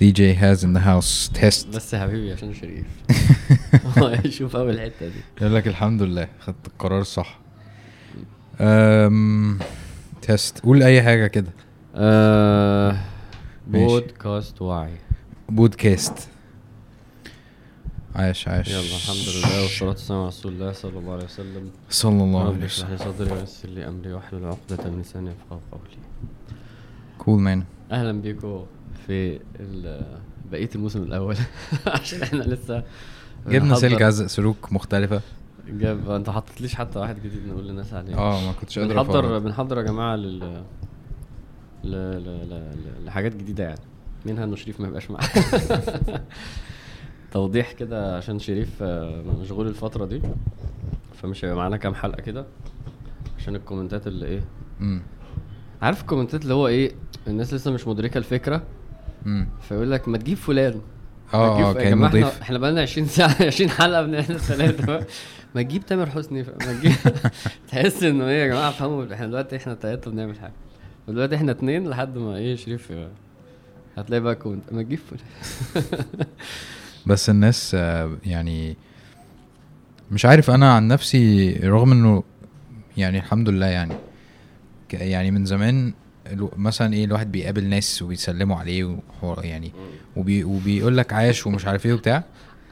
دي جي هاز ان ذا هاوس تيست بس يا حبيبي عشان شريف. هو يشوف أول الحته دي. يقول لك الحمد لله. خدت القرار الصح أم... تيست قول أي حاجة كده. ماشي. بودكاست وعي بودكاست عاش عاش. يلا الحمد لله والصلاة والسلام على رسول الله صلى الله عليه وسلم. صلى الله عليه اشرح وسلم لي صدري ويسر لي أمري واحلل عقدة من لساني يفقهوا قولي. كول مان أهلا بيكم في بقية الموسم الأول. عشان إحنا لسه جبنا سلك عز سلوك مختلفة. جاب انت حطيتليش حتى واحد جديد نقول للناس عليه. آه ما كنتش قادر بنحضر. بنحضر يا جماعة لل ل... ل... ل... ل... لحاجات جديدة يعني. منها إنه شريف ما يبقاش معانا. توضيح كده عشان شريف آه، مشغول الفترة دي. فمش هيبقى معانا كام حلقة كده. عشان ال comments اللي إيه. امم عارف ال comments اللي هو إيه؟ الناس لسه مش مدركة الفكرة. فيقول لك ما تجيب فلان. آه يا كانه جماعة إحنا, إحنا بقالنا 20 ساعة 20 حلقة من إحنا ثلاثة ما تجيب تامر حسني ما تجيب. تحس إنه إيه يا جماعة فهموا. إحنا دلوقتي إحنا ثلاثة بنعمل حاجة. ودلوقتي إحنا اتنين لحد ما إيه شريف هتلاقي بقى comment. ما تجيب فلان. بس الناس آه، يعني مش عارف أنا عن نفسي رغم إنه يعني الحمد لله يعني يعني من زمان مثلا إيه الواحد بيقابل ناس وبيسلموا عليه يعني وبي وبيقول لك عاش ومش عارف إيه وبتاع.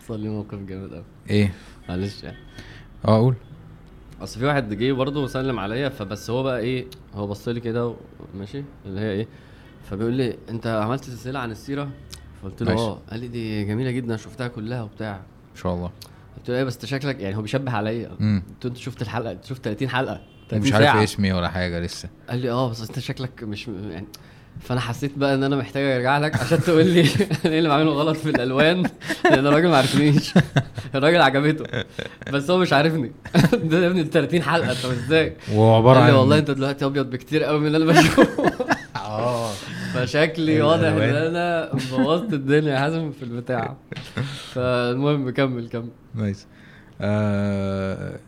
حصل لي موقف جامد قوي إيه؟ معلش يعني. آه أقول أصل في واحد جه برضه وسلم عليا فبس هو بقى إيه هو بص لي كده ماشي اللي هي إيه فبيقول لي أنت عملت سلسلة عن السيرة؟ فقلت له. آه. قال لي دي جميلة جدا شفتها كلها وبتاع. إن شاء الله. قلت له إيه بس أنت شكلك يعني هو بيشبه عليا. قلت له أنت شفت الحلقة شفت 30 حلقة. 30 مش عارف. اسمي ولا حاجة لسه. قال لي آه بس أنت شكلك مش يعني فأنا حسيت بقى إن أنا محتاج أرجع لك عشان تقول لي أنا إيه اللي بعمله غلط في الألوان؟ لأن الراجل ما عرفنيش. الراجل عجبته. بس هو مش عارفني. ده يا ابني 30 حلقة طب إزاي؟ وهو عبارة قال عن والله أنت دلوقتي أبيض بكتير قوي من اللي أنا بشوفه. آه. فشكلي واضح إن. أنا بوظت الدنيا يا حازم في البتاع. فالمهم كمل كمل. نايس. آه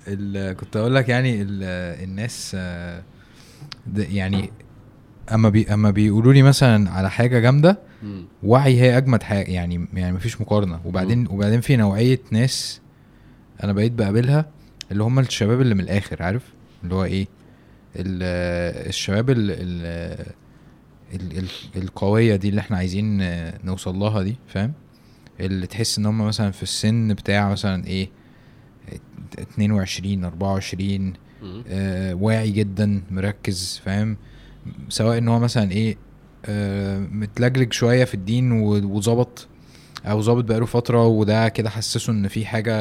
كنت أقول لك يعني ال- الناس آه يعني أما بي أما بيقولوا لي مثلا على حاجة جامدة. وعي هي أجمد حاجة يعني يعني مفيش مقارنة. وبعدين. وبعدين في نوعية ناس أنا بقيت بقابلها اللي هم الشباب اللي من الآخر عارف؟ اللي هو إيه؟ ال- الشباب ال ال ال ال القوية دي اللي إحنا عايزين نوصل لها دي فاهم؟ اللي تحس إن هم مثلا في السن بتاع مثلا إيه؟ 22 24 مم. آه واعي جدا مركز فاهم؟ سواء إن هو مثلا إيه آه متلجلج شوية في الدين وظبط أو ظابط بقاله فترة وده كده حسسه إن في حاجة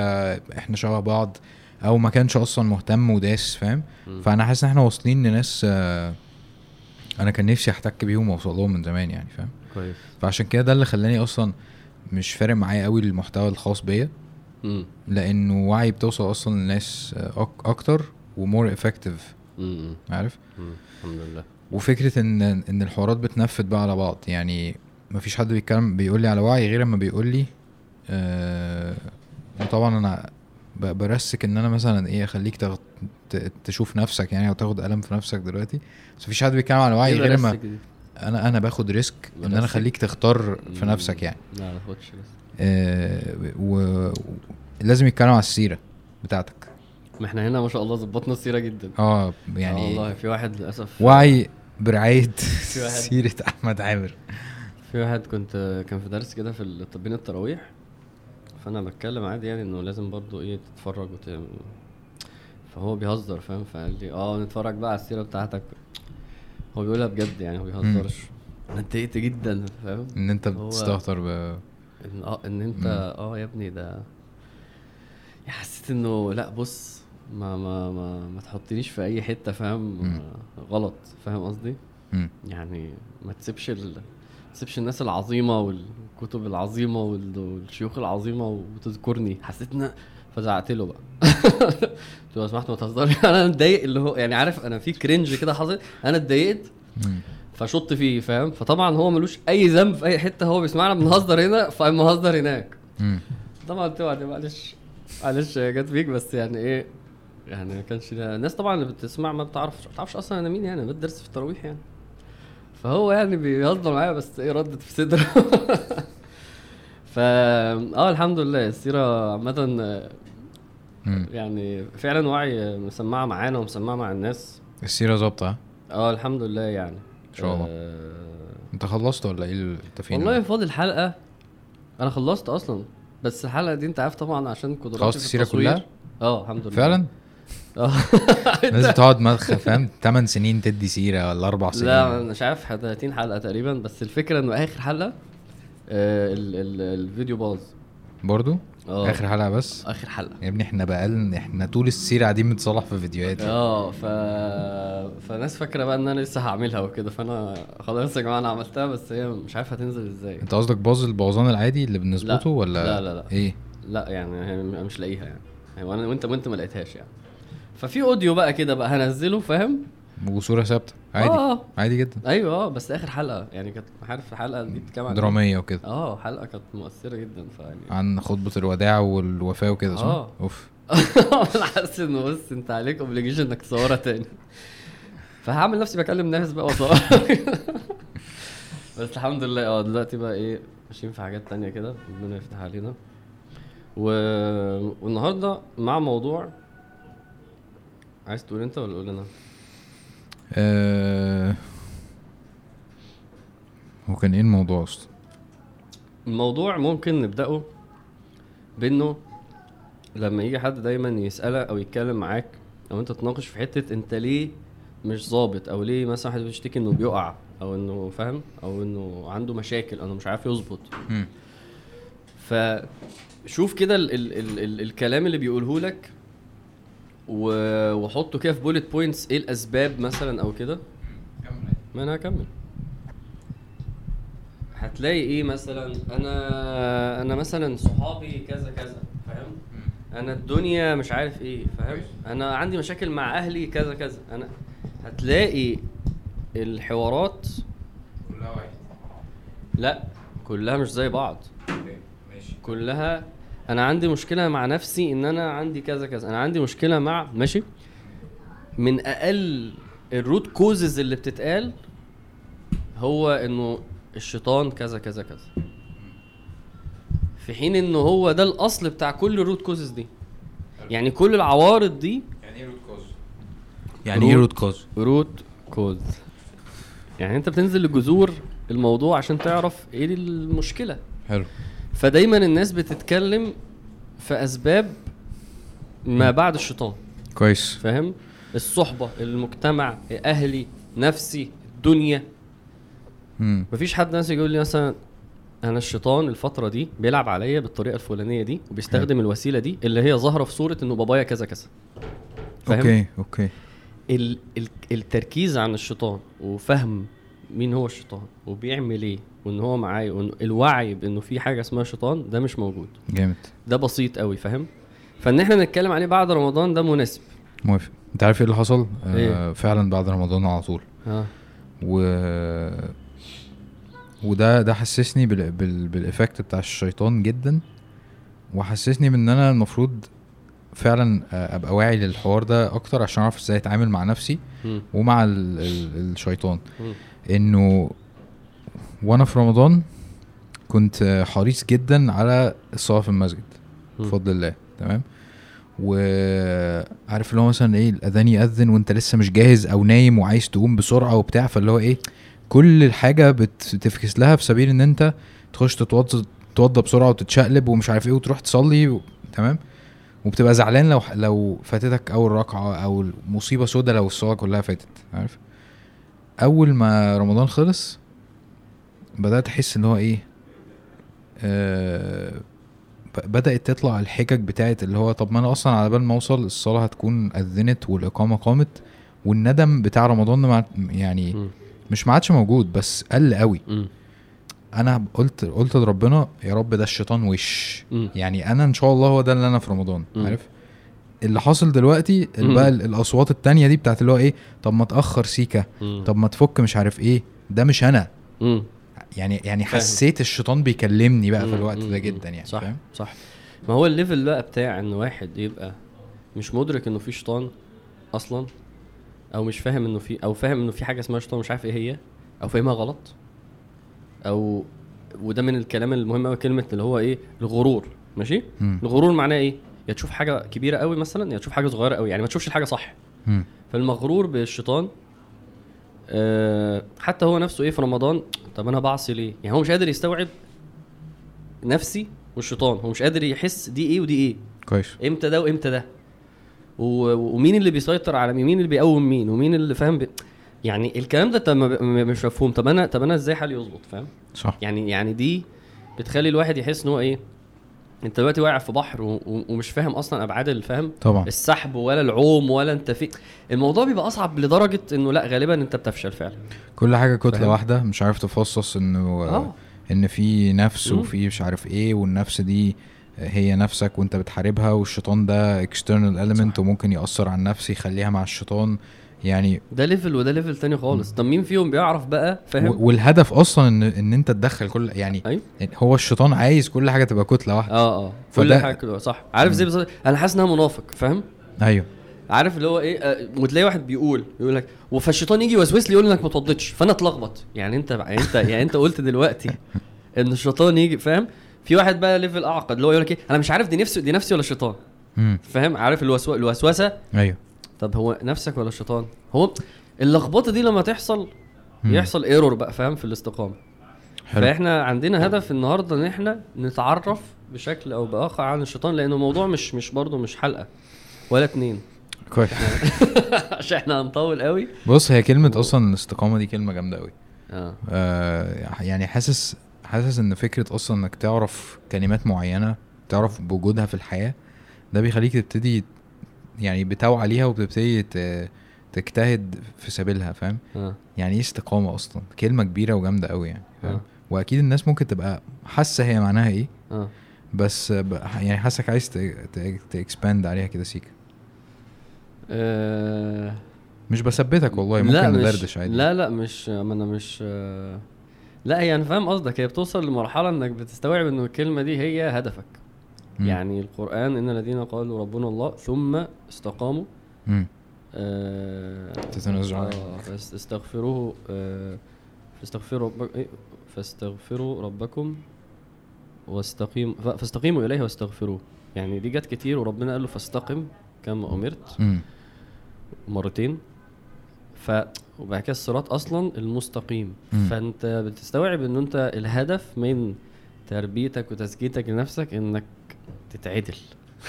إحنا شبه بعض أو ما كانش أصلا مهتم وداس فاهم. فأنا حاسس إن إحنا واصلين لناس آه أنا كان نفسي أحتك بيهم وأوصل لهم من زمان يعني فاهم؟ كويس. فعشان كده ده اللي خلاني أصلا مش فارق معايا قوي المحتوى الخاص بيا. مم. لأنه وعي بتوصل أصلا للناس آه، أكتر و more effective. عارف. الحمد لله وفكرة إن إن الحوارات بتنفد بقى على بعض يعني مفيش حد بيتكلم بيقول لي على وعي غير اما بيقول لي آه وطبعا أنا برسك إن أنا مثلا إيه أخليك تغ... ت- تشوف نفسك يعني أو تاخد قلم في نفسك دلوقتي بس مفيش حد بيتكلم على وعي إيه غير دي؟ أنا أنا باخد ريسك إن أنا؟ أخليك تختار في. نفسك يعني لا ما تاخدش بس آه و... لازم يتكلم على السيرة بتاعتك. ما إحنا هنا ما شاء الله ظبطنا السيرة جدا. آه يعني يعني والله في واحد للأسف وعي برعاية سيرة أحمد عامر. في واحد كنت كان في درس كده في بين التراويح فأنا بتكلم عادي يعني إنه لازم برضو إيه تتفرج وت... فهو بيهزر فاهم؟ فقال لي آه نتفرج بقى على السيرة بتاعتك. هو بيقولها بجد يعني هو بيهزرش. أنا اتضايقت جدا فاهم؟ إن أنت بتستهتر ب إن آه إن أنت. آه يا ابني ده حسيت إنه لأ بص ما ما ما, ما تحطنيش في أي حتة فاهم. غلط فاهم قصدي. يعني ما تسيبش ال... ما تسيبش الناس العظيمة والكتب العظيمة وال- والشيوخ العظيمة وتذكرني حسيت إن فزعقت له بقى لو سمحت ما تهزرش أنا متضايق اللي هو يعني عارف أنا في كرنج كده حصل أنا اتضايقت. فشط فيه فاهم فطبعا هو ملوش أي ذنب في أي حتة هو بيسمعنا بنهزر هنا فقام مهزر هناك. طبعا يعني معلش معلش جت فيك بس يعني إيه يعني ما كانش لها- الناس طبعا اللي بتسمع ما بتعرفش ما بتعرفش أصلا أنا مين يعني أنا بدرس في التراويح يعني فهو يعني بيهزر معايا بس إيه ردت في صدره آه الحمد لله السيرة عامة. يعني فعلا وعي مسمعة معانا ومسمعة مع الناس السيرة ظابطة؟ آه الحمد لله يعني شاء الله. آه. انت خلصت ولا إيه انت فين والله فاضل حلقة. أنا خلصت أصلا بس الحلقة دي انت عارف طبعا عشان قدراتي خلصت التصوير. كلها؟ آه الحمد لله. فعلا؟ آه. الناس بتقعد مدخل فاهم؟ 8 سنين تدي سيرة ولا أربع سنين. لا أنا مش عارف 30 حلقة تقريبا بس الفكرة إنه آخر حلقة آه ال ال الفيديو باظ. برضو؟ آه. آخر حلقة بس؟ آخر حلقة. يا ابني إحنا بقالنا إحنا طول السيرة قاعدين بنتصلح في فيديوهات آه ف فناس فاكرة بقى إن أنا لسه هعملها وكده فأنا خلاص يا جماعة أنا عملتها بس هي مش عارف هتنزل إزاي. أنت قصدك باظ البوظان العادي اللي بنظبطه ولا لا لا لا. إيه؟ لا يعني هي مش لاقيها يعني. هو أنا وانت وأنت ما لقيتهاش يعني. ففي audio بقى كده بقى هنزله فاهم؟ وصورة ثابتة. عادي. آه. عادي جدا. أيوه آه بس آخر حلقة. يعني كانت عارف الحلقة دي بتتكلم عن إيه؟ درامية وكده. آه حلقة كانت مؤثرة جدا فيعني عن خطبة الوداع والوفاة وكده صح؟ آه. oof. أنا حاسس إنه بص أنت عليك obligation إنك تصورها تاني. فهعمل نفسي بكلم ناس بقى واصورها بس الحمد لله آه دلوقتي بقى إيه ماشيين في حاجات تانية كده ربنا يفتح علينا. و... والنهاردة مع موضوع عايز تقول أنت ولا أقول أنا؟ آه... هو كان إيه الموضوع أصلا؟ الموضوع ممكن نبدأه بإنه لما يجي حد دايما يسألك أو يتكلم معاك أو أنت تناقش في حتة أنت ليه مش ظابط أو ليه مثلا حد بيشتكي إنه بيقع أو إنه فاهم أو إنه عنده مشاكل إنه مش عارف يظبط. فشوف كده ال ال ال ال الكلام اللي بيقوله لك و- وحطه كده في bullet points إيه الأسباب مثلا أو كده؟ ما أنا هكمل. هتلاقي إيه مثلا؟ أنا أنا مثلا صحابي كذا كذا فاهم؟ أنا الدنيا مش عارف إيه فاهم؟ أنا عندي مشاكل مع أهلي كذا كذا. أنا هتلاقي الحوارات كلها واحد. لا كلها مش زي بعض. كلها أنا عندي مشكلة مع نفسي إن أنا عندي كذا كذا. أنا عندي مشكلة مع ماشي؟ من أقل ال root causes اللي بتتقال هو إنه الشيطان كذا كذا كذا. في حين إنه هو ده الأصل بتاع كل ال root causes دي. يعني كل العوارض دي يعني إيه روت كوز؟ يعني إيه روت كوز؟ روت كوز يعني أنت بتنزل لجذور الموضوع عشان تعرف إيه المشكلة. حلو. فدايما الناس بتتكلم في أسباب ما بعد الشيطان. كويس. فاهم؟ الصحبة المجتمع أهلي نفسي الدنيا. مم. مفيش حد ناس يقول لي مثلا أنا الشيطان الفترة دي بيلعب عليا بالطريقة الفلانية دي وبيستخدم الوسيلة دي اللي هي ظاهرة في صورة إنه بابايا كذا كذا. فاهم؟ okay okay. ال ال التركيز عن الشيطان وفهم مين هو الشيطان وبيعمل إيه وإن هو معايا وإن الوعي بإنه في حاجة اسمها شيطان ده مش موجود جامد ده بسيط قوي فاهم فإن إحنا نتكلم عليه بعد رمضان ده مناسب موافق أنت عارف إيه اللي حصل؟ آه إيه؟ فعلا بعد رمضان على طول آه و وده ده حسسني بال... بال... بالافكت بتاع الشيطان جدا وحسسني بإن أنا المفروض فعلا آه، أبقى واعي للحوار ده أكتر عشان أعرف إزاي أتعامل مع نفسي مم. ومع ال... ال... الشيطان مم. إنه وأنا في رمضان كنت حريص جدا على الصلاة في المسجد. بفضل الله تمام؟ وعارف اللي هو مثلا إيه الأذان يأذن وأنت لسه مش جاهز أو نايم وعايز تقوم بسرعة وبتاع فاللي هو إيه كل الحاجة بتفكس لها في سبيل إن أنت تخش تتوضى تتوضى بسرعة وتتشقلب ومش عارف إيه وتروح تصلي و... تمام؟ وبتبقى زعلان لو لو فاتتك أول ركعة أو مصيبه سودة لو الصلاة كلها فاتت عارف؟ أول ما رمضان خلص بدأت أحس إن هو إيه آه بدأت تطلع الحجج بتاعت اللي هو طب ما أنا أصلا على بال ما أوصل الصلاة هتكون أذنت والإقامة قامت والندم بتاع رمضان مع- يعني مم. مش ما عادش موجود بس قل قوي مم. أنا قلت قلت لربنا يا رب ده الشيطان وش مم. يعني أنا إن شاء الله هو ده اللي أنا في رمضان مم. عارف اللي حاصل دلوقتي. بقى ال- الأصوات التانية دي بتاعت اللي هو إيه طب ما تأخر سيكا. طب ما تفك مش عارف إيه ده مش أنا. يعني يعني. حسيت الشيطان بيكلمني بقى في. الوقت. ده. جدا يعني صح فاهم صح ما هو الليفل بقى بتاع إن واحد يبقى مش مدرك إنه في شيطان أصلا أو مش فاهم إنه في أو فاهم إنه في حاجة اسمها شيطان مش عارف إيه هي أو فاهمها غلط أو وده من الكلام المهم قوي كلمة اللي هو إيه الغرور ماشي مم. الغرور معناه إيه يا تشوف حاجة كبيرة قوي مثلا يا تشوف حاجة صغيرة قوي يعني ما تشوفش الحاجة صح مم. فالمغرور بالشيطان آه حتى هو نفسه إيه في رمضان طب أنا بعصي ليه؟ يعني هو مش قادر يستوعب نفسي والشيطان هو مش قادر يحس دي إيه ودي إيه. كويس. إمتى ده وإمتى ده؟ و- ومين اللي بيسيطر على مين؟ مين اللي بيقوم مين؟ ومين اللي فاهم بي... يعني الكلام ده طب ب- مش مفهوم. طب أنا طب أنا إزاي حالي يظبط؟ فاهم؟ صح. يعني يعني دي بتخلي الواحد يحس إن هو إيه؟ انت دلوقتي واقع في بحر و... و- ومش فاهم أصلا ابعاد الفهم طبعا السحب ولا العوم ولا انت في الموضوع بيبقى اصعب لدرجة انه لا غالبا انت بتفشل فعلا كل حاجة كتلة فاهم؟ واحدة مش عارف تفصص انه آه ان في نفس. وفي مش عارف إيه والنفس دي هي نفسك وانت بتحاربها والشيطان ده element صح. وممكن يأثر على النفس يخليها مع الشيطان يعني ده level وده level تاني خالص. طب مين فيهم بيعرف بقى؟ فاهم؟ والهدف أصلا ان إن أنت تدخل كل يعني أيوه هو الشيطان عايز كل حاجة تبقى كتلة واحدة. آه آه. كل حاجة كده صح. عارف زي بالظبط؟ أنا حاسس ان أنا منافق فاهم؟ أيوه. عارف اللي هو إيه؟ آه، وتلاقي واحد بيقول يقول لك فالشيطان يجي يوسوس لي يقول إنك ما توضتش فأنا اتلخبط. يعني أنت يعني انت يعني أنت قلت دلوقتي إن الشيطان يجي فاهم؟ في واحد بقى level أعقد اللي هو يقول لك إيه؟ أنا مش عارف دي نفسي دي نفسي ولا الشيطان امم فاهم؟ عارف الوسو... الوسوسة؟ أيوه. طب هو نفسك ولا الشيطان؟ هو اللخبطة دي لما تحصل. يحصل error بقى فاهم؟ في الاستقامة. حلو. فاحنا عندنا هدف النهارده إن إحنا نتعرف بشكل أو بآخر عن الشيطان لأنه الموضوع مش مش برضه مش حلقة ولا اتنين. كويس. عشان إحنا هنطول قوي. بص هي كلمة أصلا الاستقامة دي كلمة جامدة قوي. آه. آه يعني حاسس حاسس إن فكرة أصلا إنك تعرف كلمات معينة تعرف بوجودها في الحياة ده بيخليك تبتدي يعني بتوعى ليها وبتبتدي تجتهد في سبيلها فاهم؟ آه. يعني إيه استقامة أصلا كلمة كبيرة وجامدة قوي يعني فاهم؟ آه. وأكيد الناس ممكن تبقى حاسة هي معناها إيه آه. بس يعني حاسك عايز ت expand عليها كده سيكا. آه، مش بثبتك والله ممكن ندردش عادي. لا لا مش ما أنا مش لا هي أنا فاهم قصدك هي بتوصل لمرحلة إنك بتستوعب إنه الكلمة دي هي هدفك. مم. يعني القرآن إن الذين قالوا ربنا الله ثم استقاموا مم. آه تتنازع عن- آه فاست- استغفروه آه فاستغفروا ربك إيه؟ فاستغفروا ربكم واستقيم فاستقيموا إليه واستغفروه يعني دي جت كتير وربنا قال له فاستقم كما أمرت مم. مرتين ف وبعد كده الصراط أصلا المستقيم. فأنت بتستوعب إن أنت الهدف من تربيتك وتزكيتك لنفسك إنك تتعدل.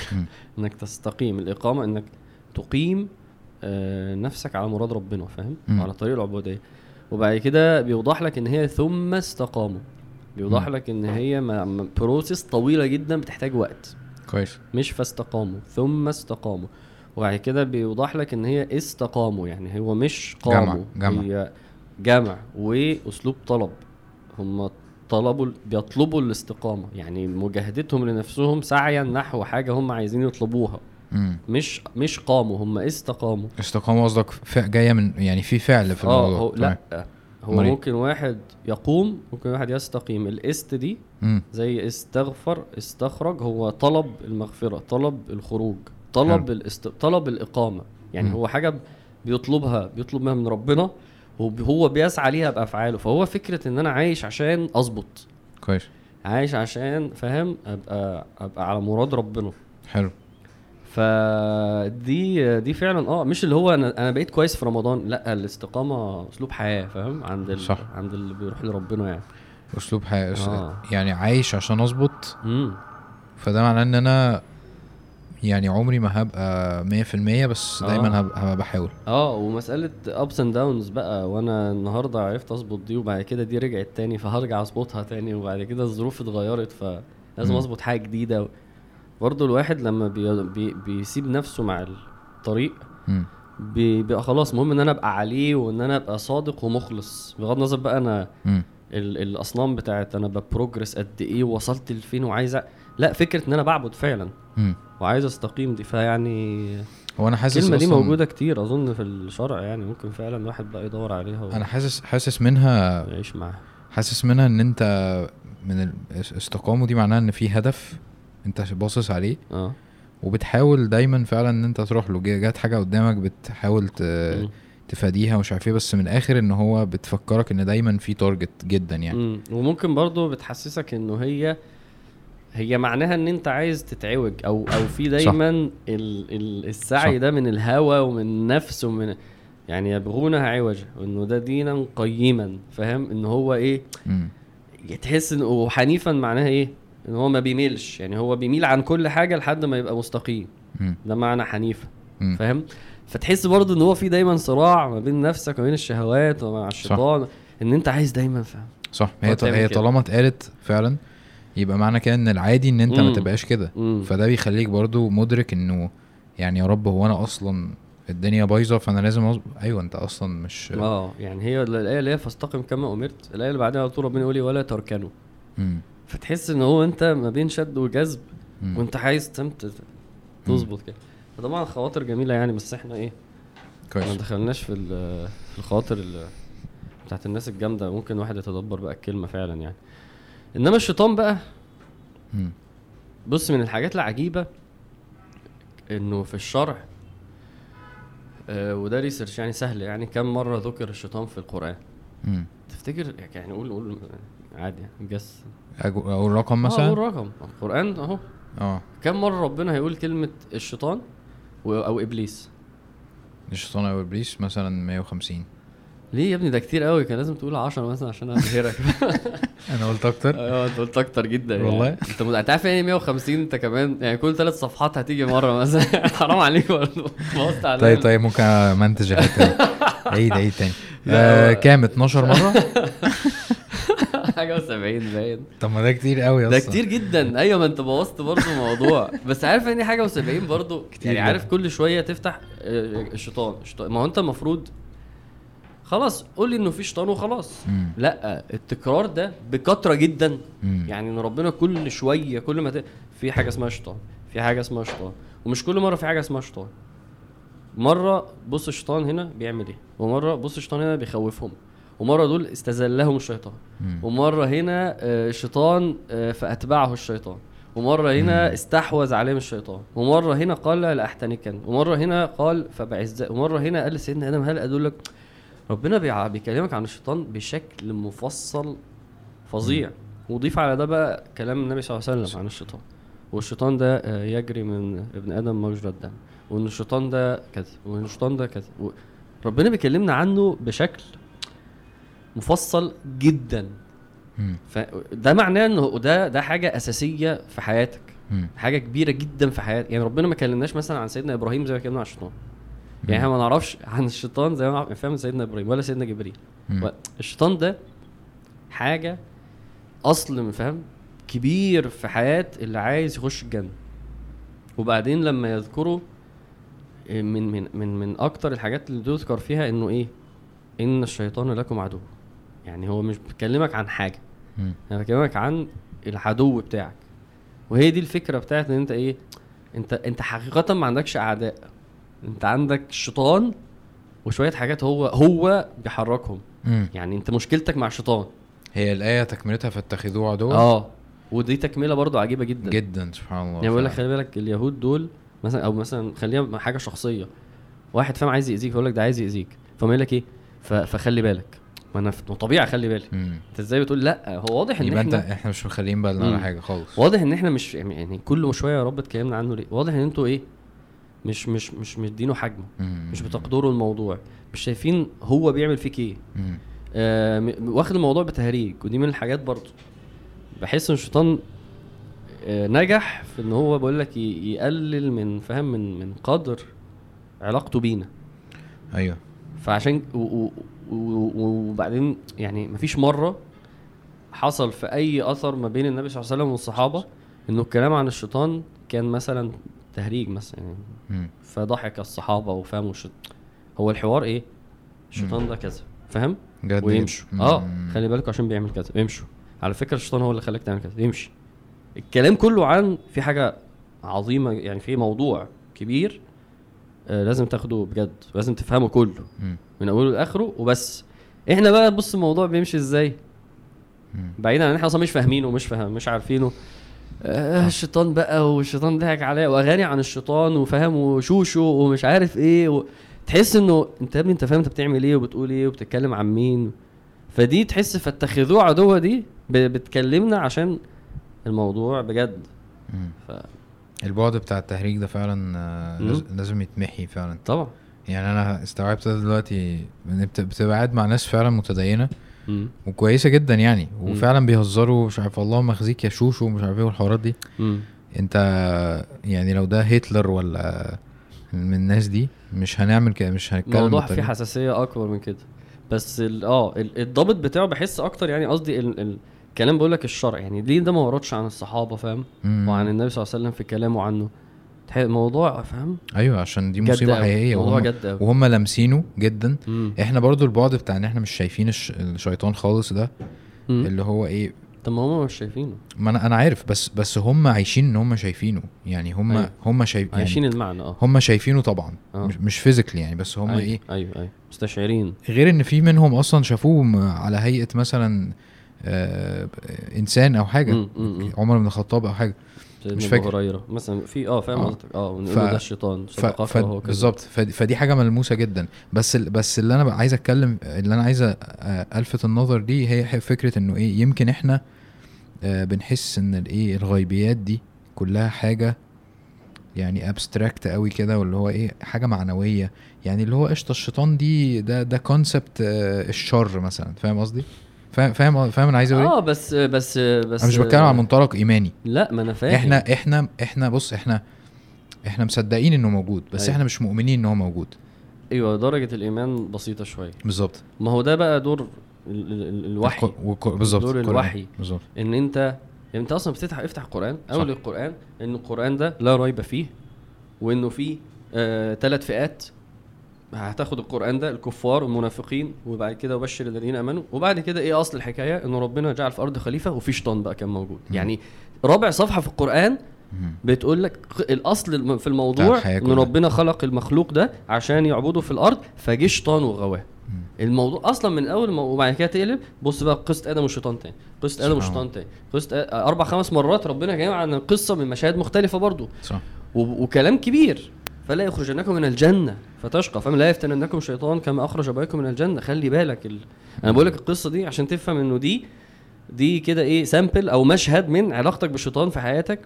إنك تستقيم. الإقامة إنك تقيم آه، نفسك على مراد ربنا فاهم. على طريق العبودية. وبعد كده بيوضح لك إن هي ثم استقاموا. بيوضح. لك إن هي بروسيس طويلة جدا بتحتاج وقت. كويس. مش فاستقاموا ثم استقاموا. وبعد كده بيوضح لك إن هي استقاموا يعني هو مش قاموا. جمع- جمع. هي جمع وأسلوب طلب. هم طلبوا بيطلبوا الاستقامة يعني مجاهدتهم لنفسهم سعيا نحو حاجة هم عايزين يطلبوها مم. مش مش قاموا هم استقاموا استقامة قصدك جاية من يعني في فعل في آه الموضوع هو. لا هو أمال إيه؟ ممكن واحد يقوم ممكن واحد يستقيم الإست دي مم. زي استغفر استخرج هو طلب المغفرة طلب الخروج طلب. الاست... طلب الإقامة يعني مم. هو حاجة بيطلبها بيطلب منها من ربنا وهو بيسعى ليها بأفعاله. فهو فكرة إن أنا عايش عشان أظبط. كويس. عايش عشان فاهم؟ أبقى أبقى على مراد ربنا. حلو. فدي دي فعلا آه مش اللي هو أنا أنا بقيت كويس في رمضان. لا الاستقامة أسلوب حياة فاهم؟ عند ال... صح. عند اللي بيروح لربنا يعني. أسلوب حياة أس- آه. يعني عايش عشان أظبط. فده معناه إن أنا يعني عمري ما هبقى مية في المية بس آه. دايما هبقى, هبقى بحاول آه ومسألة ups and downs بقى وأنا النهارده عرفت أظبط دي وبعد كده دي رجعت تاني فهرجع أظبطها تاني وبعد كده الظروف اتغيرت فلازم. أظبط حاجة جديدة برضه الواحد لما بي... بي... بيسيب نفسه مع الطريق بيبقى خلاص المهم إن أنا أبقى عليه وإن أنا أبقى صادق ومخلص بغض النظر بقى أنا. ال- الأصنام بتاعت أنا ببروجرس قد إيه ووصلت لفين وعايز أ- لا فكرة إن أنا بعبد فعلا. مم. وعايز أستقيم دي فيعني هو أنا حاسس الكلمة دي موجودة كتير أظن في الشرع يعني ممكن فعلا الواحد بقى يدور عليها أنا حاسس حاسس منها ويعيش معاها. حاسس منها إن أنت من الاستقامة دي معناها إن في هدف أنت باصص عليه. آه. وبتحاول دايما فعلا إن أنت تروح له. جا- جات حاجة قدامك بتحاول ت... تفاديها ومش عارف إيه بس من الآخر إن هو بتفكرك إن دايما في تارجت جدا يعني. مم. وممكن برضو بتحسسك إنه هي هي معناها إن أنت عايز تتعوج أو أو في دايما ال ال السعي صح. ده من الهوى ومن النفس ومن يعني يبغونها عوجا وإنه ده دينا قيما فاهم إن هو إيه. تحس إن وحنيفا معناها إيه إن هو ما بيميلش يعني هو بيميل عن كل حاجة لحد ما يبقى مستقيم. ده معنى حنيفة. فاهم فتحس برضه إن هو في دايما صراع ما بين نفسك وما بين الشهوات ومع الشيطان إن أنت عايز دايما فاهم صح هي هي. طالما اتقالت فعلا يبقى معنى كده إن العادي إن أنت ما. تبقاش كده. فده بيخليك برضو مدرك إنه يعني يا رب هو أنا أصلا الدنيا بايظة فأنا لازم أصب... أيوه أنت أصلا مش آه يعني هي الآية اللي هي فاستقم كما أمرت الآية اللي بعدها على طول ربنا يقول لي ولا تركنوا. فتحس إن هو أنت ما بين شد وجذب مم. وأنت عايز تمت تظبط كده فطبعا خواطر جميلة يعني بس إحنا إيه ما كويس دخلناش في في الخواطر ال- بتاعت الناس الجامدة ممكن واحد يتدبر بقى الكلمة فعلا يعني إنما الشيطان بقى. بص من الحاجات العجيبة إنه في الشرع آه وده ريسيرش يعني سهل يعني كم مرة ذكر الشيطان في القرآن. مم. تفتكر؟ يعني قول قول عادي يعني جس أقول رقم آه مثلا؟ قول رقم. القرآن أهو. آه. كم مرة ربنا هيقول كلمة الشيطان أو إبليس؟ الشيطان أو إبليس مثلا 150 ليه يا ابني؟ ده كتير قوي. كان لازم تقول 10 مثلا عشان أبهرك. أنا قلت أكتر. أيوه أنت قلت أكتر جدا يعني. والله؟ أنت أنت عارف يعني 150 أنت كمان يعني كل ثلاث صفحات هتيجي مرة مثلا. حرام عليك برضه. طيب طيب ممكن دي. عيد عيد تاني. آه كام؟ 12 مرة؟ حاجة و70 باين. باين ما ده كتير قوي ده أصلا كتير جدا. أيوه ما أنت بوظت برضه الموضوع. بس عارف يعني حاجة و70 برضه؟ كتير يعني. عارف كل شوية تفتح آه، الشيطان الشيطان ما هو أنت المفروض خلاص قول لي إنه في شيطان وخلاص. مم. لأ التكرار ده بكثره جدا. مم. يعني إن ربنا كل شوية كل ما ت... في حاجة اسمها شيطان في حاجة اسمها شيطان. ومش كل مرة في حاجة اسمها شيطان. مرة بص الشيطان هنا بيعمل إيه؟ ومرة بص الشيطان هنا بيخوفهم. ومرة دول استزلهم الشيطان. مم. ومرة هنا آه، الشيطان آه، فأتبعه الشيطان. ومرة هنا مم. استحوذ عليهم الشيطان. ومرة هنا قال لاحتنكن ومرة هنا قال فبعز ومرة هنا قال لسيدنا آدم هل أدلك ربنا بيكلمك عن الشيطان بشكل مفصل فظيع. وضيف على ده بقى كلام النبي صلى الله عليه وسلم عن الشيطان. والشيطان ده آه، يجري من ابن آدم مجرى الدم وإن الشيطان ده كذا وإن الشيطان ده كذا ربنا بيكلمنا عنه بشكل مفصل جدا. فده معناه إنه ده ده حاجة أساسية في حياتك. حاجة كبيرة جدا في حياتك. يعني ربنا ما كلمناش مثلا عن سيدنا إبراهيم زي ما كلمنا عن الشيطان. يعني إحنا ما نعرفش عن الشيطان زي ما نعرف- فاهم سيدنا إبراهيم ولا سيدنا جبريل. الشيطان ده حاجة أصل من فاهم كبير في حياة اللي عايز يخش الجنة. وبعدين لما يذكروا إيه، من من من من أكتر الحاجات اللي تذكر فيها إنه إيه؟ إن الشيطان لكم عدو. يعني هو مش بيكلمك عن حاجة. أنا بكلمك عن العدو بتاعك. وهي دي الفكرة بتاعت إن أنت إيه؟ انت أنت حقيقة ما عندكش أعداء. انت عندك الشيطان وشوية حاجات هو هو بيحركهم. مم. يعني انت مشكلتك مع الشيطان. هي الآية تكملتها فاتخذوه عدوا آه ودي تكملة برضو عجيبة جدا. جدا سبحان الله يعني بقول لك خلي بالك اليهود دول مثلا أو مثلا خليها حاجة شخصية. واحد فاهم عايز يأذيك يقول لك ده عايز يأذيك. فما لك إيه؟ فخلي بالك. ما أنا طبيعي اخلي بالي. مم. أنت إزاي بتقول لأ؟ هو واضح إن يبقى أنت إحنا إحنا مش مخليين بالنا على مم. حاجة خالص. واضح إن إحنا مش يعني كل شوية يا رب اتكلمنا عنه ليه؟ واضح إن أنتوا إيه؟ مش مش مش مدينه حجمه. مش بتقدروا الموضوع. مش شايفين هو بيعمل فيك إيه. آه واخد الموضوع بتهريج ودي من الحاجات برضو بحس إن الشيطان آه نجح في إن هو بقول لك يقلل من فاهم من من قدر علاقته بينا. أيوه. فعشان وبعدين يعني مفيش مرة حصل في أي أثر ما بين النبي صلى الله عليه وسلم والصحابة إنه الكلام عن الشيطان كان مثلا تهريج مثلا يعني. مم. فضحك الصحابة وفهموا الشيطان هو الحوار إيه؟ الشيطان ده كذا. فاهم ويمشوا. آه. خلي بالكوا عشان بيعمل كذا. يمشوا. على فكرة الشيطان هو اللي خلاك تعمل كذا. يمشي. الكلام كله عن في حاجة عظيمة يعني في موضوع كبير آه لازم تاخده بجد. لازم تفهمه كله. مم. من أوله لآخره وبس. إحنا بقى بص الموضوع بيمشي إزاي. بعيدا عن إحنا أصلا مش فاهمينه ومش فاهم مش عارفينه. آه الشيطان بقى والشيطان ضحك عليا وأغاني عن الشيطان وفاهم وشوشو ومش عارف إيه و... تحس إنه أنت يا ابني أنت فاهم أنت بتعمل إيه وبتقول إيه وبتتكلم عن مين؟ فدي تحس فاتخذوه عدوة دي بتكلمنا عشان الموضوع بجد. ف... البعد بتاع التهريج ده فعلا آه، لازم يتمحي فعلا. طبعا. يعني أنا استوعبت دلوقتي بتبقى قاعد مع ناس فعلا متدينة مم. وكويسة جدا يعني. وفعلا بيهزروا مش عارف اللهم يخزيك يا شوشو ومش عارف إيه والحوارات دي مم. أنت يعني لو ده هتلر ولا من الناس دي مش هنعمل كده مش هنتكلم الموضوع فيه. حساسية أكبر من كده بس ال- آه ال- الضابط بتاعه بحس أكتر يعني قصدي ال- ال- الكلام بقول لك الشرع يعني ليه ده ما وردش عن الصحابة فاهم. وعن النبي صلى الله عليه وسلم في كلامه عنه موضوع فاهم أيوه عشان دي مصيبة. حقيقية موضوع وهم, جد. وهم لامسينه جدا مم. إحنا برضو البعد بتاع إن إحنا مش شايفين الش... الشيطان خالص ده مم. اللي هو إيه طب ما هم مش شايفينه ما أنا أنا عارف بس بس هم عايشين إن هم شايفينه يعني هم أيوة. هم شايف يعني عايشين المعنى آه هم شايفينه طبعا آه. مش, مش فيزيكلي يعني بس هم أيوة. إيه أيوه أيوه مستشعرين غير إن في منهم أصلا شافوه على هيئة مثلا آه إنسان أو حاجة مم، مم،. عمر بن الخطاب أو حاجة مش فاكر. هريره مثلا في آه فاهم آه. قصدك. آه ونقول ف- ده الشيطان ف... ف... بالظبط. فدي, فدي حاجة ملموسة جدا. بس ال... بس اللي أنا عايز أتكلم اللي أنا عايز ألفت النظر دي هي فكرة إنه إيه يمكن إحنا آه بنحس إن الايه الغيبيات دي كلها حاجة يعني abstract قوي كده واللي هو إيه حاجة معنوية. يعني اللي هو قشطة الشيطان دي ده ده concept آه الشر مثلا. فاهم قصدي؟ فاهم فاهم فاهم أنا عايز أقول إيه؟ آه بس بس بس أنا مش بتكلم عن منطلق إيماني. لا ما أنا فاهم. إحنا إحنا إحنا بص إحنا إحنا مصدقين إنه موجود بس أيوة. إحنا مش مؤمنين إن هو موجود. أيوه درجة الإيمان بسيطة شوية. بالظبط. ما هو ده بقى دور ال- ال- ال- الوحي. بالظبط دور. الوحي. بالظبط. إن انت يعني أنت أصلا بتفتح افتح القران. أول القرآن إن القرآن ده لا ريب فيه وإنه فيه آه ثلاث فئات. هتاخد القرآن ده الكفار والمنافقين وبعد كده وبشر الذين آمنوا وبعد كده إيه أصل الحكاية انه ربنا جعل في الأرض خليفة وفي شيطان بقى كان موجود مم. يعني رابع صفحة في القرآن. بتقول لك الأصل في الموضوع إن. ربنا خلق المخلوق ده عشان يعبده في الأرض فجه شيطان وغواه. الموضوع أصلا من أول ما وبعد كده تقلب بص بقى قصة آدم والشيطان تاني قصة آدم والشيطان تاني قصة أربع خمس مرات ربنا جاي عن القصة من مشاهد مختلفة برضو صح وكلام كبير فلا يخرجنكم من الجنة فتشقى. فاهم لا يفتننكم شيطان كما أخرج ابويكم من الجنة. خلي بالك ال... أنا بقول لك القصة دي عشان تفهم إنه دي دي كده إيه سامبل أو مشهد من علاقتك بالشيطان في حياتك.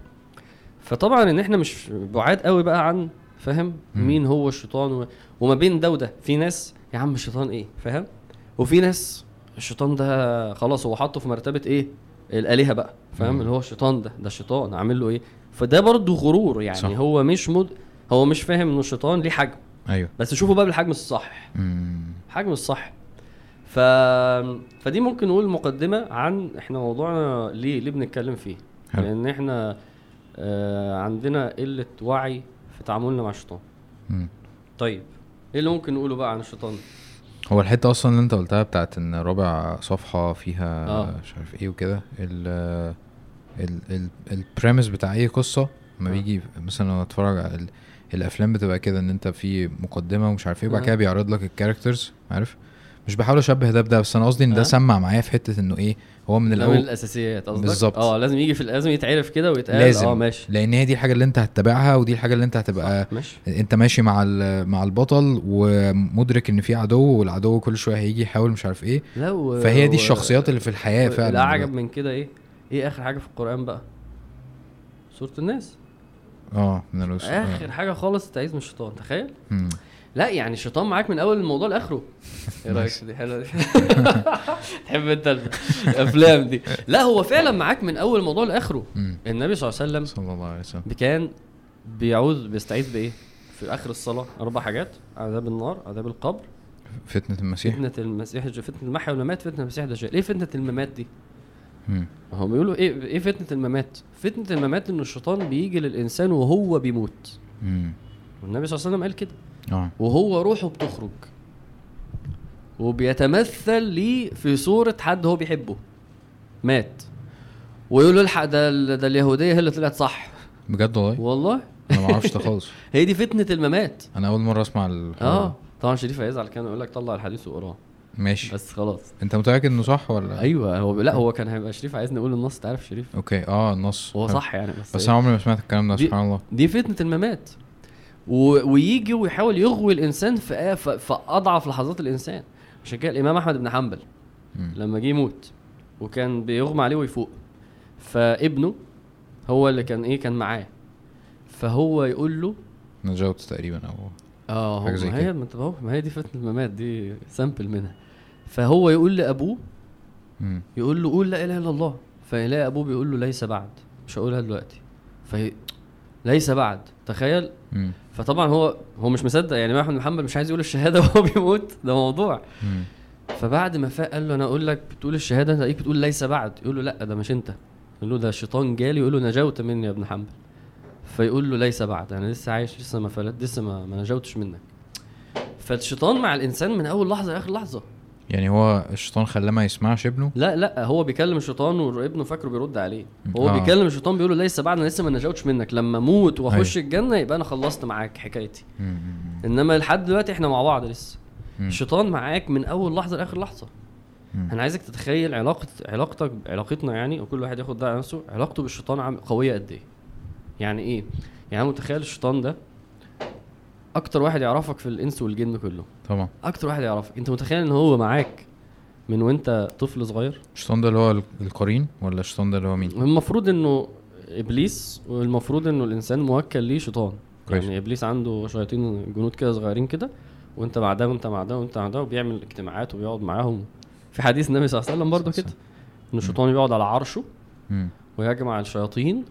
فطبعا إن إحنا مش بعاد قوي بقى عن فاهم. مين هو الشيطان و... وما بين ده وده. في ناس يا عم الشيطان إيه؟ فاهم؟ وفي ناس الشيطان ده خلاص هو حاطه في مرتبة إيه؟ الآلهة بقى فاهم. اللي هو الشيطان ده ده الشيطان عامل له إيه؟ فده برضه غرور يعني. صح. هو مش مد... هو مش فاهم إنه الشيطان ليه حجم أيوه بس شوفوا بقى بالحجم الصح مم. حجم الصح ف... فدي ممكن نقول مقدمة عن إحنا موضوعنا ليه ليه بنتكلم فيه حلو. لأن إحنا آه عندنا قلة وعي في تعاملنا مع الشيطان مم. طيب إيه اللي ممكن نقوله بقى عن الشيطان هو الحتة أصلا اللي أنت قلتها بتاعت إن رابع صفحة فيها آه. مش عارف إيه وكده ال ال ال البريمس بتاع أي قصة لما آه. بيجي مثلا لو أتفرج على الأفلام بتبقى كده إن أنت في مقدمة ومش عارف إيه وبعد. كده بيعرض لك الكاركترز عارف؟ مش بحاول أشبه ده بده بس أنا قصدي إن ده آه. سمع معايا في حتة إنه إيه هو من ده من الأول الأساسيات قصدك؟ بالظبط. آه لازم يجي في لازم يتعرف كده ويتقال. لازم. آه ماشي. لأن هي دي الحاجة اللي أنت هتتابعها ودي الحاجة اللي أنت هتبقى ماشي. أنت ماشي مع مع البطل ومدرك إن في عدو والعدو كل شوية هيجي يحاول مش عارف إيه. لا و... فهي دي الشخصيات اللي في الحياة فعلا. الأعجب من كده إيه؟ إيه آخر حاجة في القرآن بقى؟ سورة الناس. آه من الوس... آخر حاجة خالص تعيذ من الشيطان تخيل. مم. لا يعني الشيطان معاك من أول الموضوع لآخره. إيه رأيك دي؟ حلوة دي. تحب أنت الأفلام دي. لا هو فعلا معاك من أول الموضوع لآخره. النبي صلى الله عليه وسلم صلى الله عليه وسلم. كان بيعوذ بيستعيذ بإيه؟ في آخر الصلاة أربع حاجات عذاب النار عذاب القبر. فتنة المسيح. فتنة المسيح فتنة المحيا والممات فتنة المسيح الدجال. إيه فتنة الممات دي. هم بيقولوا إيه إيه فتنة الممات؟ فتنة الممات إن الشيطان بيجي للإنسان وهو بيموت. مم. والنبي صلى الله عليه وسلم قال كده. آه. وهو روحه بتخرج. وبيتمثل ليه في صورة حد هو بيحبه. مات. ويقول له الحق ده ده اليهودية هي اللي طلعت صح. بجد والله؟ والله. أنا ما أعرفش ده خالص. هي دي فتنة الممات. أنا أول مرة أسمع الحوار آه. طبعا شريف هيزعل كان يقول لك طلع الحديث وقراه. ماشي. بس خلاص. انت متأكد انه صح ولا؟ أيوه هو لا هو كان هيبقى شريف عايزني أقول النص تعرف شريف؟ أوكي. آه النص. هو. صح يعني بس, بس؟ أنا عمري ما سمعت الكلام ده سبحان الله. دي فتنة الممات. و... ويجي ويحاول يغوي الإنسان في في في أضعف لحظات الإنسان. عشان كده الإمام أحمد بن حنبل. لما جه يموت وكان بيغمى عليه ويفوق فابنه هو اللي كان إيه كان معاه. فهو يقول له نجاوت تقريبا أو آه هو ما. هي انت ما هي دي فتنة الممات دي سامبل منها. فهو يقول لأبوه مم. يقول له قول لا إله إلا الله. فيلاقي أبوه بيقول له ليس بعد. مش هقولها دلوقتي. فهي ليس بعد. تخيل؟ مم. فطبعا هو هو مش مصدق. يعني احمد بن محمد مش عايز يقول الشهادة وهو بيموت. ده موضوع. مم. فبعد ما فاق قال له أنا أقول لك بتقول الشهادة أنت بتقول ليس بعد. يقول له لا ده مش أنت. يقول له ده الشيطان جالي يقول له نجوت مني يا ابن حنبل. فيقول له ليس بعد. أنا لسه عايش لسه ما فلت لسه ما, ما نجوتش منك. فالشيطان مع الإنسان من أول لحظة لآخر لحظة. يعني هو الشيطان خلاه ما يسمعش ابنه؟ لا لا هو بيكلم الشيطان وابنه فاكره بيرد عليه. هو آه. بيكلم الشيطان بيقول له ليس بعد أنا لسه ما نجوتش منك. لما أموت وأخش الجنة يبقى أنا خلصت معاك حكايتي. مم. إنما لحد دلوقتي إحنا مع بعض لسه. مم. الشيطان معاك من أول لحظة لآخر لحظة. مم. أنا عايزك تتخيل علاقة علاقتك علاقتنا يعني وكل واحد ياخد ده على نفسه. علاقته بالشيطان قوية قد إيه؟ يعني إيه؟ يعني متخيل الشيطان ده أكتر واحد يعرفك في الإنس والجن كله. طبعا. أكتر واحد يعرفك. أنت متخيل إن هو معاك من وأنت طفل صغير؟ الشيطان ده اللي هو القرين ولا الشيطان ده اللي هو مين؟ المفروض إنه إبليس والمفروض إنه الإنسان موكل ليه شيطان. كويس. يعني إبليس عنده شياطين جنود كده صغيرين كده وأنت مع ده وأنت مع ده وأنت مع ده وبيعمل اجتماعات وبيقعد معاهم. في حديث النبي صلى الله عليه وسلم برضه كده ان الشيطان بيقعد على عرشه. ويجمع الشياطين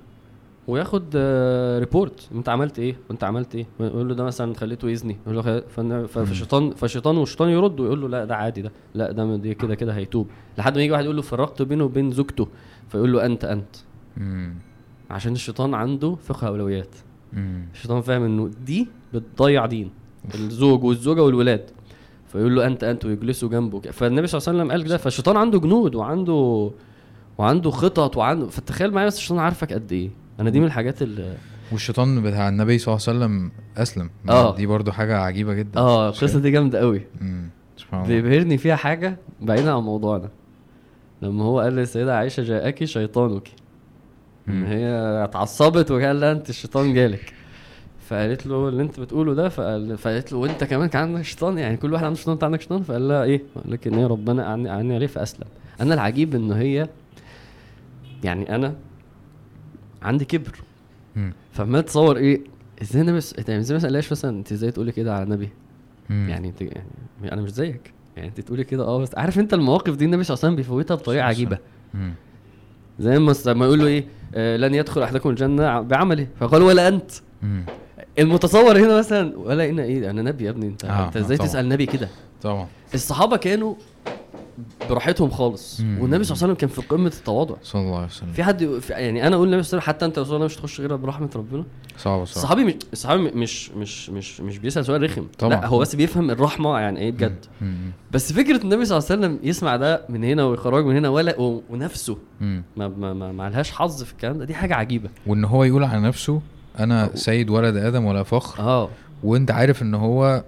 وياخد آه، ريبورت انت عملت إيه؟ وانت عملت إيه؟ يقول له ده مثلا خليته يزني. يقول له خ- فن- ف- فالشيطان فالشيطان والشيطان يرد ويقول له لا ده عادي ده. لا ده دي كده كده هيتوب. لحد ما يجي واحد يقول له فرقت بينه وبين زوجته. فيقول له أنت أنت. مم. عشان الشيطان عنده فقه أولويات. مم. الشيطان فاهم إنه دي بتضيع دين. الزوج والزوجة والولاد. فيقول له أنت أنت ويجلسوا جنبه. فالنبي صلى الله عليه وسلم قال كده. فالشيطان عنده جنود وعنده وعنده خطط وعنده. فتخيل معايا بس الشيطان عارفك قد إيه؟ أنا دي من الحاجات اللي والشيطان بتاع النبي صلى الله عليه وسلم أسلم. آه. دي برضو حاجة عجيبة جدا. آه القصة دي جامدة قوي بيبهرني فيها حاجة بعيدا عن موضوعنا. لما هو قال للسيدة عائشة جاءك شيطانك. ان مم. هي اتعصبت وقال لها أنت الشيطان جالك. فقالت له اللي أنت بتقوله ده فقال فقالت له وأنت كمان كان عندك شيطان؟ يعني كل واحد عنده شيطان أنت عندك شيطان؟ فقال لها إيه؟ قال لك إن هي ربنا أعني عليه فأسلم. أنا العجيب إن هي يعني أنا عندي كبر. فما تصور إيه إزاي أنا بس انت إزاي ما سالهاش مثلا أنت إزاي تقولي كده على النبي مم. يعني أنت يعني أنا مش زيك يعني أنت تقولي كده آه بس عارف أنت المواقف دي النبي صلى الله عليه وسلم بيفوتها بطريقة عجيبة. زي ما لما يقول له إيه آه لن يدخل أحدكم الجنة بعمله فقال ولا أنت مم. المتصور هنا مثلا ولا أنا إيه أنا نبي يا ابني أنت آه، أنت إزاي آه،. تسأل نبي كده طبعا الصحابة كانوا براحتهم خالص. مم. والنبي صلى الله عليه وسلم كان في قمة التواضع. صلى الله عليه وسلم. في حد في يعني أنا أقول للنبي صلى الله عليه وسلم حتى أنت يا رسول الله مش تخش غير برحمة ربنا؟ صعب صعب. الصحابي مش الصحابي مش مش مش مش بيسأل سؤال رخم. طبعا. لا هو بس بيفهم الرحمة يعني إيه بجد. بس فكرة النبي صلى الله عليه وسلم يسمع ده من هنا ويخرج من هنا ولا و- ونفسه. مم. ما ما ما, ما لهاش حظ في الكلام ده. دي حاجة عجيبة. وإن هو يقول على نفسه أنا سيد ولد آدم ولا فخر. آه. وأنت عارف إن هو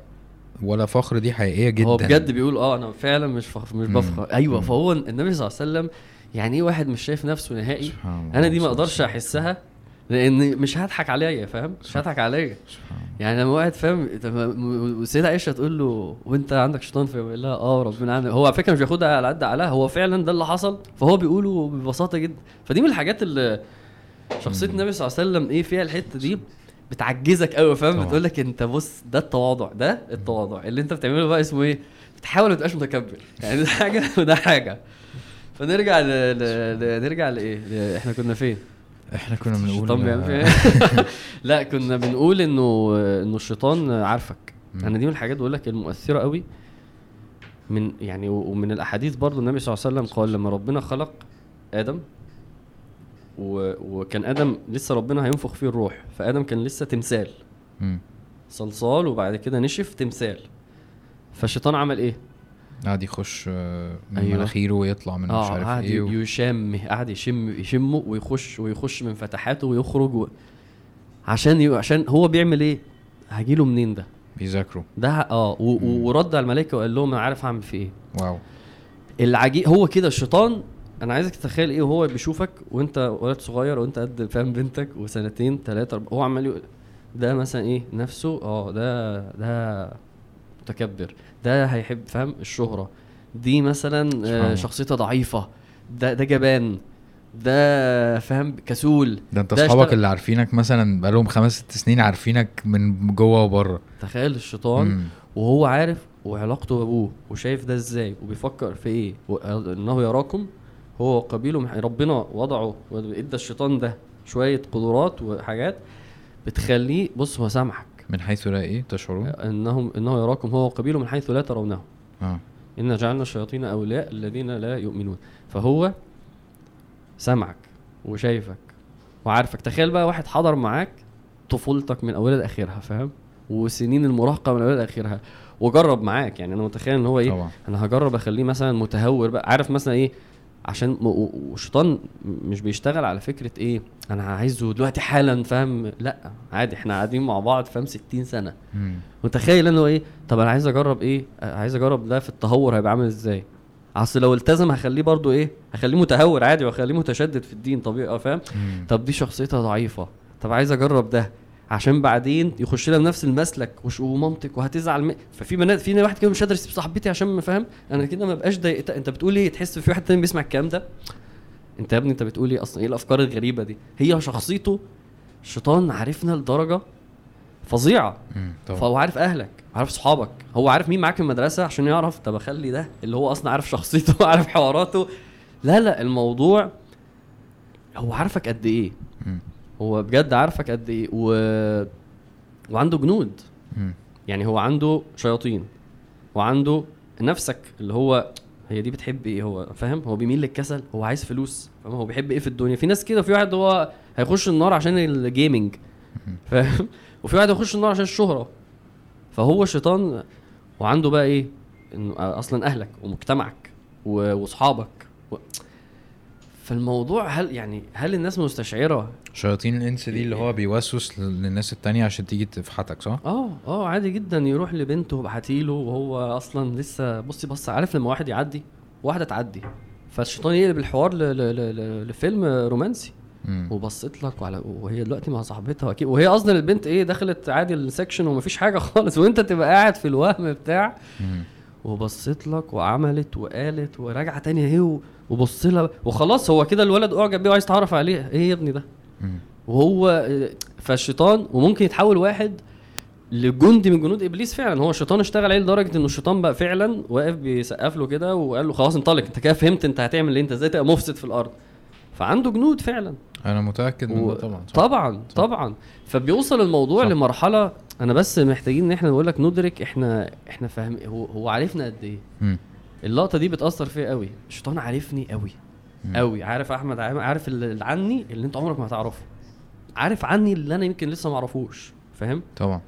ولا فخر دي حقيقية جدا هو بجد بيقول آه أنا فعلا مش فخر مش مم. بفخر أيوه مم. فهو النبي صلى الله عليه وسلم يعني إيه واحد مش شايف نفسه نهائي أنا دي ما أقدرش. أحسها لأن مش هضحك عليا فاهم مش هضحك عليا. يعني لما واحد فاهم والسيده عائشة تقول له وأنت عندك شيطان فيقول لها آه ربنا عندك هو على فكرة مش بياخدها على قد عقلها هو فعلا ده اللي حصل فهو بيقوله ببساطة جدا فدي من الحاجات اللي شخصية. النبي صلى الله عليه وسلم إيه فيها الحتة دي بتعجزك قوي فاهم. بتقول لك انت بص ده التواضع ده التواضع. اللي انت بتعمله بقى اسمه إيه؟ بتحاول ما تبقاش متكبر. يعني ده حاجة وده حاجة. فنرجع ل... ل... ل... نرجع لإيه؟ ل... إحنا كنا فين؟ إحنا كنا بنقول فيها إيه؟ لا كنا بنقول إنه إنه الشيطان عارفك. أنا دي من الحاجات بقول لك المؤثرة قوي. من يعني ومن الأحاديث برضو النبي صلى الله عليه وسلم قال لما ربنا خلق آدم و... وكان آدم لسه ربنا هينفخ فيه الروح فآدم كان لسه تمثال مم. صلصال وبعد كده نشف تمثال فالشيطان عمل إيه؟ قعد يخش آه، من أيوة. مناخيره ويطلع من مش آه عارف إيه و... يشم قعد يشم يشمه ويخش ويخش من فتحاته ويخرج و... عشان ي... عشان هو بيعمل إيه؟ هجيله منين ده؟ بيذاكروا ده آه و... ورد على الملائكة وقال لهم أنا عارف هعمل فيه إيه واو العجيب هو كده الشيطان أنا عايزك تتخيل إيه وهو بيشوفك وانت ولد صغير وانت قد فاهم بنتك وسنتين ثلاثة هو عمال يقول ده مثلا إيه نفسه؟ آه ده ده متكبر ده هيحب فاهم؟ الشهرة. دي مثلا آه. شخصيته ضعيفة. ده ده جبان. ده فاهم؟ كسول. ده انت اصحابك اللي عارفينك مثلا بقالهم خمس ست سنين عارفينك من جوه وبره. تخيل الشيطان مم. وهو عارف وعلاقته بأبوه وشايف ده إزاي وبيفكر في إيه و- إنه يراكم. هو وقبيله ربنا وضعه وإدى الشيطان ده شوية قدرات وحاجات بتخليه بص هو سامحك. من حيث لا إيه؟ تشعرون؟ إنهم إنه يراكم هو وقبيله من حيث لا ترونه. آه. إنا جعلنا الشياطين أولياء الذين لا يؤمنون. فهو سامعك وشايفك وعارفك. تخيل بقى واحد حضر معاك طفولتك من أولها لآخرها فاهم؟ وسنين المراهقة من أولها لآخرها وجرب معاك. يعني أنا متخيل إن هو إيه؟ طبعا. أنا هجرب أخليه مثلا متهور بقى. عارف مثلا إيه؟ عشان والشيطان مش بيشتغل على فكرة إيه أنا عايزه دلوقتي حالا فاهم؟ لأ عادي إحنا قاعدين مع بعض فاهم؟ 60 سنة. مم. متخيل انه إيه؟ طب أنا عايز أجرب إيه؟ آه، عايز أجرب ده في التهور هيبقى عامل إزاي؟ أصل لو التزم هخليه برضو إيه؟ هخليه متهور عادي وهخليه متشدد في الدين طبيعي آه فاهم. طب دي شخصيتها ضعيفة. طب عايز أجرب ده. عشان بعدين يخش لها بنفس المسلك وش- ومامتك وهتزعل م... ففي بنات في واحد كده مش قادر يسيب صاحبتي عشان ما فاهم. أنا كده ما بقاش ضايقت أنت بتقول إيه؟ تحس في واحد تاني بيسمع الكلام ده؟ أنت يا ابني أنت بتقول إيه أصلا؟ إيه الأفكار الغريبة دي؟ هي شخصيته الشيطان عارفنا لدرجة فظيعة. فهو عارف أهلك عارف صحابك. هو عارف مين معاك في المدرسة عشان يعرف طب أخلي ده اللي هو أصلا عارف شخصيته وعارف حواراته. لا لا الموضوع هو عارفك قد إيه. هو بجد عارفك قد إيه و... وعنده جنود. مم. يعني هو عنده شياطين وعنده نفسك اللي هو هي دي بتحب إيه هو فاهم؟ هو بيميل للكسل هو عايز فلوس فاهم؟ هو بيحب إيه في الدنيا؟ في ناس كده في واحد هو هيخش النار عشان الجيمنج فاهم؟ وفي واحد هيخش النار عشان الشهرة. فهو شيطان وعنده بقى إيه؟ إنه أصلا أهلك ومجتمعك وأصحابك و... فالموضوع هل يعني هل الناس مستشعرة؟ شياطين الإنس دي اللي هو بيوسوس للناس التانية عشان تيجي تفحتك صح؟ آه آه عادي جدا. يروح لبنته وبعتيله وهو أصلا لسه بصي بص عارف لما واحد يعدي؟ واحدة تعدي. فالشيطان يقلب الحوار ل... ل... ل... ل... لفيلم رومانسي. مم. وبصيت لك وعلى وهي دلوقتي مع صاحبتها أكيد. وهي أصلا البنت إيه دخلت عادي السكشن ومفيش حاجة خالص. وأنت تبقى قاعد في الوهم بتاع. مم. وبصيت لك وعملت وقالت وراجعه تاني. اهي و- وبص لها وخلاص هو كده الولد أعجب بيه وعايز يتعرف عليه. إيه يا ابني ده. وهو فالشيطان وممكن يتحول واحد لجندي من جنود إبليس فعلا. هو الشيطان اشتغل عليه لدرجة إنه الشيطان بقى فعلا واقف بيسقف له كده وقال له خلاص انطلق. أنت كده فهمت أنت هتعمل إيه؟ أنت إزاي تبقى مفسد في الأرض؟ فعنده جنود فعلا. أنا متأكد من و... ده طبعا صح. طبعا طبعا. فبيوصل الموضوع صح. لمرحلة أنا بس محتاجين إن إحنا نقول لك ندرك إحنا إحنا فاهم هو هو عارفنا قد إيه. اللقطة دي بتأثر فيا قوي. الشيطان عارفني قوي. قوي. عارف أحمد عارف اللي عني اللي أنت عمرك ما هتعرفه. عارف عني اللي أنا يمكن لسه ما أعرفوش. فاهم؟ طبعا.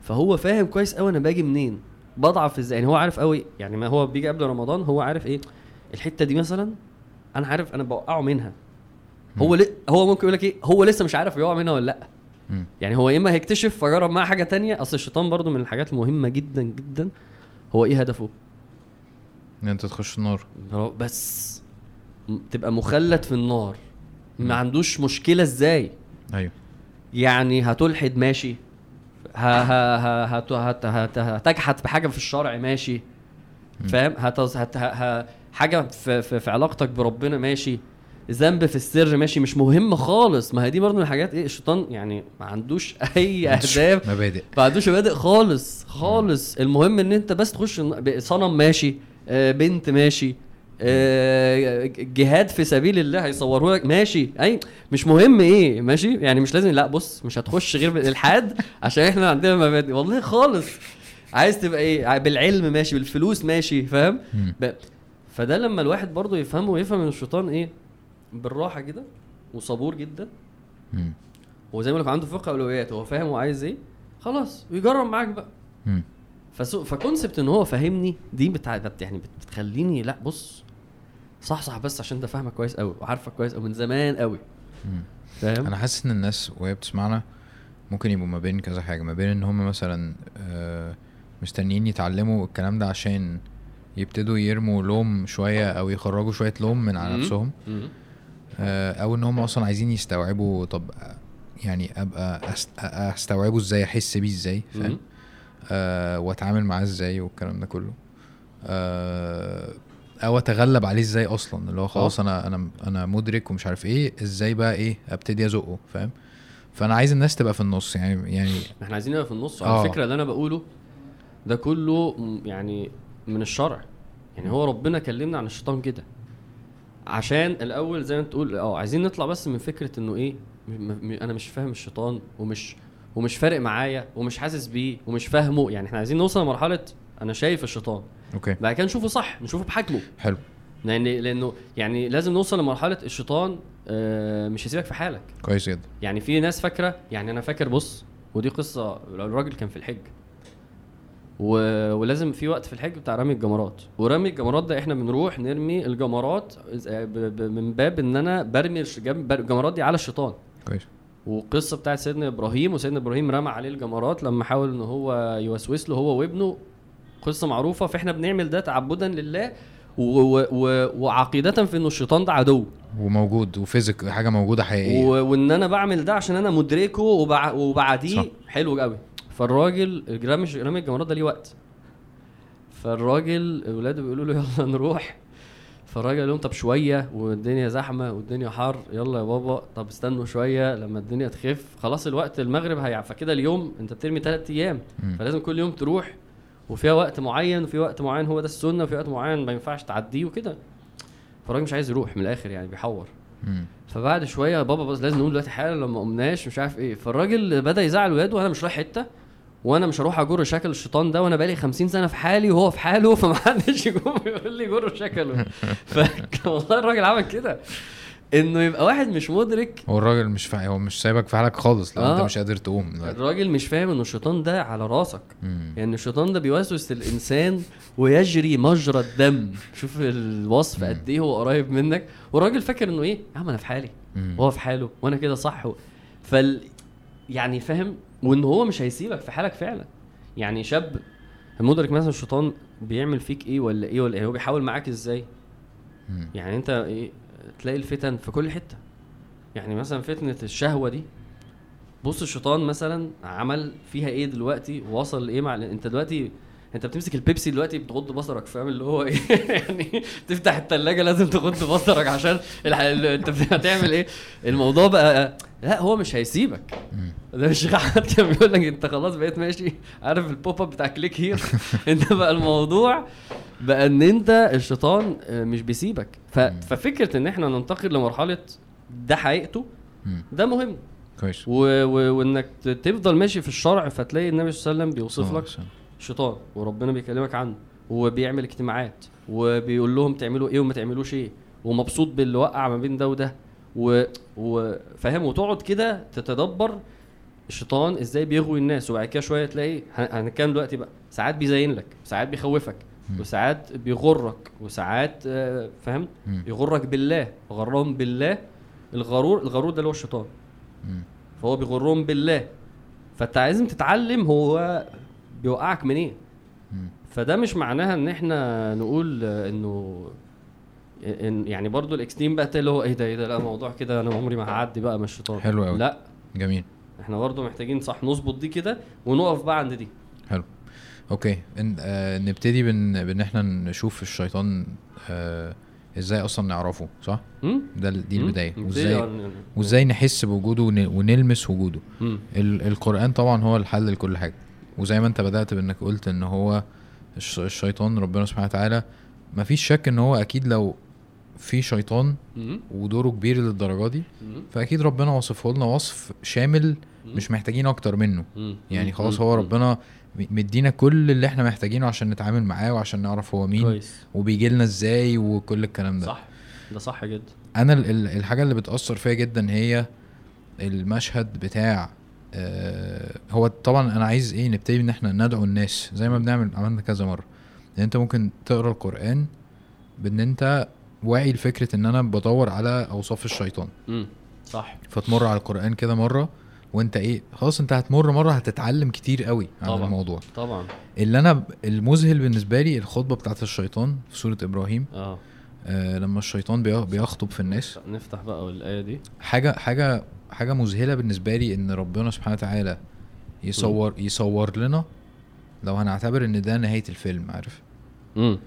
فهو فاهم كويس قوي أنا باجي منين. بضعف إزاي. يعني هو عارف قوي يعني ما هو بيجي قبل رمضان هو عارف إيه الحتة دي مثلا أنا عارف أنا بوقعه منها. هو ل... هو ممكن يقول لك إيه هو لسه مش عارف يقع منها ولا لأ. يعني هو يا إما هيكتشف فجرب معاه حاجة تانية. أصل الشيطان برضو من الحاجات المهمة جدا جدا هو إيه هدفه. إن أنت تخش النار. بس تبقى مخلد في النار. ما عندوش مشكلة إزاي؟ أيوه. يعني هتلحد ماشي. هتجحد بحاجة في الشرع ماشي. فاهم؟ هتز هت ه ه حاجة في, في, في علاقتك بربنا ماشي. ذنب في السر ماشي. مش مهم خالص. ما هي دي برضه من الحاجات إيه الشيطان يعني ما عندوش أي أهداف. مبادئ. ما عندوش مبادئ خالص خالص. المهم إن أنت بس تخش صنم ماشي. بنت ماشي. آه، جهاد في سبيل الله هيصوروه لك. ماشي. أي مش مهم إيه ماشي. يعني مش لازم لا بص مش هتخش غير بالإلحاد عشان إحنا عندنا مبادئ. والله خالص. عايز تبقى إيه؟ بالعلم ماشي. بالفلوس ماشي فاهم؟ فده لما الواحد برضه يفهمه ويفهم إن الشيطان إيه؟ بالراحة كده وصبور جدا. وزي ما لك عنده فقه أولويات هو فاهم هو عايز إيه؟ خلاص ويجرب معاك بقى. فكونسبت إن هو فاهمني دي بتع... بت- يعني بت- بتخليني لا بص صح صح بس عشان ده فاهمك كويس قوي وعارفك كويس قوي من زمان قوي. فاهم أنا حاسس إن الناس وهي بتسمعنا ممكن يبقوا ما بين كذا حاجة ما بين إن هم مثلا آه، مستنيين يتعلموا الكلام ده عشان يبتدوا يرموا لوم شوية أو يخرجوا شوية لوم من على. نفسهم. آه، أو إن هم أصلا عايزين يستوعبوا طب يعني أبقى أستوعبه إزاي أحس بيه إزاي فاهم آه واتعامل معاه إزاي والكلام ده كله. آه أو اتغلب عليه إزاي أصلا؟ اللي هو خلاص أنا أنا أنا مدرك ومش عارف إيه إزاي بقى إيه ابتدي ازقه فاهم؟ فانا عايز الناس تبقى في النص يعني يعني إحنا عايزين نبقى في النص. آه. على فكرة اللي أنا بقوله ده كله يعني من الشرع. يعني هو ربنا كلمنا عن الشيطان كده. عشان الأول زي ما تقول آه عايزين نطلع بس من فكرة إنه إيه م م أنا مش فاهم الشيطان ومش ومش فارق معايا ومش حاسس بيه ومش فاهمه. يعني إحنا عايزين نوصل لمرحلة أنا شايف الشيطان. أوكي. بعد كده نشوفه صح نشوفه بحجمه حلو. لأن لأنه يعني لازم نوصل لمرحلة الشيطان آه، مش هيسيبك في حالك. كويس جدا. يعني في ناس فاكرة يعني أنا فاكر بص ودي قصة الراجل كان في الحج. و... ولازم في وقت في الحج بتاع رمي الجمرات. ورمي الجمرات ده إحنا بنروح نرمي الجمرات ب... ب... من باب إن أنا برمي الجمرات دي على الشيطان. كويس. والقصة بتاعت سيدنا إبراهيم وسيدنا إبراهيم رمى عليه الجمرات لما حاول إن هو يوسوس له هو وابنه. قصة معروفة فإحنا بنعمل ده تعبدا لله و... و... وعقيده في إنه الشيطان ده عدو. وموجود وفيزيك حاجة موجودة حقيقية. و... وإن أنا بعمل ده عشان أنا مدركه وبع... وبعديه. حلو قوي. فالراجل رمي الجمرات ده ليه وقت. فالراجل اولاده بيقولوا له يلا نروح. فالراجل قال لهم طب شوية والدنيا زحمة والدنيا حر يلا يا بابا. طب استنوا شوية لما الدنيا تخف خلاص الوقت المغرب هيع فكده اليوم انت بترمي ثلاث أيام. فلازم كل يوم تروح وفيها وقت معين وفي وقت معين هو ده السنة وفي وقت معين ما ينفعش تعديه وكده. فالراجل مش عايز يروح من الآخر يعني بيحور. فبعد شوية بابا بس لازم نقول دلوقتي حالا لما قمناش مش عارف إيه. فالراجل بدأ يزعل ولاده وأنا مش رايح حتة. وأنا مش هروح اجر شكل الشيطان ده وأنا بقالي 50 سنة في حالي وهو في حاله فمحدش يقوم يقول لي جر شكله والله الراجل عمل كده انه يبقى واحد مش مدرك هو الراجل مش فا... هو مش سايبك في حالك خالص لو آه. انت مش قادر تقوم. الراجل مش فاهم إنه الشيطان ده على راسك مم. يعني الشيطان ده بيوسوس الانسان ويجري مجرى الدم شوف الوصف مم. قد إيه هو قريب منك والراجل فاكر إنه إيه يا عم أنا في حالي مم. وهو في حاله وأنا كده صح و... فال يعني فاهم وإن هو مش هيسيبك في حالك فعلا. يعني شاب المدرك مثلا الشيطان بيعمل فيك إيه ولا إيه ولا إيه؟ هو بيحاول معاك إزاي. يعني أنت إيه تلاقي الفتن في كل حتة. يعني مثلا فتنة الشهوة دي بص الشيطان مثلا عمل فيها إيه دلوقتي؟ وصل لإيه مع أنت دلوقتي انت بتمسك البيبسي دلوقتي بتغض بصرك فاهم؟ اللي هو إيه؟ يعني تفتح التلاجة لازم تغض بصرك عشان الح... انت هتعمل إيه؟ الموضوع بقى لا هو مش هيسيبك. ده الشيخ احمد كان بيقول لك انت خلاص بقيت ماشي. عارف ال pop up بتاع click here انت بقى الموضوع بقى إن أنت الشيطان مش بيسيبك. ف... ففكرة إن إحنا ننتقل لمرحلة ده حقيقته. ده مهم. كويس. و... و... وإنك تفضل ماشي في الشرع فتلاقي النبي صلى الله عليه وسلم بيوصف لك الشيطان وربنا بيكلمك عنه وبيعمل اجتماعات وبيقول لهم تعملوا إيه وما تعملوش إيه ومبسوط باللي وقع ما بين ده وده و... وفاهم وتقعد كده تتدبر الشيطان إزاي بيغوي الناس وبعد كده شوية تلاقي هن- هنتكلم دلوقتي بقى ساعات بيزين لك ساعات بيخوفك. وساعات بيغرك وساعات آه، فاهم. يغرك بالله غرهم بالله الغرور الغرور ده اللي هو الشيطان. فهو بيغرهم بالله فأنت لازم تتعلم هو بيوقعك منين. مم. فده مش معناها إن إحنا نقول إنه إن يعني برضو ال extreme بقى اللي هو إيه ده إيه ده لا موضوع كده أنا عمري ما هعدي بقى من الشيطان. حلو أوي. لا. جميل. إحنا برضو محتاجين صح نظبط دي كده ونقف بقى عند دي. حلو. okay. إن آه نبتدي بإن بإن إحنا نشوف الشيطان آه إزاي أصلا نعرفه صح؟ ده دي؟ البداية. وإزاي عن- وإزاي نحس بوجوده ون- ونلمس وجوده. ال القرآن طبعا هو الحل لكل حاجة. وزي ما انت بدأت بانك قلت ان هو الش الشيطان ربنا سبحانه وتعالى مفيش شك ان هو أكيد لو في شيطان. ودوره كبير للدرجة دي. فأكيد ربنا وصفه لنا وصف شامل. مش محتاجين أكتر منه. يعني. خلاص. هو. ربنا مدينا كل اللي إحنا محتاجينه عشان نتعامل معاه وعشان نعرف هو مين كويس وبيجي لنا إزاي وكل الكلام ده صح ده صح جدا أنا ال- ال- الحاجة اللي بتأثر فيا جدا هي المشهد بتاع هو طبعا أنا عايز إيه نبتدي إن إحنا ندعو الناس زي ما بنعمل عملنا كذا مرة. إن أنت ممكن تقرأ القرآن بإن أنت واعي لفكرة إن أنا بدور على أوصاف الشيطان. مم. صح. فتمر على القرآن كده مرة وأنت إيه خلاص أنت هتمر مرة هتتعلم كتير قوي عن طبعا. الموضوع. طبعا. اللي أنا المذهل بالنسبة لي الخطبة بتاعت الشيطان في سورة إبراهيم. آه. آه لما الشيطان بي- بيخطب في الناس. نفتح بقى الآية دي. حاجة حاجة حاجة مذهلة بالنسبة لي إن ربنا سبحانه وتعالى يصور يصور لنا لو هنعتبر إن ده نهاية الفيلم عارف؟ امم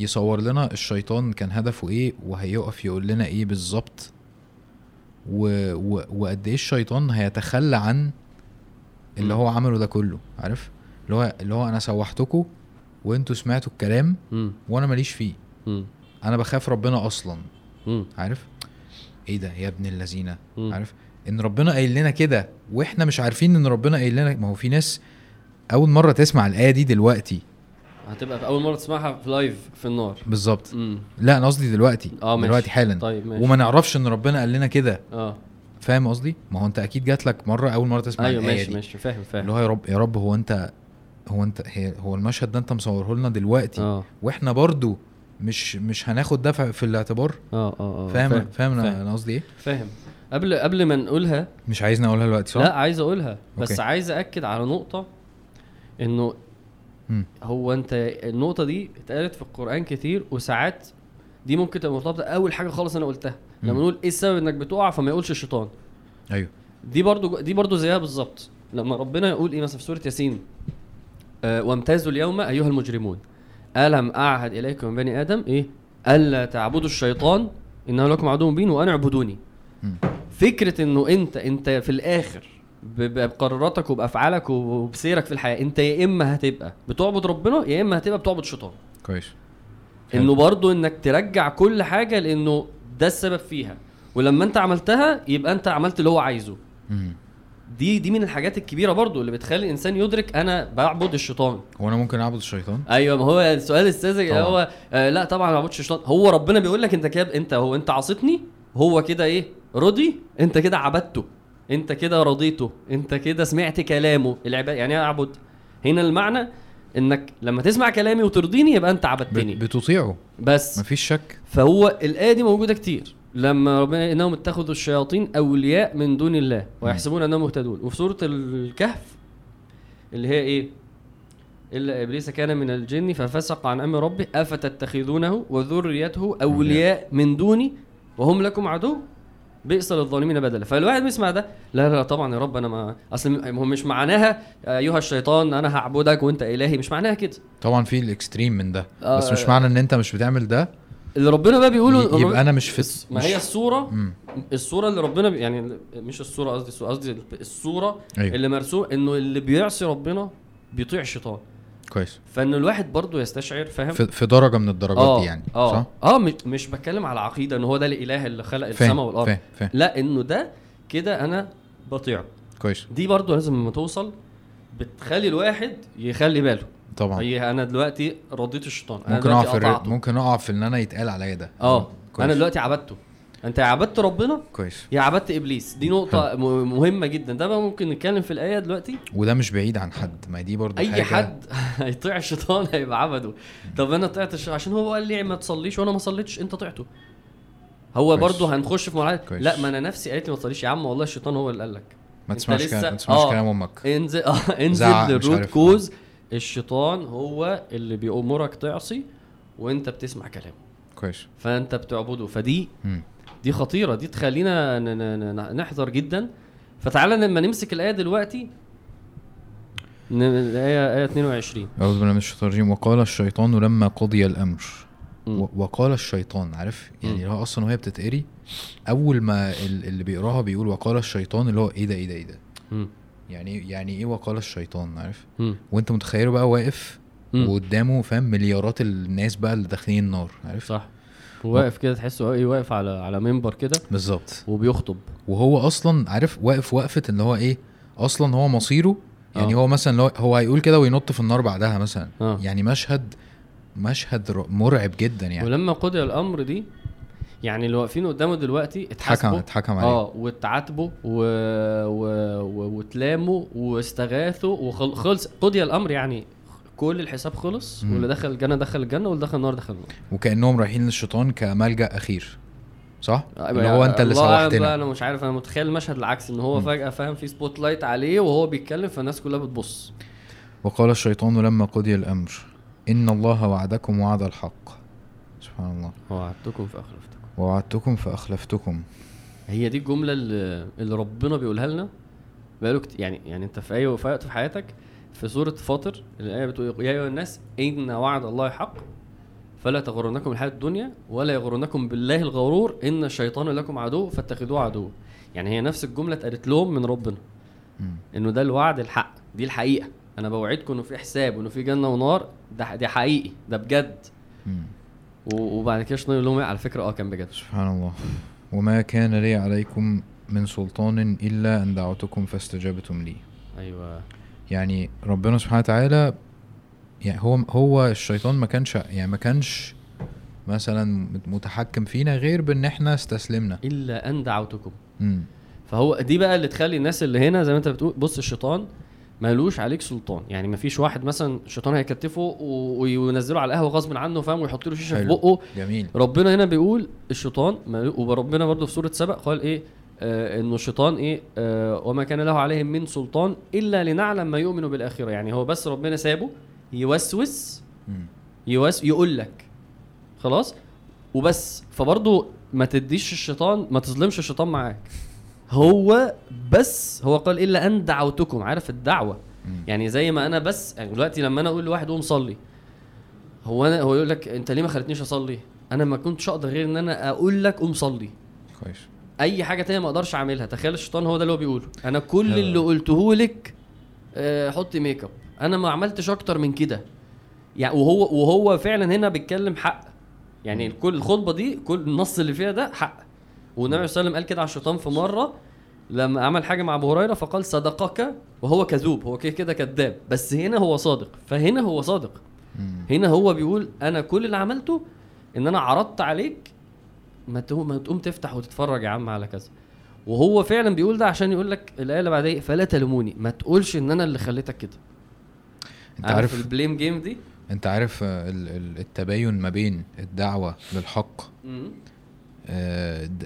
يصور لنا الشيطان كان هدفه إيه وهيقف يقول لنا إيه بالظبط و... و... وقد إيه الشيطان هيتخلى عن اللي مم. هو عمله ده كله عارف؟ اللي هو اللي هو أنا سوحتكم وأنتوا سمعتوا الكلام امم وأنا ماليش فيه. امم أنا بخاف ربنا أصلا عارف؟ إيه ده يا ابن اللذينة؟ مم. عارف؟ إن ربنا قايل لنا كده وإحنا مش عارفين إن ربنا قايل لنا ما هو في ناس أول مرة تسمع الآية دي دلوقتي. هتبقى في أول مرة تسمعها في لايف في النار. بالظبط. لا أنا قصدي دلوقتي آه ماشي. دلوقتي حالا. طيب ماشي. وما نعرفش إن ربنا قال لنا كده. آه. فاهم قصدي؟ ما هو أنت أكيد جات لك مرة أول مرة تسمع أيوه ماشي دي. ماشي فاهم اللي فاهم هو يا رب يا رب هو أنت هو أنت هي هو المشهد ده أنت مصوره لنا دلوقتي. آه. وإحنا برضو مش مش هناخد ده في الاعتبار. آه آه آه فاهم فاهم أنا قصدي إيه؟ فاهم. قبل قبل ما نقولها مش عايزني أقولها دلوقتي صح؟ لا عايز أقولها. بس أوكي. عايز اكد على نقطة إنه. هو أنت النقطة دي اتقالت في القرآن كتير وساعات دي ممكن تبقى مرتبطة أول حاجة خالص أنا قلتها. لما. نقول إيه السبب إنك بتقع فما يقولش الشيطان. أيوه. دي برضو دي برضو زيها بالظبط. لما ربنا يقول إيه مثلا في سورة ياسين آه وامتازوا اليوم أيها المجرمون. ألم أعهد إليكم من بني آدم؟ إيه؟ ألا تعبدوا الشيطان إنه لكم عدو مبين وان اعبدوني. مم. فكرة إنه انت أنت في ب- بقراراتك وبأفعالك وبسيرك في الحياة أنت يا إما هتبقى بتعبد ربنا يا إما هتبقى بتعبد الشيطان. كويس. إنه برضو إنك ترجع كل حاجة لإنه ده السبب فيها. ولما أنت عملتها يبقى أنت عملت اللي هو عايزه. دي دي من الحاجات الكبيرة برضو اللي بتخلي الإنسان يدرك أنا بعبد الشيطان. هو أنا ممكن أعبد الشيطان؟ أيوه ما هو السؤال الساذج. هو آه لا طبعا ما بعبدش الشيطان. هو ربنا بيقول لك أنت كده أنت هو أنت عصيتني هو كده إيه؟ رضي أنت كده عبدته أنت كده رضيته أنت كده سمعت كلامه. العباد يعني إيه أعبد. هنا المعنى إنك لما تسمع كلامي وترضيني يبقى أنت عبدتني. بتطيعه. بس. مفيش شك. فهو الآية دي موجودة كتير. لما ربنا إنهم اتخذوا الشياطين أولياء من دون الله ويحسبون أنهم مهتدون. وفي سورة الكهف اللي هي إيه؟ إلا إبليس كان من الجن ففسق عن أمر ربه أفتتخذونه؟ وذريته أولياء من دوني وهم لكم عدو؟ بئس للظالمين بدلا. فالواحد بيسمع ده لا لا طبعا يا رب أنا ما أصل هو مش معناها أيها الشيطان أنا هعبدك وأنت إلهي مش معناها كده. طبعا في الإكستريم من ده آه، بس مش معنى إن أنت مش بتعمل ده. اللي ربنا بقى بيقوله يبقى أنا مش في ما هي الصورة مم. الصورة اللي ربنا بي يعني مش الصورة قصدي قصدي الصورة أيوه. اللي مرسوم إنه اللي بيعصي ربنا بيطيع الشيطان. كويس. فإن الواحد برضه يستشعر فاهم؟ في, في درجة من الدرجات دي يعني آه. صح؟ آه مش, مش بتكلم على عقيدة إن هو ده الإله اللي خلق السماء والأرض. فاهم فاهم. لا إنه ده كده أنا بطيعه. كويس. دي برضه لازم لما توصل بتخلي الواحد يخلي باله. طبعا. هي أنا دلوقتي رضيت الشيطان. أنا ممكن اقع في الر-. ممكن اقع في إن أنا يتقال عليا ده. آه. أنا دلوقتي عبدته. أنت يا عبدت ربنا؟ كويس. يا عبدت إبليس. دي نقطة م- مهمة جدا. ده بقى ممكن نتكلم في الآية دلوقتي؟ وده مش بعيد عن حد. ما دي برضو أي حاجة. حد هيطيع الشيطان هيبقى عبده. طب أنا طلعت الش... عشان هو قال لي ما تصليش وأنا ما صليتش أنت طعته. هو. برضه هنخش في مرحله. لا ما أنا نفسي قالت لي ما تصليش. يا عم والله الشيطان هو اللي قال لك. ما تسمعش كلام ما تسمعش آه. كلام أمك. انزل آه. انزل للروت. كوز. الشيطان هو اللي بيأمرك تعصي وانت بتسمع كلامه. كويس. فانت بتعبده. فدي. دي خطيرة. دي تخلينا نحذر جدا. فتعالى لما نمسك الآية دلوقتي. الايه إيه 22 أعوذ بالله من الشيطان الرجيم. وقال الشيطان لما قضي الأمر. وقال الشيطان عارف؟ يعني. هو أصلا وهي بتتقري أول ما ال- اللي بيقراها بيقول وقال الشيطان اللي هو إيه ده إيه ده إيه ده. يعني يعني إيه وقال الشيطان عارف؟ مم. وأنت متخيله بقى واقف. وقدامه فاهم؟ مليارات الناس بقى اللي داخلين النار عارف؟ صح. واقف كده تحسه إيه واقف على على منبر كده. بالظبط. وبيخطب. وهو أصلا عارف؟ واقف وقفه اللي هو إيه أصلا هو مصيره يعني آه. هو مثلا لو هو هيقول كده وينط في النار بعدها مثلا. آه. يعني مشهد مشهد مرعب جدا يعني. ولما قضي الأمر دي يعني اللي واقفين قدامه دلوقتي اتحكم اتحاسبوا. اتحكم عليه. آه واتعاتبوا و... و... و... واتلاموا واستغاثوا وخلص قضي الأمر يعني. كل الحساب خلص. واللي دخل الجنة دخل الجنة واللي دخل النار دخل النار. وكأنهم رايحين للشيطان كملجأ أخير صح؟ اللي يعني هو أنت اللي سوحتنا. أنا مش عارف أنا متخيل المشهد العكس إن هو. فجأة فاهم في spotlight عليه وهو بيتكلم فالناس كلها بتبص. وقال الشيطان لما قضي الأمر إن الله وعدكم وعد الحق. سبحان الله. وعدتكم فاخلفتكم ووعدتكم فأخلفتكم. هي دي الجملة اللي, اللي ربنا بيقولها لنا بقاله كت... يعني يعني انت في أي في وقت في حياتك في سورة فاطر الآية بتقول يا أيها الناس إن وعد الله حق فلا تغرنكم الحياة الدنيا ولا يغرنكم بالله الغرور إن الشيطان لكم عدو فاتخذوه عدو. يعني هي نفس الجملة اتقالت لهم من ربنا. إنه ده الوعد الحق دي الحقيقة. أنا بوعدكم إنه في حساب وانه في جنة ونار ده دي حقيقي ده بجد. وبعد كده الشيطان يقول لهم إيه؟ على فكرة آه كان بجد. سبحان الله. وما كان لي عليكم من سلطان إلا أن دعوتكم فاستجبتم لي. أيوه. يعني ربنا سبحانه وتعالى يعني هو هو الشيطان ما كانش يعني ما كانش مثلا متحكم فينا غير بإن إحنا استسلمنا. إلا أن دعوتكم. امم فهو دي بقى اللي تخلي الناس اللي هنا زي ما أنت بتقول بص الشيطان مالوش عليك سلطان. يعني ما فيش واحد مثلا الشيطان هيكتفه وينزله على القهوة غصب عنه فاهم؟ ويحط له شيشة في. بقه. جميل. ربنا هنا بيقول الشيطان وربنا برضه في سورة سبأ قال إيه؟ آه إنه الشيطان إيه؟ آه وما كان له عليهم من سلطان إلا لنعلم ما يؤمن بالآخرة. يعني هو بس ربنا سابه يوسوس. يوس يقول لك. خلاص؟ وبس. فبرضه ما تديش الشيطان ما تظلمش الشيطان معاك. هو بس هو قال إلا أن دعوتكم عارف الدعوة؟ مم. يعني زي ما أنا بس يعني دلوقتي لما أنا أقول لواحد قوم صلي هو أنا هو يقول لك أنت ليه ما خلتنيش أصلي؟ أنا ما كنتش أقدر غير إن أنا أقول لك قوم صلي. كويس. أي حاجة تانية ما أقدرش أعملها. تخيل الشيطان هو ده اللي هو بيقوله. أنا كل. اللي قلته لك آه، حطي ميك اب أنا ما عملتش أكتر من كده. يعني وهو وهو فعلا هنا بيتكلم حق. يعني كل الخطبة دي كل النص اللي فيها ده حق. والنبي صلى الله عليه وسلم قال كده على الشيطان في مرة لما عمل حاجة مع أبو هريرة فقال صدقك وهو كذوب هو كده كده كذاب. بس هنا هو صادق فهنا هو صادق. هنا هو بيقول أنا كل اللي عملته إن أنا عرضت عليك ما تقوم تفتح وتتفرج يا عم على كذا. وهو فعلا بيقول ده عشان يقول لك الآية اللي بعدها إيه؟ فلا تلوموني. ما تقولش إن أنا اللي خليتك كده. أنت عارف البليم جيم دي؟ أنت عارف ال- ال- التباين ما بين الدعوة للحق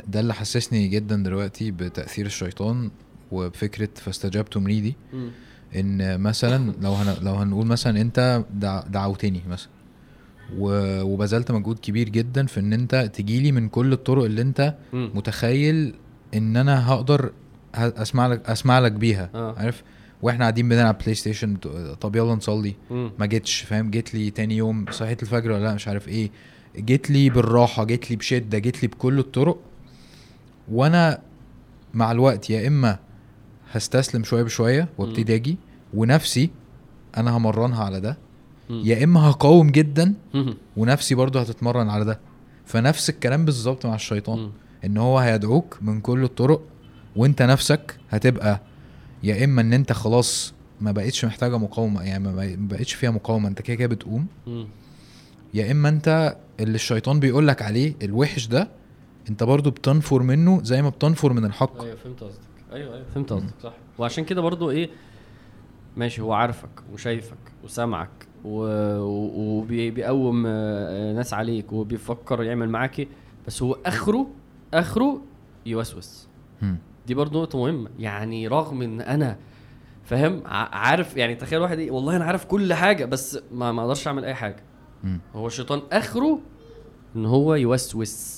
ده اللي حسسني جدا دلوقتي بتأثير الشيطان وبفكرة فاستجبتم لي دي مم. إن مثلا لو هن لو هنقول مثلا أنت دع دعوتني مثلا و- وبذلت مجهود كبير جدا في إن أنت تجيلي من كل الطرق اللي أنت. متخيل إن أنا هقدر أسمع لك أسمع لك بيها آه. عارف وإحنا قاعدين بنلعب PlayStation طب يلا نصلي. ما جيتش فاهم جيت لي تاني يوم صحيت الفجر ولا لأ مش عارف إيه جيت لي بالراحة جيت لي بشدة جيت لي بكل الطرق وأنا مع الوقت يا إما هستسلم شوية بشوية وابتدي أجي ونفسي أنا همرنها على ده. يا إما هقاوم جدا. ونفسي برضو هتتمرن على ده فنفس الكلام بالظبط مع الشيطان. إن هو هيدعوك من كل الطرق وأنت نفسك هتبقى يا إما إن أنت خلاص ما بقتش محتاجة مقاومة يعني ما بق- ما بقتش فيها مقاومة أنت كده كده بتقوم. يا إما أنت اللي الشيطان بيقول لك عليه الوحش ده أنت برضو بتنفر منه زي ما بتنفر من الحق. أيوه فهمت قصدك. أيوه أيوه فهمت قصدك صح. وعشان كده برضو إيه ماشي هو عارفك وشايفك وسامعك وبيقوم ناس عليك وبيفكر يعمل معاك إيه بس هو آخره آخره يوسوس. دي برضو نقطة مهمة. يعني رغم إن أنا فاهم عارف يعني تخيل واحد إيه والله أنا عارف كل حاجة بس ما أقدرش أعمل أي حاجة. مم. هو الشيطان آخره إن هو يوسوس.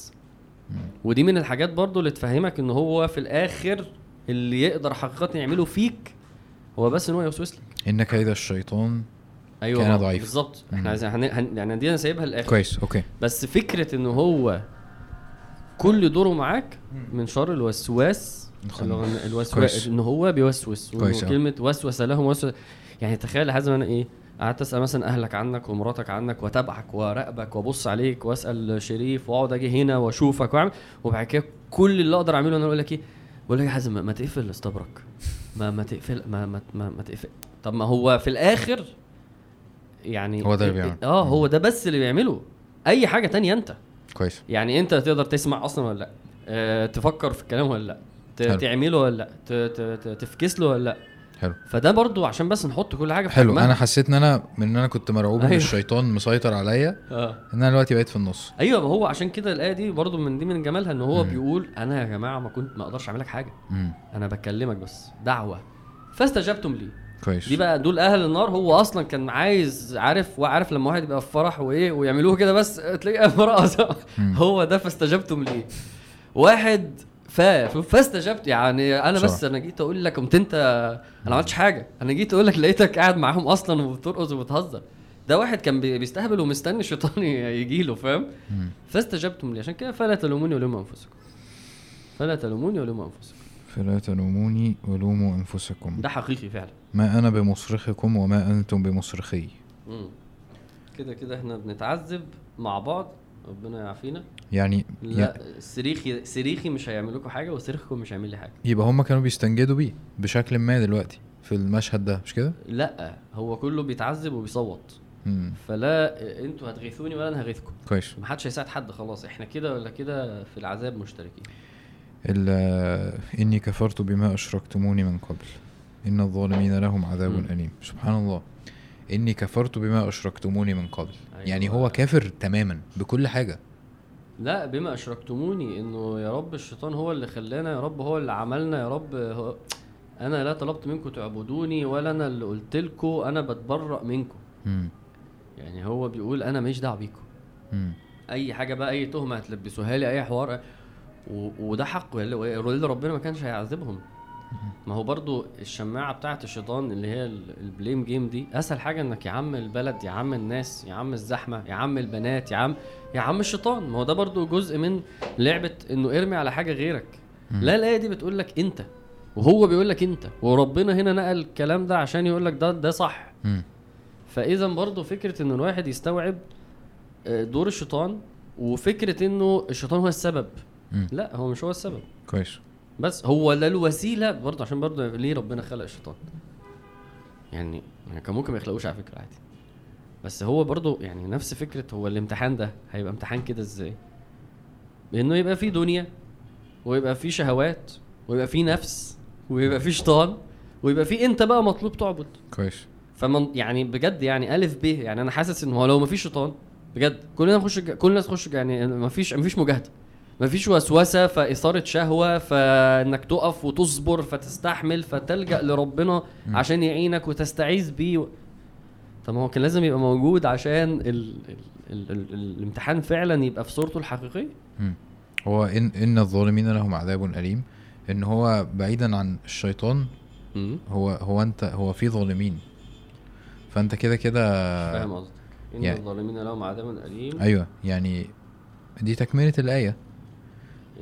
ودي من الحاجات برضو اللي تفهمك إن هو في الآخر اللي يقدر حقيقة يعمله فيك هو بس إن هو يوسوس لك ان كيد الشيطان أيوه كان ما- ضعيف. بالظبط. إحنا هن... هن... يعني دي أنا سايبها للآخر كويس أوكي بس فكرة إن هو كل دوره معاك من شر الوسواس الوسواس. إن هو بيوسوس أوي. كلمة وسوس لهم وسوس يعني تخيل حازم أنا إيه قعدت أسأل مثلا أهلك عنك ومراتك عنك وأتابعك وأراقبك وأبص عليك وأسأل شريف وأقعد أجي هنا وأشوفك وأعمل. وبعد كده كل اللي أقدر أعمله إن أنا أقول لك إيه؟ بقول لك يا حازم ما- تقفل استبرك ما ما تقفل ما ما ما, ما تقفل. طب ما هو في الآخر يعني هو ده اللي بيعمل. آه هو ده بس اللي بيعمله. أي حاجة تانية أنت. كويس. يعني أنت تقدر تسمع أصلا ولا لأ؟ أه تفكر في الكلام ولا لأ. تعمله ولا لأ؟ تفكس له ولا لأ؟ حلو. فده برضو عشان بس نحط كل حاجة في حلو. حجمها. أنا حسيت إن أنا من إن أنا كنت مرعوب إن أيوه. الشيطان مسيطر عليا. آه. إن أنا دلوقتي بقيت في النص. أيوه ما هو عشان كده الآية دي برضو من دي من جمالها إن هو مم. بيقول أنا يا جماعة ما كنت ما أقدرش أعمل لك حاجة. مم. أنا بكلمك بس. دعوة. فاستجبتم لي. كويس. دي بقى دول أهل النار. هو أصلا كان عايز عارف وعارف لما واحد يبقى في فرح وإيه ويعملوه كده بس تلاقيه مرقص مم. هو ده فاستجبتم ليه واحد ف فاستجبت. يعني أنا بس. أنا جيت أقول لك قمت أنت أنا ما عملتش حاجة. أنا جيت أقول لك لقيتك قاعد معاهم أصلا وبترقص وبتهزر. ده واحد كان بي- بيستهبل ومستني الشيطان يجي له فاهم. فاستجبتم لي عشان كده فلا تلوموني ولوموا أنفسكم. فلا تلوموني ولوموا أنفسكم. فلا تلوموني ولوموا أنفسكم. ده حقيقي فعلا. ما أنا بمصرخكم وما أنتم بمصرخي. كده كده إحنا بنتعذب مع بعض. ربنا يعافينا. يعني لا صريخي صريخي مش هيعمل لكم حاجة وصريخكم مش هيعمل لي حاجة. يبقى هم كانوا بيستنجدوا بيه بشكل ما دلوقتي في المشهد ده مش كده؟ لا هو كله بيتعذب وبيصوت. مم. فلا أنتوا هتغيثوني ولا أنا هغيثكم. كويس. محدش هيساعد حد خلاص إحنا كده ولا كده في العذاب مشتركين. إني كفرت بما أشركتموني من قبل. إن الظالمين لهم عذاب مم. أليم. سبحان الله. إني كفرت بما أشركتموني من قبل أيوة. يعني هو كافر تماما بكل حاجة لا بما أشركتموني إنه يا رب الشيطان هو اللي خلانا يا رب هو اللي عملنا يا رب هو أنا لا طلبت منكم تعبدوني ولا أنا اللي قلت لكم أنا بتبرأ منكم. يعني هو بيقول أنا ماليش دعوة بيكم. أي حاجة بقى أي تهمة هتلبسوها لي أي حوار. وده حقه اللي ربنا ما كانش هيعذبهم ما هو برضو الشماعة بتاعه الشيطان اللي هي ال- البليم جيم دي أسهل حاجة إنك يا عم البلد يا عم الناس يا عم الزحمة يا عم البنات يا عم يا عم الشيطان ما هو ده برضو جزء من لعبة إنه ارمي على حاجة غيرك. لا الآية دي بتقول لك أنت وهو بيقول لك أنت وربنا هنا نقل الكلام ده عشان يقول لك ده ده صح. فإذا برضه فكرة إن الواحد يستوعب آه، دور الشيطان وفكرة إنه الشيطان هو السبب. لا هو مش هو السبب كويس بس هو ده الوسيلة برضه عشان برضه ليه ربنا خلق الشيطان؟ يعني يعني كان ممكن ما يخلقوش على فكرة عادي. بس هو برضه يعني نفس فكرة هو الامتحان ده هيبقى امتحان كده إزاي؟ بإنه يبقى فيه دنيا ويبقى فيه شهوات ويبقى فيه نفس ويبقى فيه شيطان ويبقى فيه أنت بقى مطلوب تعبد. كويس. فمن يعني بجد يعني ألف ب يعني أنا حاسس ان هو لو مفيش شيطان بجد كلنا نخش كل الناس تخش يعني مفيش مفيش مجاهدة. مفيش وسوسة فإثارة شهوة فإنك تقف وتصبر فتستحمل فتلجأ لربنا. عشان يعينك وتستعيذ بيه. طب ما هو كان لازم يبقى موجود عشان ال... ال... ال... ال... الامتحان فعلا يبقى في صورته الحقيقية. هو إن إن الظالمين لهم عذاب أليم. إن هو بعيدا عن الشيطان هو هو أنت هو في ظالمين. فأنت كده كده فاهم قصدك. إن يعني- الظالمين لهم عذاب أليم. أيوه يعني دي تكملة الآية.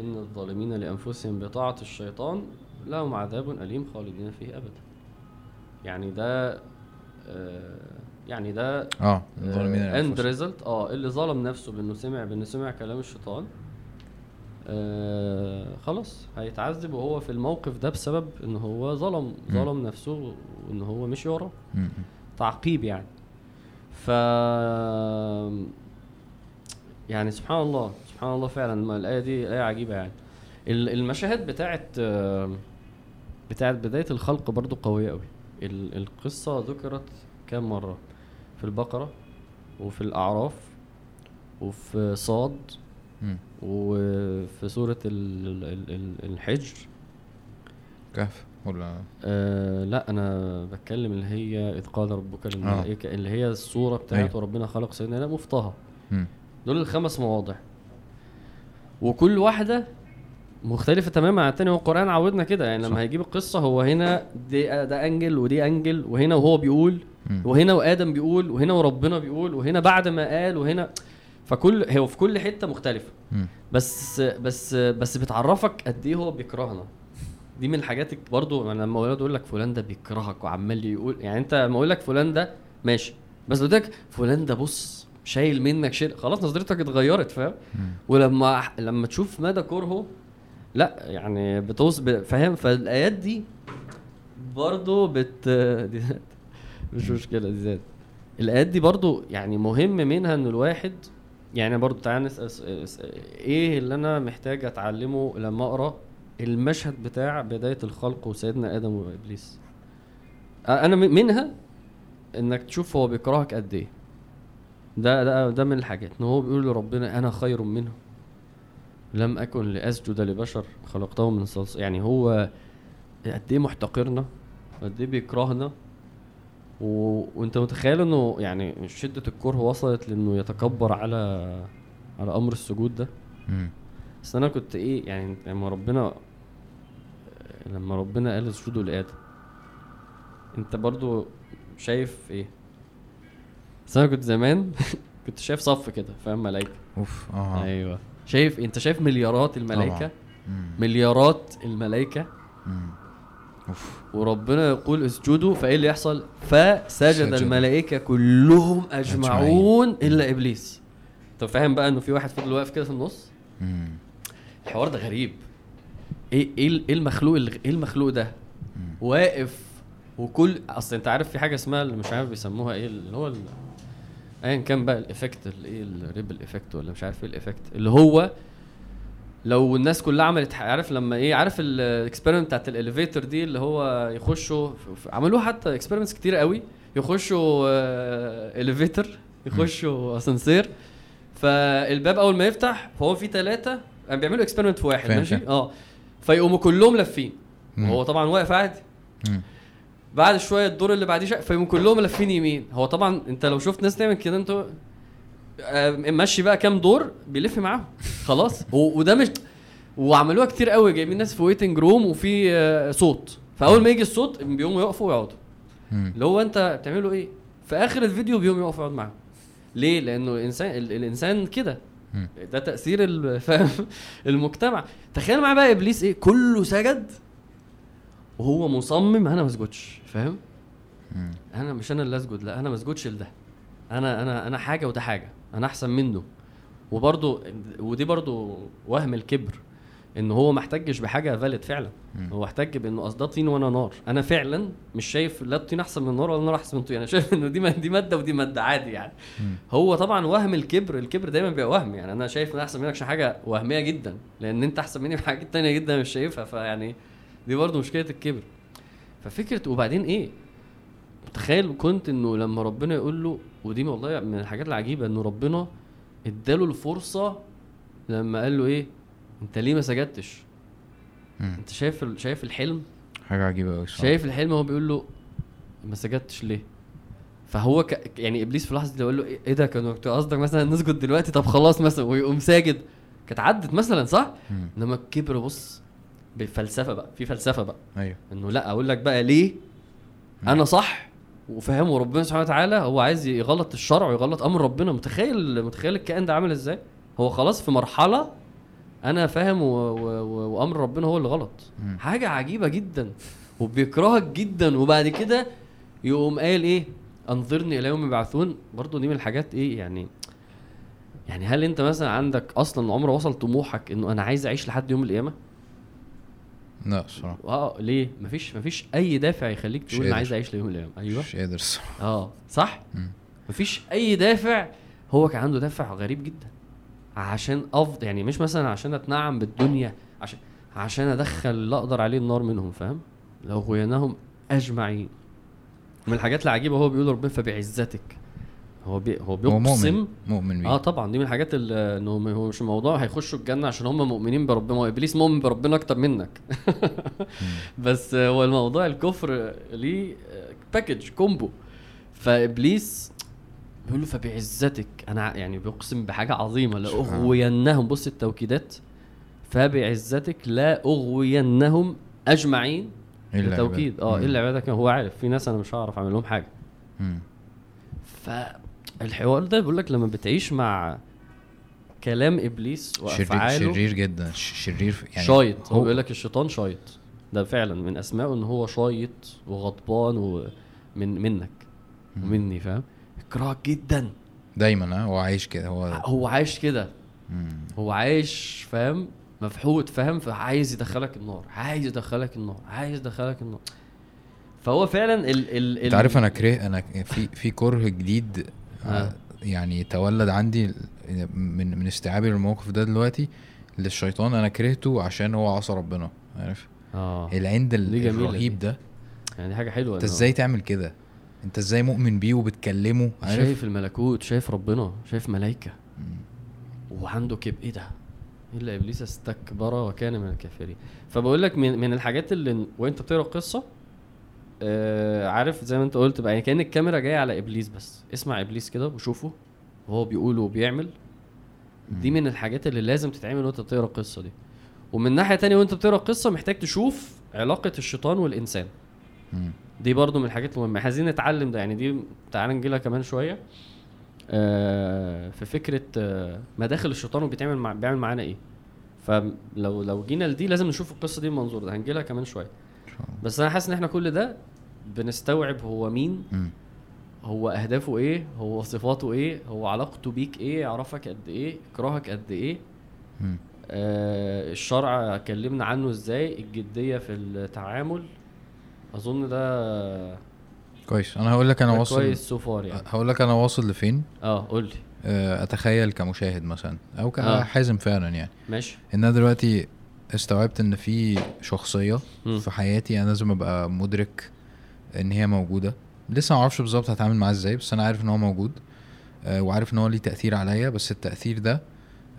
إن الظالمين لأنفسهم بطاعة الشيطان لهم عذاب أليم خالدين فيه أبدا يعني ده آه يعني ده آه الظالمين end لأنفسهم. result آه اللي ظلم نفسه بإنه سمع بإنه سمع كلام الشيطان آه خلاص هيتعذب وهو في الموقف ده بسبب إن هو ظلم. ظلم نفسه وإن هو مشي وراه. تعقيب يعني ف يعني سبحان الله سبحان الله فعلا الآية دي آية عجيبة يعني. ال- المشاهد بتاعت آه، بتاعت بداية الخلق برضو قوية قوي ال- القصة ذكرت كام مرة؟ في البقرة وفي الأعراف وفي صاد. وفي ال- الحجر. كهف ولا؟ آه لا أنا بتكلم اللي هي إذ قال ربك للملائكة اللي هي الصورة بتاعت أيوة. وربنا خلق سيدنا طه مم. دول الخمس مواضع. وكل واحدة مختلفة تماما عن التانية هو القرآن عودنا كده يعني. لما هيجيب القصة هو هنا دي ده أنجل ودي أنجل وهنا وهو بيقول. وهنا وآدم بيقول وهنا وربنا بيقول وهنا بعد ما قال وهنا فكل هو في كل حتة مختلفة. بس بس بس بتعرفك قد إيه هو بيكرهنا دي من الحاجات برضو لما أقول لك فلان ده بيكرهك وعمال يقول يعني أنت لما أقول لك فلان ده ماشي بس قلت لك فلان ده بص شايل منك شيء. خلاص نظرتك اتغيرت فاهم. ولما لما تشوف مدى كرهه لا يعني بتوص فاهم؟ فالآيات دي برضو بت دي ذات. مش مشكلة دي ذات الآيات دي برضو يعني مهم منها إن الواحد يعني برضو تعالى نسأل إيه اللي أنا محتاج أتعلمه لما أقرأ المشهد بتاع بداية الخلق وسيدنا آدم وإبليس؟ أنا منها إنك تشوف هو بيكرهك قد إيه. ده ده ده من الحاجات. إن هو بيقول لربنا أنا خير منه. لم أكن لأسجد لبشر خلقته من صلصال يعني هو قد إيه محتقرنا قد إيه بيكرهنا. و... وأنت متخيل إنه يعني شدة الكره وصلت لإنه يتكبر على على أمر السجود ده؟ مم. بس أنا كنت إيه يعني لما ربنا لما ربنا قال اسجدوا لآدم أنت برضو شايف إيه؟ بس أنا كنت زمان كنت شايف صف كده فاهم ملايكة أوف آه أيوه شايف أنت شايف مليارات الملائكه. مليارات الملائكه. أوف وربنا يقول اسجدوا فإيه اللي يحصل فسجد سجد. الملائكة كلهم أجمعون. إلا إبليس انت فاهم بقى إنه في واحد فضل واقف كده في النص مم. الحوار ده غريب إيه إيه إيه المخلوق إيه المخلوق ده مم. واقف وكل أصل أنت عارف في حاجة اسمها اللي مش عارف بيسموها إيه اللي هو ايا كان بقى ال effect الايه ال ripple effect ولا مش عارف إيه ال effect اللي هو لو الناس كلها عملت عارف لما إيه عارف ال experiment بتاعت ال elevator دي اللي هو يخشوا عملوها حتى experiments كتير قوي يخشوا elevator يخشوا اسانسير فالباب أول ما يفتح فهو في ثلاثة يعني بيعملوا experiment في واحد ماشي. آه فيقوموا كلهم لافين. وهو طبعا واقف عادي. بعد شوية الدور اللي بعديه شا- فيقوموا كلهم لافين يمين. هو طبعا انت لو شفت ناس تعمل كده أنتوا آه، ماشي بقى كام دور بيلف معاهم. خلاص. وده مش وعملوها كتير قوي. جايبين ناس في waiting room وفي آه، صوت. فأول ما يجي الصوت بيقوموا يقفوا ويقعدوا. اللي هو انت بتعملوا إيه؟ في آخر الفيديو بيقوم يقف يقعد معاهم. ليه؟ لأنه الإنسان ال- الإنسان كده. ده تأثير فاهم؟ المجتمع. تخيل معايا بقى إبليس إيه؟ كله سجد وهو مصمم أنا ما أسجدش فاهم. أنا مش أنا اللي أسجد لا أنا ما أسجدش لده. أنا أنا أنا حاجة وده حاجة أنا أحسن منه. وبرضو ودي برضو وهم الكبر إن هو ما احتجش بحاجة فالid فعلا. مم. هو احتج بإنه ده طين وأنا نار. أنا فعلا مش شايف لا الطين أحسن من النار ولا النار أحسن من الطين أنا شايف إنه دي دي مادة ودي مادة عادي يعني. مم. هو طبعا وهم الكبر الكبر دايما بيبقى وهم يعني. أنا شايف إن أنا أحسن منك عشان حاجة وهمية جدا لأن أنت أحسن مني في حاجات تانية جدا مش شايفها فيعني دي برضه مشكلة الكبر. ففكرة وبعدين إيه؟ تخيل كنت إنه لما ربنا يقول له ودي والله من الحاجات العجيبة إنه ربنا إداله الفرصة لما قال له إيه؟ أنت ليه ما سجدتش. أنت شايف شايف الحلم؟ حاجة عجيبة قوي شايف الحلم هو بيقول له ما سجدتش ليه؟ فهو ك... يعني إبليس في اللحظه دي يقول له إيه إيه ده؟ كانوا قصدك مثلا نسجد دلوقتي؟ طب خلاص مثلا ويقوم ساجد. كانت عدت مثلا صح. إنما الكبر بص بفلسفه بقى في فلسفة بقى. أيوه. إنه لأ أقول لك بقى ليه أنا صح وفاهم وربنا سبحانه وتعالى هو عايز يغلط الشرع ويغلط أمر ربنا. متخيل متخيل الكائن ده عامل إزاي؟ هو خلاص في مرحلة أنا فاهم و... و... و... وأمر ربنا هو اللي غلط. مم. حاجة عجيبة جدا وبيكرهك جدا. وبعد كده يقوم قايل إيه؟ أنظرني إلى يوم يبعثون. برضو دي من الحاجات إيه يعني يعني هل أنت مثلا عندك أصلا عمر وصل طموحك إنه أنا عايز أعيش لحد يوم القيامة؟ لا الصراحه آه ليه؟ مفيش مفيش أي دافع يخليك تقول أنا. عايز أعيش ليوم القيامه أيوه. مش قادر آه صح. مفيش أي دافع. هو كان عنده دافع غريب جدا. عشان افضل يعني مش مثلا عشان أتنعم بالدنيا عشان عشان أدخل اللي أقدر عليه النار منهم فاهم؟ لو غويناهم أجمعين. من الحاجات العجيبة هو بيقول ربنا فبعزتك. هو بي هو بيقسم مؤمن مؤمن بيه. آه طبعا. دي من الحاجات اللي إنه هو مش الموضوع هيخشوا الجنة عشان هم مؤمنين بربنا هو إبليس مؤمن بربنا أكتر منك. بس هو الموضوع الكفر ليه package combo فإبليس بيقول له فبعزتك أنا يعني بيقسم بحاجة عظيمة. لاغوينهم بص التوكيدات. فبعزتك لأغوينهم أجمعين إلا بالتوكيد عباد. آه. إلا عبادك هو عارف. في ناس أنا مش هعرف أعمل لهم حاجة. مم. فالحوار ده بيقول لك لما بتعيش مع كلام إبليس شرير وأفعاله شرير جدا. ش- شرير يعني شايط. هو هو بيقول لك الشيطان شايط. ده فعلا من أسمائه إن هو شايط وغضبان ومن منك. ومني فاهم؟ يكرهك جدا. دايما ها هو عايش كده. هو هو عايش كده. هو عايش فاهم؟ مفحوط فاهم؟ فعايز يدخلك النار. عايز يدخلك النار. عايز يدخلك النار. فهو فعلا ال ال أنت عارف أنا كره أنا في في كره جديد آه. آه. يعني تولد عندي من من استيعابي للموقف ده دلوقتي للشيطان أنا كرهته عشان هو عصى ربنا عارف آه العند الرهيب. ده يعني حاجة حلوة أنت إزاي تعمل كده أنت إزاي مؤمن بيه وبتكلمه عارف شايف الملكوت شايف ربنا شايف ملائكه. وعنده كب إيه ده الا إبليس استكبر وكان من الكافرين فبقول لك من من الحاجات اللي وأنت بتقرا القصة آه عارف زي ما انت قلت بقى يعني كأن الكاميرا جاية على إبليس بس. اسمع إبليس كده وشوفه وهو بيقول وبيعمل. دي من الحاجات اللي لازم تتعمل وانت بتقرأ القصة دي. ومن ناحية تانية وانت بتقرأ القصة محتاج تشوف علاقة الشيطان والإنسان. دي برضو من الحاجات المهمة. عايزين نتعلم ده يعني دي تعال نجي لها كمان شوية. آه في فكرة آه مداخل الشيطان وبيتعمل مع بيعمل معانا إيه. فلو لو جينا لدي لازم نشوف القصة دي بمنظور ده. هنجي لها كمان شوية. بس أنا حاسس إن إحنا كل ده بنستوعب هو مين مم. هو أهدافه إيه هو صفاته إيه هو علاقته بيك إيه يعرفك قد إيه يكرهك قد إيه. آه الشرع اتكلمنا عنه إزاي الجدية في التعامل. أظن ده كويس. أنا هقول لك أنا واصل كويس سو فار يعني. هقول لك أنا واصل لفين. آه قول لي. آه، أتخيل كمشاهد مثلا أو آه. كحازم فعلا يعني. ماشي. إن أنا دلوقتي استوعبت إن في شخصية مم. في حياتي أنا لازم أبقى مدرك إن هي موجودة. لسه ما أعرفش بالظبط هتعامل معاه إزاي بس أنا عارف إن هو موجود آه، وعارف إن هو ليه تأثير عليا بس التأثير ده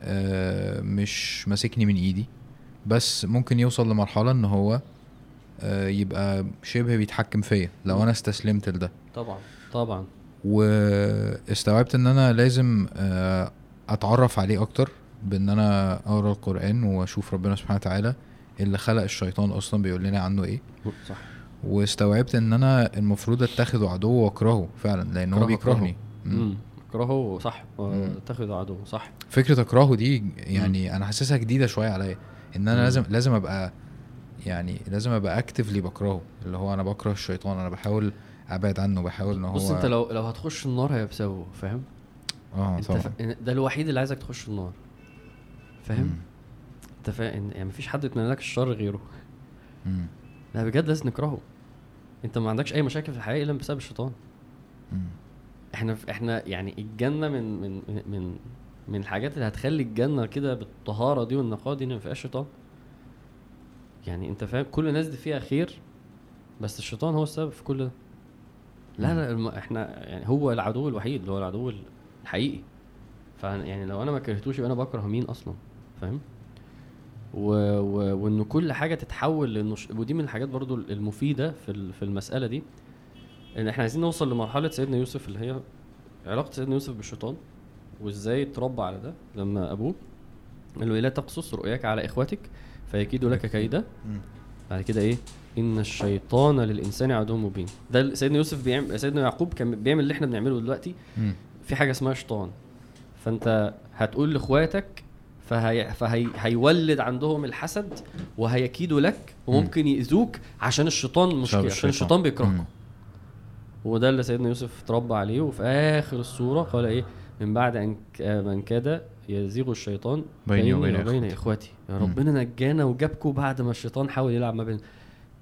آه، مش ماسكني من إيدي. بس ممكن يوصل لمرحلة إن هو آه، يبقى شبه بيتحكم فيا لو أنا استسلمت لده. طبعا طبعا. واستوعبت إن أنا لازم آه، أتعرف عليه أكتر. بان أنا اقرا القرآن واشوف ربنا سبحانه وتعالى اللي خلق الشيطان أصلا بيقول لنا عنه إيه. صح. واستوعبت إن أنا المفروض اتخذه عدو وأكرهه فعلا لأن هو بيكرهني. مم. أكرهه صح. مم. تاخذ عدو صح. فكرة أكرهه دي يعني أنا حاسسها جديدة شوية عليا إن أنا مم. لازم لازم أبقى يعني لازم أبقى اكتفلي بكرهه اللي هو أنا بكره الشيطان أنا بحاول أبعد عنه بحاول إن هو بص أنت لو لو هتخش النار هيبقى بسببه فاهم؟ آه أنت طبعا. ده الوحيد اللي عايزك تخش النار. فاهم. أنت فاهم يعني مفيش حد يتمنى لك الشر غيره. مم. لا بجد لازم نكرهه. أنت ما عندكش أي مشاكل في الحياة إلا بسبب الشيطان. مم. إحنا إحنا يعني الجنة من من من من الحاجات اللي هتخلي الجنة كده بالطهارة دي والنقاء دي إن ما فيهاش شيطان. يعني أنت فاهم؟ كل الناس دي فيها خير بس الشيطان هو السبب في كل ده. لا لا. إحنا يعني هو العدو الوحيد اللي هو العدو الحقيقي. ف يعني لو أنا ما كرهتوش يبقى أنا بكره مين أصلا؟ فاهم و... و... وان كل حاجة تتحول لأنه. ودي من الحاجات برضو المفيدة في. في المسألة دي إن إحنا عايزين نوصل لمرحلة سيدنا يوسف اللي هي علاقة سيدنا يوسف بالشيطان وإزاي اتربى على ده لما أبوه قال له لا تقصص رؤياك على إخواتك فيكيدوا لك كيدا. بعد كده إيه إن الشيطان للإنسان عدو مبين ده سيدنا يوسف بيعمل سيدنا يعقوب كان بيعمل اللي إحنا بنعمله دلوقتي. في حاجة اسمها شيطان فأنت هتقول لإخواتك فهي فهي هيولد عندهم الحسد وهيكيدوا لك وممكن يأذوك عشان الشيطان مشكله عشان الشيطان. بيكرهكم مم. وده اللي سيدنا يوسف اتربى عليه وفي آخر السورة قال إيه؟ من بعد أن من كاد يزيغ الشيطان بيني وبين وبين. إخواتي. يا. ربنا نجانا وجابكم بعد ما الشيطان حاول يلعب ما بين.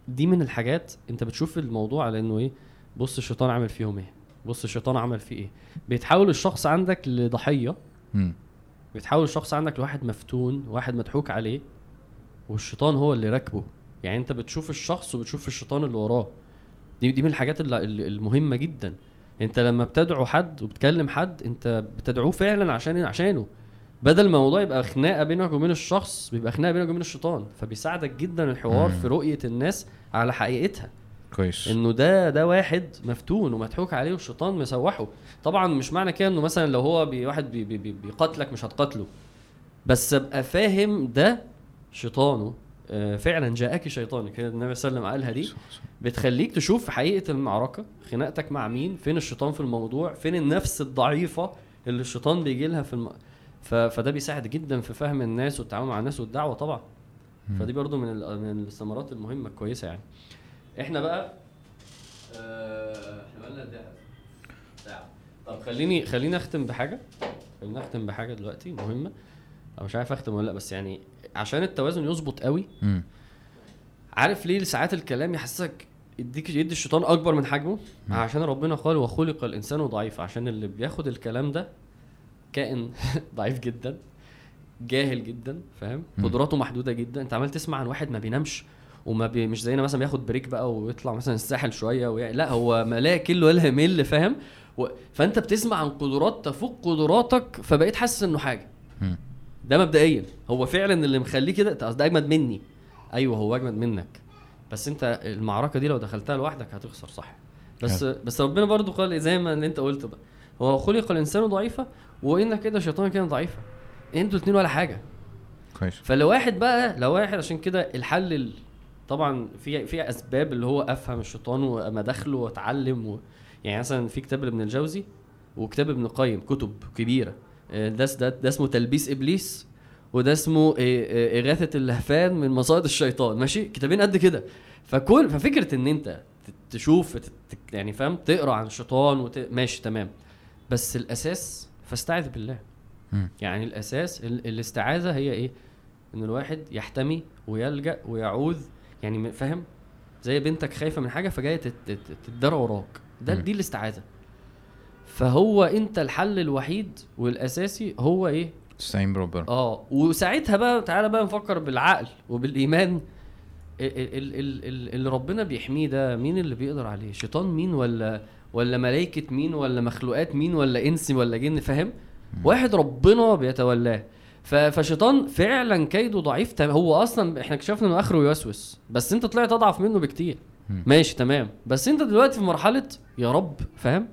دي من الحاجات أنت بتشوف الموضوع على إنه إيه؟ بص الشيطان عمل فيهم إيه؟ بص الشيطان عمل فيه إيه؟ بيتحول الشخص عندك لضحية. بيتحول الشخص عندك لواحد مفتون واحد مضحوك عليه والشيطان هو اللي راكبه. يعني انت بتشوف الشخص وبتشوف الشيطان اللي وراه. دي دي من الحاجات المهمة جدا. انت لما بتدعو حد وبتكلم حد انت بتدعوه فعلا عشان عشانه. بدل ما الموضوع يبقى خناقة بينك وبين الشخص بيبقى خناقة بينك وبين الشيطان. فبيساعدك جدا الحوار. في رؤية الناس على حقيقتها. كويس. إنه ده ده واحد مفتون ومضحوك عليه والشيطان مسوحه. طبعا مش معنى كده إنه مثلا لو هو بي واحد بي بي بي بيقاتلك مش هتقاتله. بس أبقى فاهم ده شيطانه. آه، فعلا جاءك شيطانك النبي صلى الله عليه وسلم قالها دي. بتخليك تشوف حقيقة المعركة خناقتك مع مين فين الشيطان في الموضوع فين النفس الضعيفة اللي الشيطان بيجي لها في الم... ف... فده بيساعد جدا في فهم الناس والتعامل مع الناس والدعوة طبعا. فدي برضو من ال... من الثمرات المهمة الكويسة يعني. إحنا بقى؟ آه، إحنا بقالنا قد إيه؟ ساعه طب خليني خليني أختم بحاجة. خليني أختم بحاجة دلوقتي مهمة. أو مش عارف أختم ولا لأ بس يعني عشان التوازن يظبط قوي. عارف ليه ساعات الكلام يحسسك يديك يدي الشيطان أكبر من حجمه؟ مم. عشان ربنا قال وخلق الإنسان ضعيف عشان اللي بياخد الكلام ده كائن ضعيف جدا جاهل جدا فاهم. قدراته محدودة جدا. أنت عمال تسمع عن واحد ما بينامش. وما بي مش زينا مثلا بياخد بريك بقى ويطلع مثلا الساحل شوية ويع... لا هو ما لا كل ولا مل فاهم؟ و... فأنت بتسمع عن قدرات تفوق قدراتك فبقيت حاسس إنه حاجة. ده مبدئيا. هو فعلا اللي مخليه كده ده أجمد مني. أيوه هو أجمد منك. بس أنت المعركة دي لو دخلتها لوحدك هتخسر صح. بس بس ربنا برضو قال زي ما اللي أنت قلت ده هو خلق الإنسان ضعيفا وإن كده شيطان كان ضعيفا إنتوا الاثنين ولا حاجة. كويس. فلو واحد بقى لو واحد عشان كده الحل ال- طبعا في في أسباب اللي هو أفهم الشيطان ومداخله واتعلم و... يعني مثلا في كتاب ابن الجوزي وكتاب ابن القيم كتب كبيرة. آه، ده ده, ده اسمه تلبيس إبليس وده اسمه آه، آه، إغاثة اللهفان من مصائد الشيطان. ماشي؟ كتابين قد كده. فكل ففكرة إن أنت تشوف يعني فاهم؟ تقرأ عن الشيطان وت... ماشي تمام. بس الأساس فاستعذ بالله. يعني الأساس ال- الاستعاذة هي إيه؟ إن الواحد يحتمي ويلجأ ويعوذ يعني فاهم؟ زي بنتك خايفة من حاجة فجاية تت- تت- تتدرى وراك. ده. دي الاستعاذة. فهو أنت الحل الوحيد والأساسي هو إيه؟ تستعين بربنا. آه وساعتها بقى تعالى بقى نفكر بالعقل وبالإيمان. ال- ال- ال- ال- اللي ربنا بيحميه ده مين اللي بيقدر عليه؟ شيطان مين ولا ولا ملائكة مين ولا مخلوقات مين ولا إنس ولا جن؟ فاهم؟ واحد ربنا بيتولاه. فشيطان فعلا كيده ضعيف تم- هو أصلا إحنا اكتشفنا إنه أخره يوسوس بس أنت طلعت أضعف منه بكتير. ماشي تمام. بس أنت دلوقتي في مرحلة يا رب فاهم؟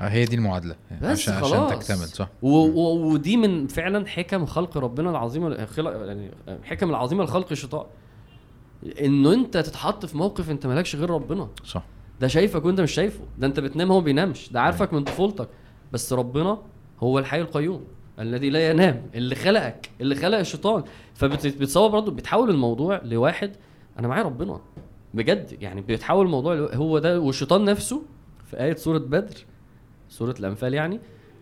آه، هي دي المعادلة. بس عشان خلاص. عشان تكتمل صح. و و ودي من فعلا حكم خلق ربنا العظيمه خلق يعني حكم العظيمه لخلق الشيطان إنه أنت تتحط في موقف أنت مالكش غير ربنا. صح. ده شايفك وأنت مش شايفه. ده أنت بتنام هو بينامش. ده عارفك من طفولتك. بس ربنا هو الحي القيوم. الذي لا ينام اللي خلقك اللي خلق الشيطان. فبتصور برضه بتحول الموضوع لواحد أنا معايا ربنا. بجد يعني بيتحول الموضوع هو ده والشيطان نفسه في آية سورة بدر سورة الأنفال يعني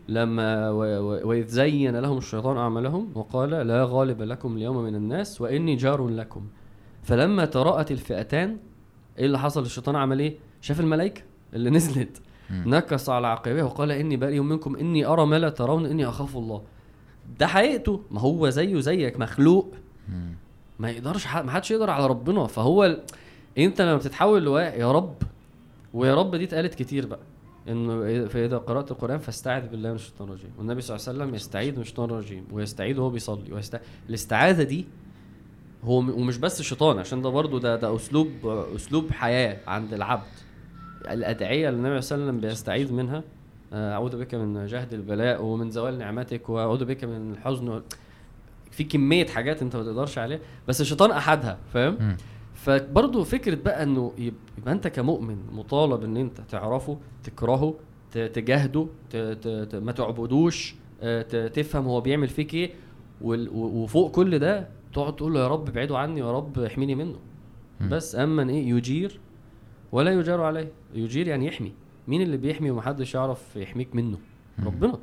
لما وإذ زين لهم الشيطان أعمالهم وقال لا غالب لكم اليوم من الناس وإني جار لكم. فلما تراءت الفئتان إيه اللي حصل؟ الشيطان عمل إيه؟ شاف الملائكة اللي نزلت. نكص على عقبيه وقال إني بريء منكم إني أرى ما لا ترون إني أخاف الله. ده حقيقته. ما هو زيه زيك مخلوق. ما يقدرش ما حدش يقدر على ربنا. فهو ال... أنت لما بتتحول لواحد يا رب ويا رب دي اتقالت كتير بقى. انه فإذا قرأت القرآن فاستعذ بالله من الشيطان الرجيم. والنبي صلى الله عليه وسلم يستعيذ من الشيطان الرجيم ويستعيذ وهو بيصلي. ويست... الاستعاذة دي هو ومش بس الشيطان عشان ده برضو ده ده أسلوب أسلوب حياة عند العبد. الأدعية اللي النبي صلى الله عليه وسلم بيستعيذ منها آه، أعوذ بك من جهد البلاء ومن زوال نعمتك وأعوذ بك من الحزن. في كمية حاجات أنت ما تقدرش عليها بس الشيطان أحدها فاهم. فبرضه فكرة بقى يب- يبقى أنت كمؤمن مطالب إن أنت تعرفه تكرهه تجاهده ما تعبدوش آه، تفهم هو بيعمل فيك و- وفوق كل ده تقعد تقول له يا رب ابعده عني يا رب احميني منه. بس أما إيه يجير ولا يجار عليه. يجير يعني يحمي. مين اللي بيحمي ومحدش يعرف يحميك منه؟ مم. ربنا.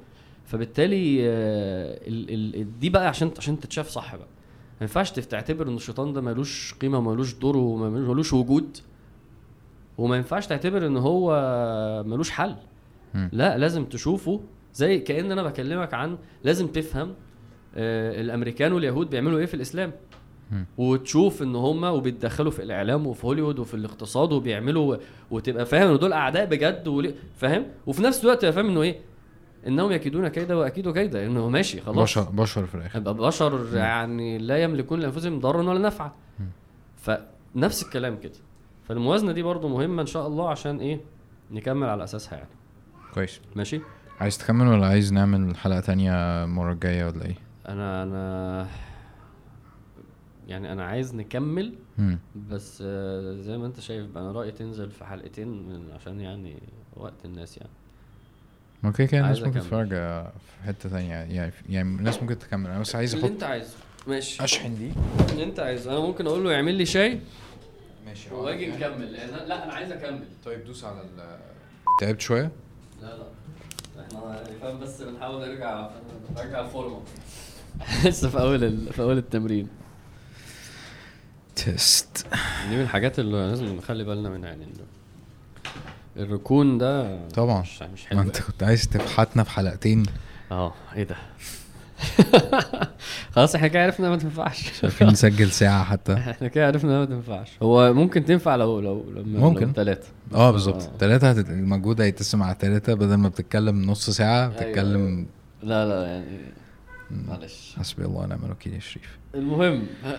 فبالتالي آه، ال ال دي بقى عشان عشان تتشاف صح بقى. ما ينفعش تعتبر إن الشيطان ده ملوش قيمة وملوش دور وملوش وجود. وما ينفعش تعتبر إن هو ملوش حل. لا لازم تشوفه. زي كأن أنا بكلمك عن لازم تفهم آه الأمريكان واليهود بيعملوا إيه في الإسلام. وتشوف إن هم وبيتدخلوا في الإعلام وفي هوليوود وفي الاقتصاد وبيعملوا وتبقى فاهم إن دول أعداء بجد فاهم؟ وفي نفس الوقت تبقى فاهم إنه إيه؟ إنهم يكيدون كيدا واكيدوا كيدا إنه ماشي خلاص. بشر بشر في الآخر. بشر يعني لا يملكون لأنفسهم ضرا ولا نفعا. فنفس الكلام كده. فالموازنة دي برضو مهمة إن شاء الله عشان إيه؟ نكمل على أساسها يعني. كويس. ماشي؟ عايز تكمل ولا عايز نعمل حلقة تانية المرة الجاية ولا إيه؟ أنا أنا يعني أنا عايز نكمل. بس آه، زي ما أنت شايف بقى أنا رأيي تنزل في حلقتين من عشان يعني وقت الناس يعني. ما كده كده الناس ممكن. تتفرج آه، في حتة تانية. يعني يعني الناس ممكن تكمل. أنا بس عايز اللي أحط أنت عايزه. ماشي. أشحن دي. اللي أنت عايزه. أنا ممكن أقول له يعمل لي شاي ماشي. وأجي نكمل. لأن أنا- لا أنا عايز أكمل. طيب دوس على ال تعبت شوية؟ لا لا. إحنا يعني فاهم بس بنحاول نرجع نرجع الفورمه لسه في أول ال... في أول التمرين. تيست دي من الحاجات اللي لازم نخلي بالنا منها يعني الركون ده طبعا. مش مش ما حلو انت كنت عايز تفحتنا في حلقتين. آه إيه ده؟ خلاص إحنا كده عرفنا ما تنفعش. عارفين نسجل ساعة حتى. إحنا كده عرفنا ما تنفعش. هو ممكن تنفع لو لو لما ممكن. ثلاثة آه بالظبط. آه. ثلاثة هتت... المجهود هيتقسم على ثلاثة بدل ما بتتكلم نص ساعة بتتكلم لا لا يعني معلش. حسبي الله ونعم الوكيل يا شريف. المهم.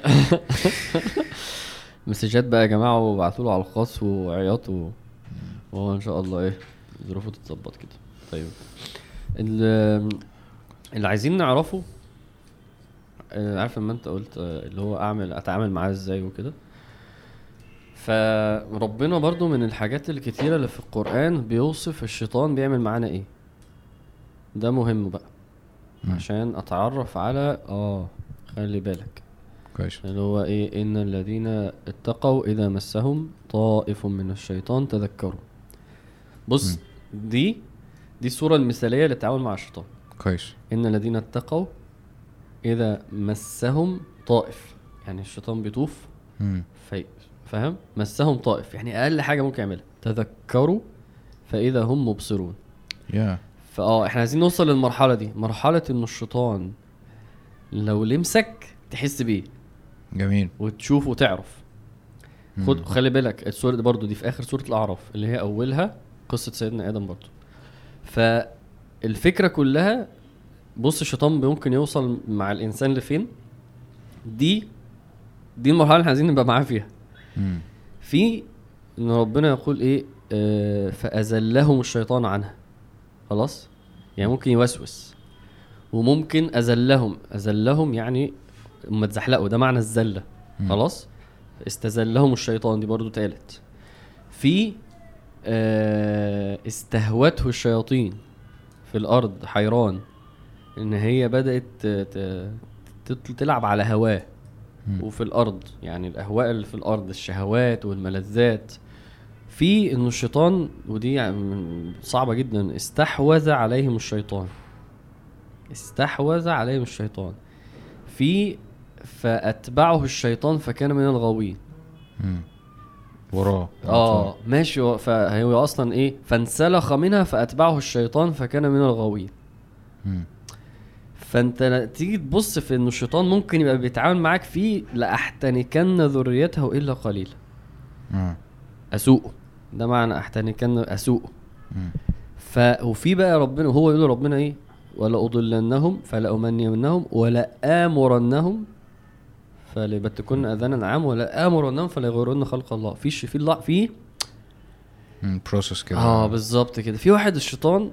مسجات بقى يا جماعة وابعتوا له على الخاص وعياطوا وهو إن شاء الله إيه ظروفه تتظبط كده. طيب. ال- اللي عايزين نعرفه آه، عارف لما أنت قلت آه، اللي هو اعمل أتعامل معاه إزاي وكده. فربنا برضو من الحاجات الكتيرة اللي في القرآن بيوصف الشيطان بيعمل معانا إيه. ده مهم بقى. عشان أتعرف على آه خلي بالك. كويس. اللي هو إيه إن الذين اتقوا إذا مسهم طائف من الشيطان تذكروا. بص دي دي الصورة المثالية للتعامل مع الشيطان. كويس. إن الذين اتقوا إذا مسهم طائف. يعني الشيطان بيطوف مم. في فاهم؟ مسهم طائف. يعني أقل حاجة ممكن يعملها. تذكروا فإذا هم مبصرون. يا. فآه إحنا عايزين نوصل للمرحلة دي. مرحلة ان الشيطان لو لمسك تحس بيه. جميل. وتشوف وتعرف. خد خلي بالك السورة دي برضو دي في آخر سورة الأعراف اللي هي أولها قصة سيدنا آدم برضو فالفكرة كلها بص الشيطان ممكن يوصل مع الإنسان لفين؟ دي دي المرحلة اللي إحنا عايزين نبقى معاه فيها. مم. في إن ربنا يقول إيه؟ آه فأزلهم الشيطان عنها. خلاص؟ يعني ممكن يوسوس. وممكن أزلهم. أزلهم يعني هم اتزحلقوا. ده معنى الزلة. مم. خلاص؟ استزلهم الشيطان. دي برضو تالت. في آه استهوته الشياطين في الأرض حيران إن هي بدأت تلعب على هواه. وفي الأرض. يعني الأهواء اللي في الأرض الشهوات والملذات. في إنه الشيطان ودي يعني صعبة جدا استحوذ عليهم الشيطان. استحوذ عليهم الشيطان. في فأتبعه الشيطان فكان من الغاوين. وراه آه ماشي. هو- فهو أصلا إيه؟ فانسلخ منها فأتبعه الشيطان فكان من الغاوين. فأنت تيجي تبص في إنه الشيطان ممكن يبقى بيتعامل معاك فيه لأحتنكن ذريته إلا قليلا. آه. ده معنى احتنكن اسوءه مم. ف وفي بقى ربنا هو يقول ربنا إيه؟ ولا أضلنهم فلا أمنينهم ولا آمرنهم فليبتكن أذانا عام ولا آمرنهم فلا يغيرن خلق الله. في ش- في الله في. بروسس كده. آه بالظبط كده. في واحد الشيطان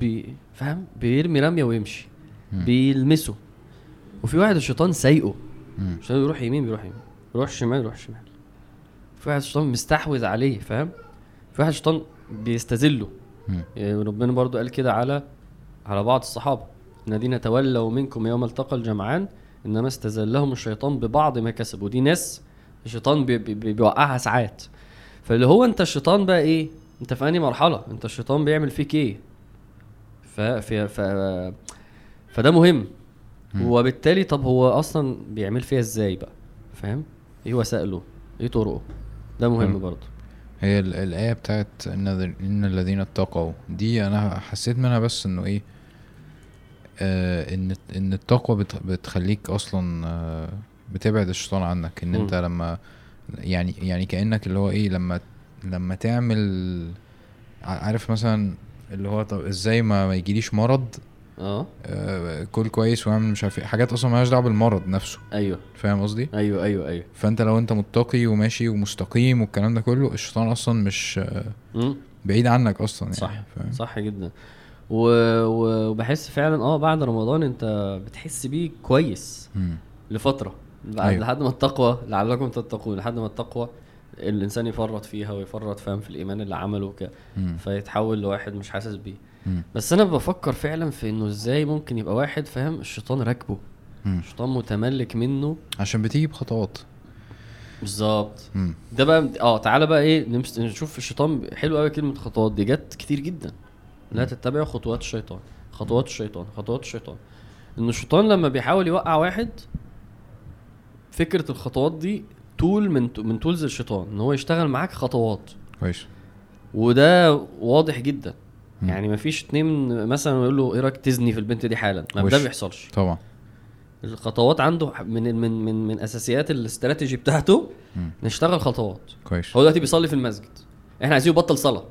بي فاهم؟ بيرمي رمية ويمشي. مم. بيلمسه. وفي واحد الشيطان سايقه. عشان يروح يمين بيروح يمين. يروح شمال يروح شمال. في واحد الشيطان مستحوذ عليه فاهم؟ في واحد الشيطان بيستذله. يعني ربنا برضو قال كده على على بعض الصحابة. الذين تولوا منكم يوم التقى الجمعان إنما استزلهم الشيطان ببعض ما كسبوا. دي ناس الشيطان بي بي بي بيوقعها ساعات. فاللي هو أنت الشيطان بقى إيه؟ أنت في أنهي مرحلة؟ أنت الشيطان بيعمل فيك إيه؟ ف ف فده مهم. وبالتالي طب هو أصلا بيعمل فيها إزاي بقى؟ فاهم؟ إيه وسائله؟ إيه طرقه؟ ده مهم. برضه هي ال- الآية بتاعت إن, الذ- إن الذين اتقوا دي أنا حسيت منها بس إنه إيه آه إن إن التقوى بت بتخليك أصلا آه بتبعد الشيطان عنك إن مم. أنت لما يعني يعني كأنك اللي هو إيه لما لما تعمل عارف مثلا اللي هو طب إزاي ما, ما يجيليش مرض آه آه كل كويس واعمل مش عارف إيه حاجات أصلا مالهاش دعوة بالمرض نفسه أيوه فاهم قصدي؟ أيوه أيوه أيوه فأنت لو أنت متقي وماشي ومستقيم والكلام ده كله الشيطان أصلا مش. بعيد عنك أصلا يعني صح فاهم صح جدا و... وبحس فعلا آه بعد رمضان أنت بتحس بيه كويس مم. لفترة بعد أيوة. أيوه. لحد ما التقوى لعلكم تتقون لحد ما التقوى الإنسان يفرط فيها ويفرط فاهم في الإيمان اللي عمله وكده. فيتحول لواحد مش حاسس بيه مم. بس أنا بفكر فعلا في إنه إزاي ممكن يبقى واحد فاهم؟ الشيطان راكبه. الشيطان متملك منه. عشان بتيجي بخطوات. بالظبط. ده بقى آه تعالى بقى إيه نمس... نشوف الشيطان حلو قوي كلمة خطوات دي جت كتير جدا. لا تتبعوا خطوات الشيطان. خطوات الشيطان خطوات الشيطان. ان الشيطان لما بيحاول يوقع واحد فكرة الخطوات دي تول من من تولز الشيطان إن هو يشتغل معاك خطوات. كويس. وده واضح جدا. يعني مفيش اتنين مثلا يقول له إيه رأيك تزني في البنت دي حالا؟ ما ده. بيحصلش. طبعا. الخطوات عنده من من من من أساسيات الاستراتيجي بتاعته مم. نشتغل خطوات. كويس. هو دلوقتي بيصلي في المسجد. إحنا عايزين يبطل صلاة.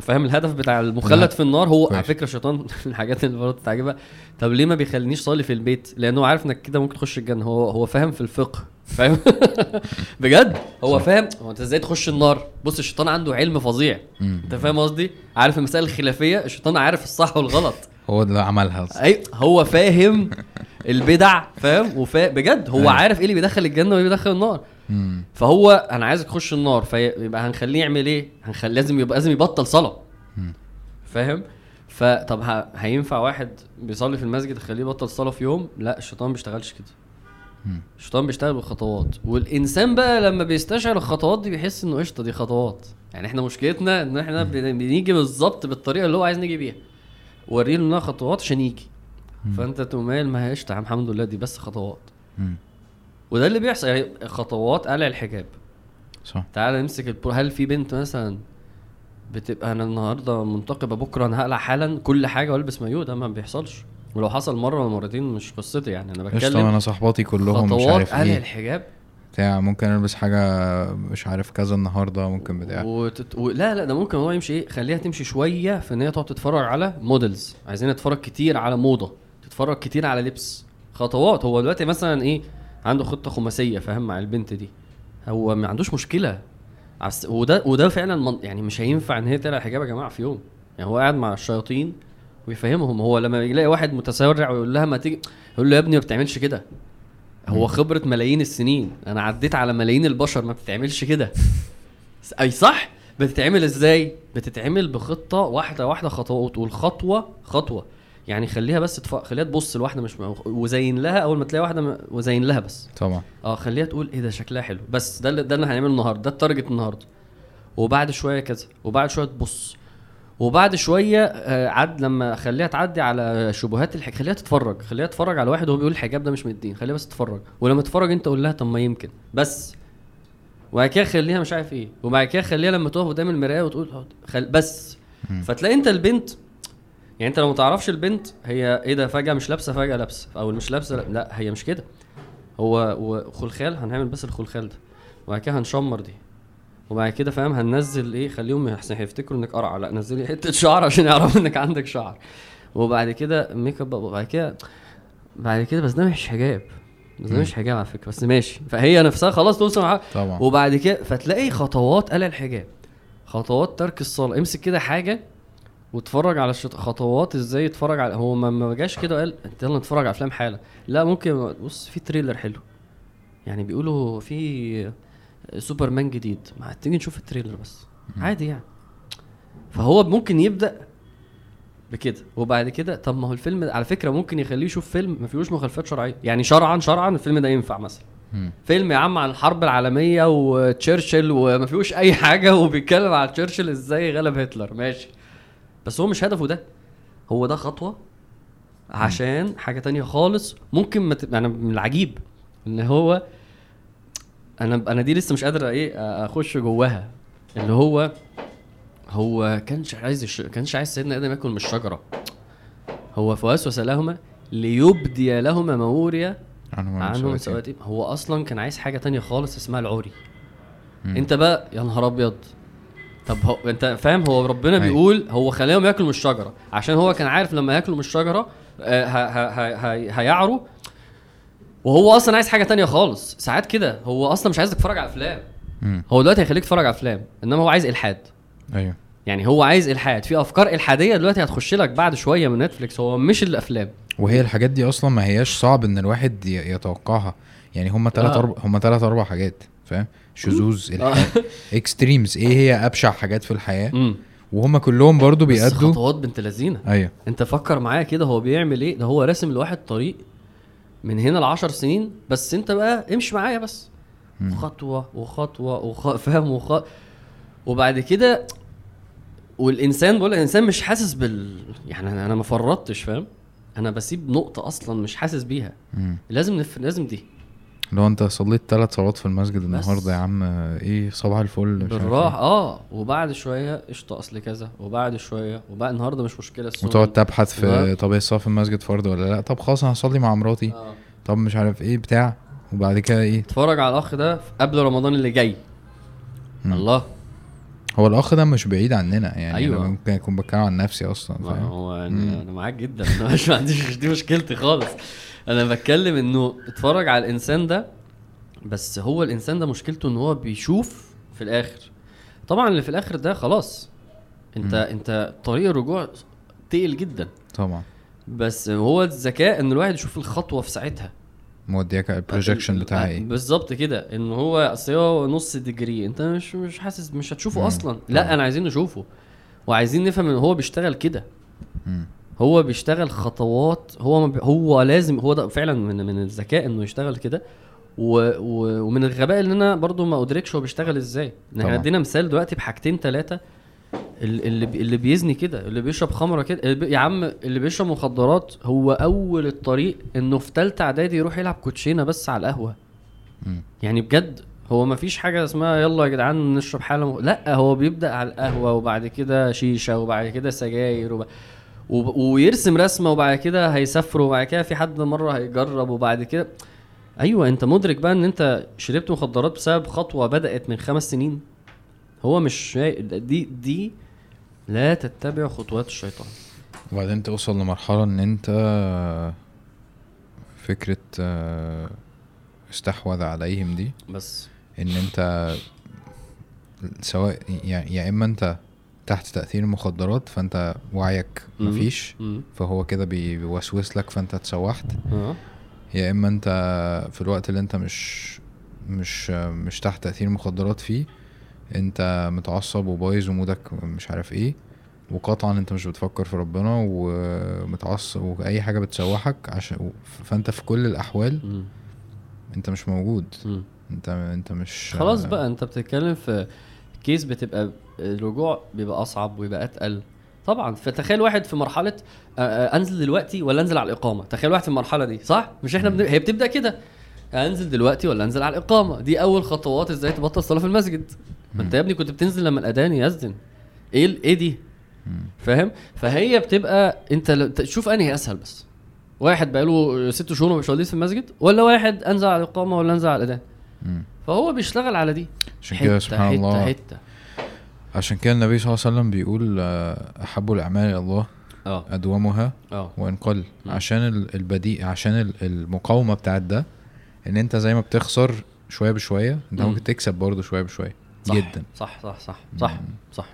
فاهم الهدف بتاع المخلد في النار؟ هو على. فكرة الشيطان الحاجات اللي برضه تعجبها. طب ليه ما بيخلينيش صلي في البيت؟ لأنه عارف إنك كده ممكن تخش الجنة. هو هو فاهم في الفقه. فاهم بجد هو. فاهم هو انت إزاي تخش النار بص الشيطان عنده علم فظيع. انت فاهم قصدي عارف المسائل الخلافية الشيطان عارف الصح والغلط هو اللي عملها. أي هو فاهم البدع فاهم وفا بجد هو أيوة. عارف إيه اللي بيدخل الجنة وإيه اللي بيدخل النار. فهو أنا عايزك تخش النار فيبقى هنخليه يعمل إيه هنخلي لازم يبقى لازم يبطل صلاة. فاهم فطب. هينفع واحد بيصلي في المسجد تخليه يبطل صلاة في يوم لا الشيطان ما بيشتغلش كده. الشيطان بيشتغل بالخطوات. والإنسان بقى لما بيستشعر الخطوات دي بيحس إنه قشطة دي خطوات. يعني إحنا مشكلتنا إن إحنا بن- بنيجي بالظبط بالطريقة اللي هو عايز نيجي بيها. وريه إنها خطوات عشان يجي. فأنت تقوم قايل ما هي قشطة الحمد لله دي بس خطوات. وده اللي بيحصل. يعني خطوات قلع الحجاب. صح. تعال نمسك البرد هل في بنت مثلا بتبقى أنا النهارده منتقبة بكرة أنا هقلع حالا؟ كل حاجة والبس مايو ده ما بيحصلش. ولو حصل مرة ولا مرتين مش قصتي يعني أنا بتكلم أنا صحباتي كلهم مش خطوات عارف إيه. الحجاب. بتاع ممكن ألبس حاجة مش عارف كذا النهاردة ممكن بتاع. وتت... و... لا لا ده ممكن هو يمشي إيه خليها تمشي شوية في إن هي تقعد تتفرج على موديلز عايزين نتفرج كتير على موضة تتفرج كتير على لبس. خطوات هو دلوقتي مثلا إيه عنده خطة خماسية فاهم مع البنت دي. هو ما عندوش مشكلة. عس... وده وده فعلا من... يعني مش هينفع إن هي تقلع الحجاب يا جماعة في يوم. يعني هو قاعد مع الشياطين ويفهمهم. هو لما يلاقي واحد متسرع ويقول لها ما تيجي يقول له يا ابني ما بتعملش كده. هو خبرة ملايين السنين. أنا عديت على ملايين البشر ما بتتعملش كده. أي صح؟ بتتعمل إزاي؟ بتتعمل بخطة واحدة واحدة خطوات والخطوة خطوة. يعني خليها بس تف... خليها تبص لواحدة مش م... وزين لها أول ما تلاقي واحدة م... وزين لها بس. طبعا. آه خليها تقول إيه ده شكلها حلو. بس ده اللي ده اللي هنعمله النهارده ده التارجت النهارده. وبعد شوية كذا وبعد شوية تبص. وبعد شوية آه عد لما اخليها تعدي على شبهات الحج خليها تتفرج خليها تتفرج على واحد وهو بيقول الحجاب ده مش من الدين خليها بس تتفرج. ولما تتفرج انت قول لها طب ما يمكن. بس. وبعد كده خليها مش عارف إيه. وبعد كده خليها لما تقف قدام المراية وتقول خل... بس. فتلاقي انت البنت يعني انت لو ما تعرفش البنت هي إيه ده فجأة مش لابسة فجأة لابسة. أو مش لابسة لا, لا هي مش كده. هو وخلخال هنعمل بس الخلخال ده. وبعد كده هنشمر دي. وبعد كده فاهم هننزل إيه خليهم هيفتكروا إنك قرع. لا نزلي حتة شعر عشان يعرفوا إنك عندك شعر. وبعد كده make up وبعد كده بعد كده بس ده مش حجاب. بس ده. مش حجاب على فكرة بس ماشي. فهي نفسها خلاص توصل معاها. طبعا. وبعد كده فتلاقي خطوات قلع الحجاب. خطوات ترك الصلاة. امسك كده حاجة واتفرج على الشط... خطوات إزاي يتفرج على هو ما ما جاش كده قال "انت يلا نتفرج على أفلام حالا لا ممكن بص في trailer حلو. يعني بيقولوا في سوبرمان جديد. ما تيجي نشوف ال trailer بس. عادي يعني. فهو ممكن يبدأ بكده. وبعد كده طب ما هو الفيلم على فكرة ممكن يخليه يشوف فيلم ما فيهوش مخالفات شرعية. يعني شرعا شرعا الفيلم ده ينفع مثلا. فيلم يا عم عن الحرب العالمية وتشرشل وما فيهوش أي حاجة وبيتكلم على تشرشل إزاي غلب هتلر. ماشي. بس هو مش هدفه ده. هو ده خطوة عشان حاجة تانية خالص. ممكن ما ت... أنا من العجيب إن هو أنا أنا دي لسه مش قادر إيه أخش جواها اللي هو هو كانش عايز الش... كانش عايز سيدنا آدم ياكل من الشجرة هو فوسوس لهما ليبدي لهما ما وري عنهم. سواتهم هو أصلا كان عايز حاجة تانية خالص اسمها العري مم. أنت بقى يا نهار أبيض طب هو أنت فاهم هو ربنا أيوة. بيقول هو خلاهم ياكلوا من الشجرة عشان هو كان عارف لما ياكلوا من الشجرة آه، ه- ه- ه- ه- هيعروا وهو أصلا عايز حاجة تانية خالص. ساعات كده هو أصلا مش عايز تتفرج على أفلام. هو دلوقتي هيخليك تتفرج على أفلام إنما هو عايز إلحاد. أيوه. يعني هو عايز إلحاد. في أفكار إلحادية دلوقتي هتخش لك بعد شوية من نتفليكس. هو مش الأفلام. وهي الحاجات دي أصلا ما هياش صعب إن الواحد يتوقعها. يعني هما تلات آه. أربع هما تلات أربع حاجات فاهم؟ شذوذ آه. اكستريمز إيه هي أبشع حاجات في الحياة؟ امم وهما كلهم برضو بس بيأدوا خطوات بنت لذينة. أيوه. أنت فكر معايا كده هو بيعمل إيه؟ ده هو راسم لواحد طريق من هنا لعشر سنين بس انت بقى امشي معايا بس. مم. خطوة وخطوة وخ... فاهم؟ وخ... وبعد كده والإنسان بقول الإنسان مش حاسس بال يعني أنا ما فرطتش فاهم؟ أنا بسيب نقطة أصلا مش حاسس بيها. مم. لازم نف... لازم دي. لو انت صليت ثلاث صلوات في المسجد النهارده يا عم إيه صباح الفل بالراحة. إيه. آه وبعد شوية قشطة أصل كذا. وبعد شوية وبعد النهارده مش مشكلة السنة وتقعد تبحث في. طب هي الصلاة في المسجد فرض ولا لأ؟ طب خلاص أنا هصلي مع مراتي. آه. طب مش عارف إيه بتاع. وبعد كده إيه؟ اتفرج على الأخ ده قبل رمضان اللي جاي. مم. الله. هو الأخ ده مش بعيد عننا يعني أيوة. أنا ممكن أكون بتكلم عن نفسي أصلا فاهم؟ هو. يعني أنا معاك جدا. أنا مش ما عنديش دي مشكلتي خالص. أنا بتكلم إنه اتفرج على الإنسان ده بس هو الإنسان ده مشكلته إن هو بيشوف في الآخر. طبعا اللي في الآخر ده خلاص أنت مم. أنت طريق الرجوع تقل جدا. طبعا. بس هو الذكاء إن الواحد يشوف الخطوة في ساعتها. موديك البروجكشن بتاعي إيه؟ بالظبط كده. إن هو أصل هو نص ديجري أنت مش مش حاسس مش هتشوفه مم. أصلا. لا أنا عايزين نشوفه. وعايزين نفهم إن هو بيشتغل كده. هو بيشتغل خطوات هو ما بي... هو لازم هو ده فعلا من من الذكاء إنه يشتغل كده و... و... ومن الغباء إن أنا برضو ما أدركش هو بيشتغل إزاي إحنا. ادينا مثال دلوقتي بحاجتين ثلاثة اللي اللي بيزني كده اللي بيشرب خمرة كده يا عم اللي بيشرب مخدرات هو أول الطريق إنه في ثالثه إعدادي يروح يلعب كوتشينة بس على القهوة مم. يعني بجد هو ما فيش حاجة اسمها يلا يا جدعان نشرب حاله م... لأ هو بيبدأ على القهوة وبعد كده شيشة وبعد كده سجاير وب... ويرسم رسمة وبعد كده هيسافروا وبعد كده في حد مرة هيجرب وبعد كده. أيوه أنت مدرك بقى إن أنت شربت مخدرات بسبب خطوة بدأت من خمس سنين. هو مش. دي دي لا تتبع خطوات الشيطان. وبعدين توصل لمرحلة إن أنت فكرة آه، استحوذ عليهم دي. بس. إن أنت سواء يعني يا إما أنت تحت تأثير المخدرات فأنت وعيك. مفيش فهو كده بي- بيوسوس لك فأنت اتسوحت آه يا إما أنت في الوقت اللي أنت مش مش مش تحت تأثير المخدرات فيه أنت متعصب وبايظ ومودك مش عارف إيه وقطعا أنت مش بتفكر في ربنا ومتعصب وأي حاجة بتسوحك عشان فأنت في كل الأحوال. أنت مش موجود. أنت أنت مش خلاص بقى أنت بتتكلم في كيس بتبقى الرجوع بيبقى أصعب ويبقى أتقل. طبعا فتخيل واحد في مرحلة آه، آه، أنزل دلوقتي ولا أنزل على الإقامة؟ تخيل واحد في المرحلة دي صح؟ مش إحنا بن... هي بتبدأ كده. أنزل دلوقتي ولا أنزل على الإقامة؟ دي أول خطوات إزاي تبطل صلاه في المسجد. ما أنت يا ابني كنت بتنزل لما الأذان يأذن. إيه إيه دي. فاهم؟ فهي بتبقى أنت شوف أنهي أسهل بس. واحد بقاله ست شهور ومش في المسجد ولا واحد أنزل على الإقامة ولا أنزل على الأذان. فهو بيشتغل على دي. عشان كده سبحان الله. حتة. حتة عشان كده النبي صلى الله عليه وسلم بيقول آه، أحب الأعمال إلى الله آه. أدومها آه. وإن قل. مم. عشان ال- البديء عشان ال- المقاومة بتاعت ده إن أنت زي ما بتخسر شوية بشوية أنت مم. ممكن تكسب برضه شوية بشوية. صح. جدا. صح صح صح صح صح.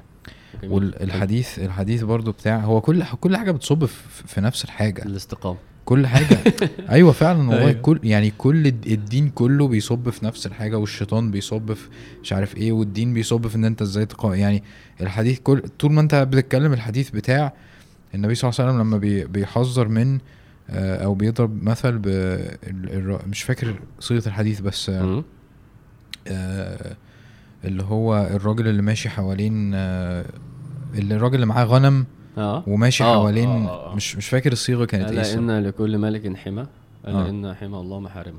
والحديث الحديث برضه بتاع هو كل كل حاجة بتصب في نفس الحاجة. الاستقامة. كل حاجة أيوه فعلا والله أيوة. كل يعني كل الد- الدين كله بيصب في نفس الحاجة والشيطان بيصب في مش عارف إيه والدين بيصب في إن أنت إزاي تقا يعني الحديث كل طول ما أنت بتتكلم الحديث بتاع النبي صلى الله عليه وسلم لما بي بيحذر من آه، أو بيضرب مثل ب مش فاكر صيغة الحديث بس آه،. آه، اللي هو الراجل اللي ماشي حوالين آه، اللي الراجل اللي معاه غنم آه. وماشي آه، حوالين آه، آه. مش مش فاكر الصيغة كانت إيه ألا. إن لكل ملك حمى ألا آه. إن حمى الله محارمه.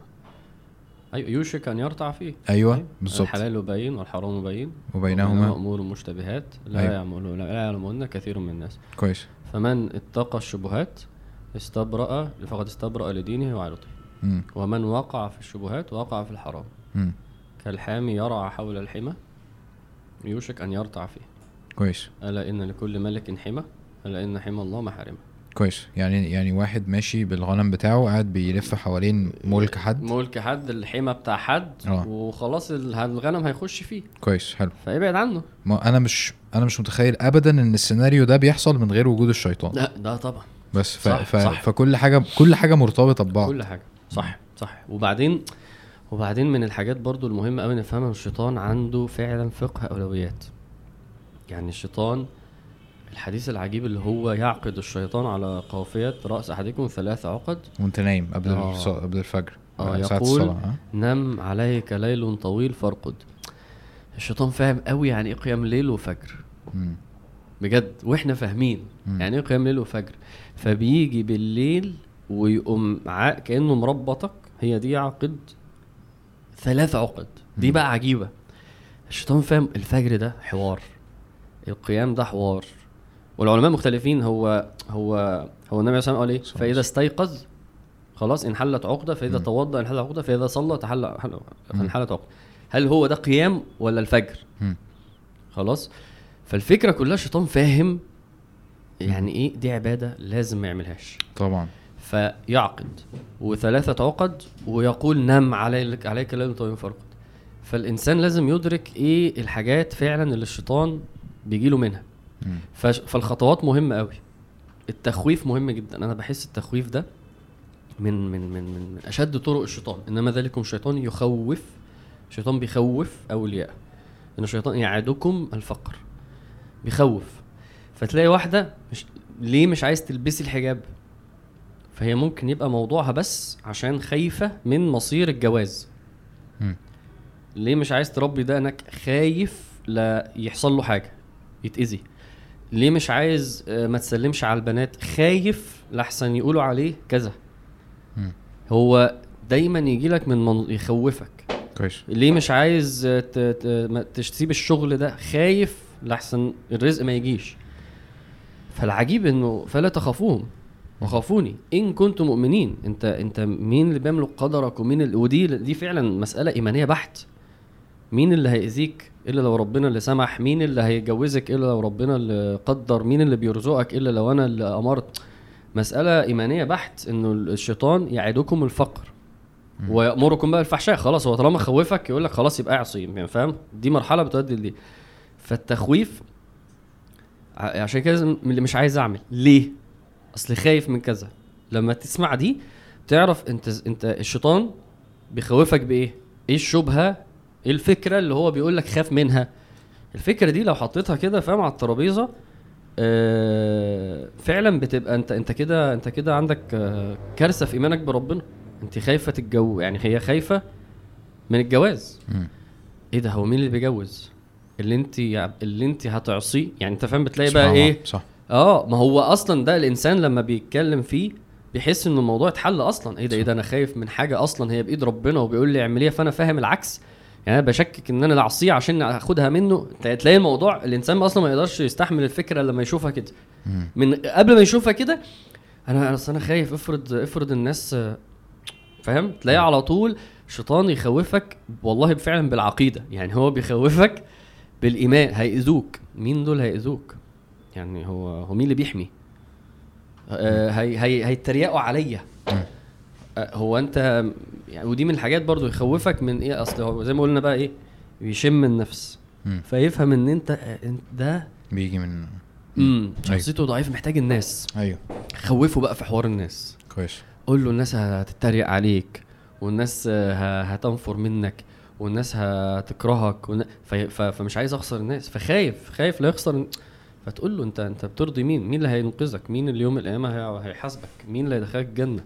أيوه يوشك ان يرتع فيه. أيوه بالظبط. الحلال بين والحرام بين. وبينهما. أمور مشتبهات لا أيوة. يعملون لا يعلمون كثير من الناس. كويس. فمن اتقى الشبهات استبرأ فقد استبرأ لدينه وعرضه. ومن وقع في الشبهات وقع في الحرام. مم. كالحامي يرعى حول الحمى يوشك أن يرتع فيه. كويس. ألا إن لكل ملك حمى. ألا إن حمى الله محارمه كويس. يعني يعني واحد ماشي بالغنم بتاعه قاعد بيلف حوالين ملك حد. ملك حد الحمى بتاع حد آه. وخلاص ال- الغنم هيخش فيه. كويس حلو. فابعد عنه. ما أنا مش أنا مش متخيل ابدا إن السيناريو ده بيحصل من غير وجود الشيطان. لا ده طبعا. بس ف... صح، ف... صح. فكل حاجة كل حاجة مرتبطة ببعض. كل حاجة. صح صح. وبعدين وبعدين من الحاجات برضو المهمة قوي نفهمها الشيطان عنده فعلا فقه أولويات. يعني الشيطان الحديث العجيب اللي هو يعقد الشيطان على قافية رأس أحدكم ثلاث عقد وأنت نايم قبل آه. قبل الفجر آه يقول الصلاة ها؟ نم عليك ليل طويل فارقد الشيطان فاهم قوي يعني إيه قيام ليل وفجر مم. بجد وإحنا فاهمين مم. يعني إيه قيام ليل وفجر فبيجي بالليل ويقوم ع... كأنه مربطك هي دي عقد ثلاث عقد دي. بقى عجيبة الشيطان فاهم الفجر ده حوار القيام ده حوار والعلماء مختلفين هو هو هو النبي صلى الله عليه وسلم قال إيه؟ فإذا استيقظ خلاص انحلت عقدة فإذا. توضأ انحلت عقدة فإذا صلى تحل. انحلت عقدة. هل هو ده قيام ولا الفجر. خلاص. فالفكرة كلها الشيطان فاهم يعني إيه؟ دي عبادة لازم ما يعملهاش. طبعا. فيعقد وثلاثة عقد ويقول نم عليك عليك ليل طويل فرقد. فالإنسان لازم يدرك إيه الحاجات فعلا اللي الشيطان بيجيله منها. فالخطوات مهمة قوي التخويف مهم جدا. أنا بحس التخويف ده من من من من أشد طرق الشيطان. إنما ذلكم الشيطان يخوف الشيطان بيخوف أولياء. إن الشيطان يعدكم الفقر. بيخوف. فتلاقي واحدة مش ليه مش عايز تلبسي الحجاب؟ فهي ممكن يبقى موضوعها بس عشان خايفة من مصير الجواز. ليه مش عايز تربي دقنك خايف لا يحصل له حاجة. يتأذي. ليه مش عايز آه، ما تسلمش على البنات خايف لحسن يقولوا عليه كذا. هو دايما يجي لك من من يخوفك. كويس. ليه مش عايز ت- ت- ما تسيب الشغل ده؟ خايف لحسن الرزق ما يجيش. فالعجيب إنه فلا تخافوهم. وخافوني. إن كنتم مؤمنين. أنت أنت مين اللي بيملك قدرك ومين اللي ودي دي فعلا مسألة إيمانية بحت. مين اللي هيأذيك؟ إلا لو ربنا اللي سمح مين اللي هيجوزك إلا لو ربنا اللي قدر؟ مين اللي بيرزقك إلا لو أنا اللي أمرت؟ مسألة إيمانية بحت إنه الشيطان يعدكم الفقر ويأمركم بقى بالفحشاء. خلاص هو طالما خوفك يقول لك خلاص يبقى اعصي يعني فاهم؟ دي مرحلة بتؤدي لدي فالتخويف عشان كده اللي مش عايز أعمل. ليه؟ أصل خايف من كذا. لما تسمع دي تعرف أنت أنت الشيطان بيخوفك بإيه؟ إيه الشبهة إيه الفكرة اللي هو بيقول لك خاف منها. الفكرة دي لو حطيتها كده فاهم على الترابيزة آه فعلا بتبقى أنت أنت كده أنت كده عندك آه كارثة في إيمانك بربنا. أنت خايفة تتجو يعني هي خايفة من الجواز. مم. إيه ده؟ هو مين اللي بيجوز؟ اللي أنت اللي أنت هتعصيه؟ يعني أنت فاهم بتلاقي بقى. إيه؟ صح. آه ما هو أصلا ده الإنسان لما بيتكلم فيه بيحس إن الموضوع اتحل أصلا. إيه ده؟ إيه ده؟ أنا خايف من حاجة أصلا هي بإيد ربنا وبيقول لي اعمليها فأنا فاهم العكس. يعني أنا بشكك إن أنا اعصيه عشان أخدها منه تلاقي الموضوع الإنسان أصلا ما يقدرش يستحمل الفكرة لما يشوفها كده. من قبل ما يشوفها كده أنا أصل أنا خايف افرض افرض الناس فاهم؟ تلاقي على طول شيطان يخوفك والله فعلا بالعقيدة. يعني هو بيخوفك بالايمان هيأذوك. مين دول هيأذوك؟ يعني هو هو مين اللي بيحمي؟ آه هي هي هيتريقوا عليا. هو انت يعني ودي من الحاجات برضو يخوفك من إيه؟ اصل هو زي ما قلنا بقى إيه؟ بيشم النفس. مم. فيفهم ان انت ده بيجي من امم. شخصيته ضعيف محتاج الناس. أيوه. خوفه بقى في حوار الناس. كويس. قول له الناس هتتريق عليك والناس هتنفر منك والناس هتكرهك والن... في... ف... فمش عايز اخسر الناس. فخايف خايف لا يخسر فتقول له انت انت بترضي مين؟ مين اللي هينقذك؟ مين اللي يوم القيامة هي... هيحاسبك؟ مين اللي هيدخلك الجنة.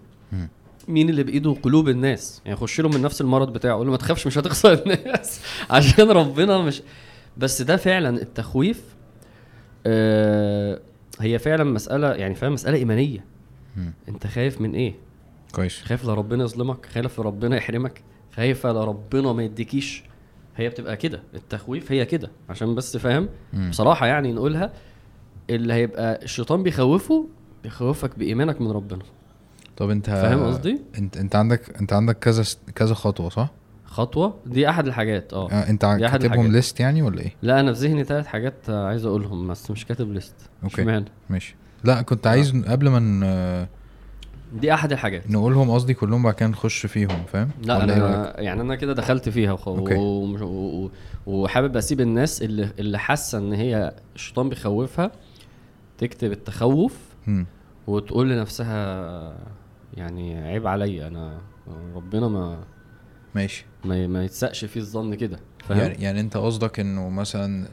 مين اللي بإيده قلوب الناس؟ يعني يخش له من نفس المرض بتاعه قول له ما تخافش مش هتخسر الناس. عشان ربنا مش بس ده فعلا التخويف آه هي فعلا مسألة يعني فعلا مسألة إيمانية. مم. أنت خايف من إيه؟ كويس. خايف لا ربنا يظلمك خايف ربنا يحرمك خايف لا ربنا ما يديكيش. هي بتبقى كده التخويف هي كده. عشان بس فاهم. بصراحة يعني نقولها اللي هيبقى الشيطان بيخوفه بيخوفك بإيمانك من ربنا. طب انت فاهم قصدي؟ انت انت عندك انت عندك كذا كذا خطوة صح؟ خطوة دي أحد الحاجات آه آه انت كاتبهم. ليست يعني ولا إيه؟ لا أنا في ذهني ثلاث حاجات آه، عايز أقولهم بس مش كاتب ليست أوكي. اشمعنى ماشي لا كنت عايز قبل ما دي أحد الحاجات نقولهم قصدي كلهم بعد كده نخش فيهم فاهم؟ لا ولا إيه؟ أنا يعني أنا كده دخلت فيها وخ... و... وحابب أسيب الناس اللي اللي حاسة إن هي الشيطان بيخوفها تكتب التخوف مم. وتقول لنفسها يعني عيب عليا أنا ربنا ما ماشي ما, ما يتسقش فيه الظن كده فاهم يعني يعني أنت قصدك إنه مثلا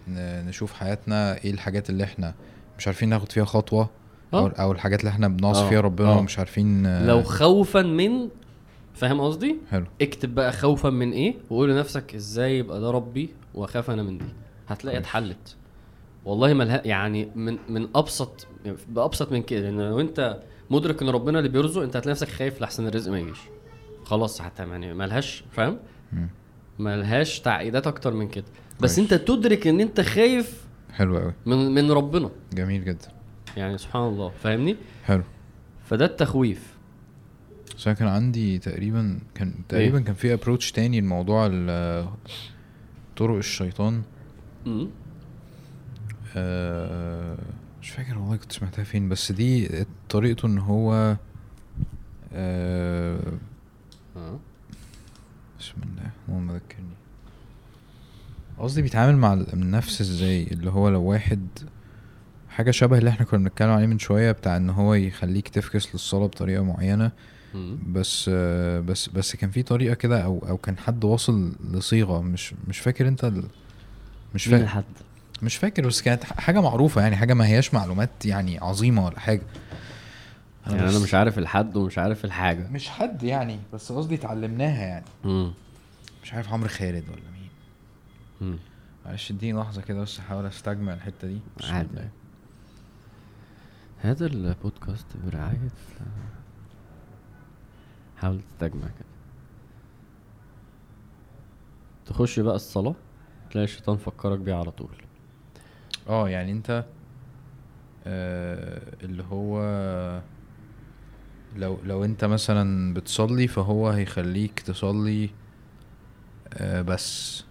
نشوف حياتنا إيه الحاجات اللي إحنا مش عارفين ناخد فيها خطوة آه. أو الحاجات اللي إحنا بنعصي آه. فيها ربنا آه. ومش عارفين لو خوفا من فاهم قصدي حلو اكتب بقى خوفا من إيه وقول لنفسك إزاي يبقى ده ربي وأخاف أنا من دي هتلاقي. اتحلت والله ملها يعني من من أبسط بأبسط من كده لأن لو أنت مدرك ان ربنا اللي بيرزق انت هتلاقي نفسك خايف لحسن الرزق ما يجيش. خلاص حتى يعني ملهاش فاهم. ملهاش تعقيدات أكتر من كده. بس. أنت تدرك إن أنت خايف حلو قوي من من ربنا. جميل جدا. يعني سبحان الله فاهمني؟ حلو. فده التخويف. بس كان عندي تقريبا كان تقريبا كان في ابروتش تاني لموضوع طرق الشيطان. امم آه، مش فاكر والله كنت سمعتها فين بس دي طريقته إن هو آه، آه. بسم الله اللهم ذكرني. قصدي بيتعامل مع النفس إزاي؟ اللي هو لو واحد حاجة شبه اللي إحنا كنا بنتكلم عليه من شوية بتاع إن هو يخليك تفكس للصلاة بطريقة معينة. بس آه، بس بس كان في طريقة كده أو أو كان حد واصل لصيغة مش مش فاكر أنت ال... مش مين فاكر الحد؟ مش فاكر بس كانت حاجة معروفة يعني حاجة ما هياش معلومات يعني عظيمة ولا حاجة. يعني بس- أنا مش عارف الحد ومش عارف الحاجة. مش حد يعني بس قصدي اتعلمناها يعني. مم. مش عارف عمرو خالد ولا مين. مم. معلش اديني لحظة كده بس أحاول استجمع الحتة دي. عادي. هذا البودكاست برعاية حاول تستجمع كده. تخش بقى الصلاة تلاقي الشيطان فكرك بيه على طول. آه يعني أنت آه اللي هو لو لو أنت مثلا بتصلي فهو هيخليك تصلي آه بس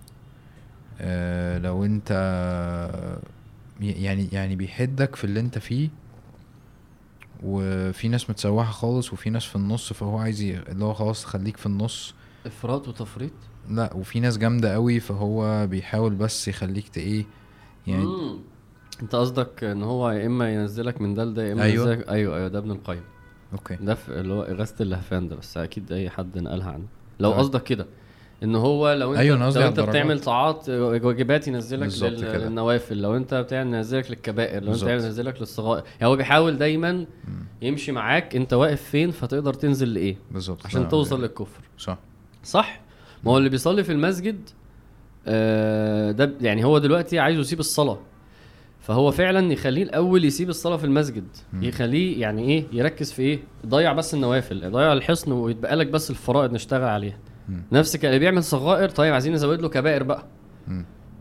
آه لو أنت يعني يعني بيحدك في اللي أنت فيه وفي ناس متسوحة خالص وفي ناس في النص فهو عايز اللي هو خلاص خليك في النص. إفراط وتفريط؟ لا وفي ناس جامدة قوي فهو بيحاول بس يخليك إيه يعني مم. انت قصدك ان هو يا اما ينزلك من ده لده يا اما أيوة. ينزلك أيوه أيوه ده ابن القيم أوكي ده اللي هو اغاثه اللهفان ده بس أكيد أي حد نقلها عنه لو. قصدك كده إن هو لو انت أيوة، لو أنت. بتعمل طاعات واجبات ينزلك لل-. للنوافل لو أنت بتعمل ينزلك للكبائر لو أنت بالظبط. بتعمل ينزلك للصغائر يعني هو بيحاول دايما يمشي معاك أنت واقف فين فتقدر تنزل لإيه بالظبط عشان توصل للكفر صح صح ما هو اللي بيصلي في المسجد ده ب- يعني هو دلوقتي عايزه يسيب الصلاة. فهو فعلا يخليه الأول يسيب الصلاة في المسجد. مم. يخليه يعني إيه يركز في إيه يضيع بس النوافل يضيع الحصن ويتبقى لك بس الفرائض نشتغل عليها. مم. نفس الك- اللي بيعمل صغائر طيب عايزين نزود له كبائر بقى.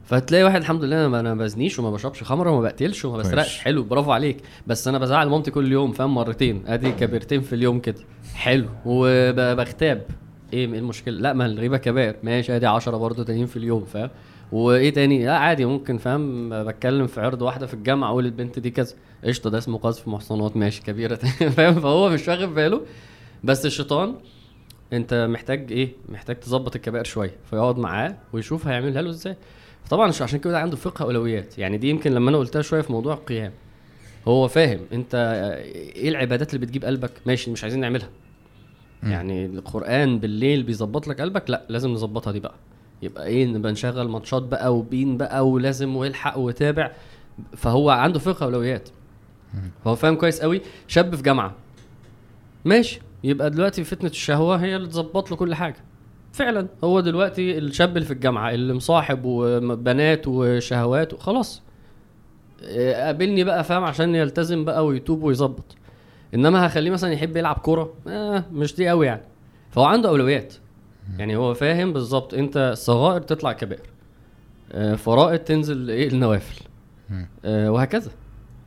فتلاقي واحد الحمد لله أنا ما- أنا ما بزنيش وما بشربش خمرة وما بقتلش وما. بسرقش. حلو برافو عليك. بس أنا بزعل مامتي كل يوم فاهم مرتين. أدي كبيرتين في اليوم كده. حلو. وبغتاب إيه إيه المشكلة؟ لا ما الغيبه كبائر ماشي ادي 10 برضه تانيين في اليوم فاهم؟ وايه تاني؟ لا عادي ممكن فاهم؟ بتكلم في عرض واحدة في الجامعة أقول البنت دي كذا. قشطة ده اسمه قذف محصنات. ماشي كبيرة فاهم؟ فهو مش واخد باله. بس الشيطان انت محتاج إيه؟ محتاج تظبط الكبائر شوية فيقعد معاه ويشوف هيعملها له إزاي. طبعا عشان كده عنده فقه أولويات. يعني دي يمكن لما أنا قلتها شوية في موضوع القيام. هو فاهم انت إيه العبادات اللي بتجيب قلبك؟ ماشي مش عايزين نعملها. مم. يعني القرآن بالليل بيظبط لك قلبك؟ لا لازم نظبطها دي بقى. يبقى إيه نبقى نشغل ماتشات بقى وبين بقى ولازم والحق وتابع. فهو عنده فقه اولويات. هو فاهم كويس قوي. شاب في جامعة. ماشي. يبقى دلوقتي فتنة الشهوة هي اللي تظبط له كل حاجة. فعلا هو دلوقتي الشاب اللي في الجامعة اللي مصاحب وبنات وشهوات وخلاص إيه، قابلني بقى فاهم عشان يلتزم بقى ويتوب ويظبط. إنما هخليه مثلا يحب يلعب كورة آه مش دي قوي يعني. فهو عنده أولويات. يعني هو فاهم بالظبط أنت صغائر تطلع كبائر آه فرائض تنزل إيه؟ النوافل. آه وهكذا.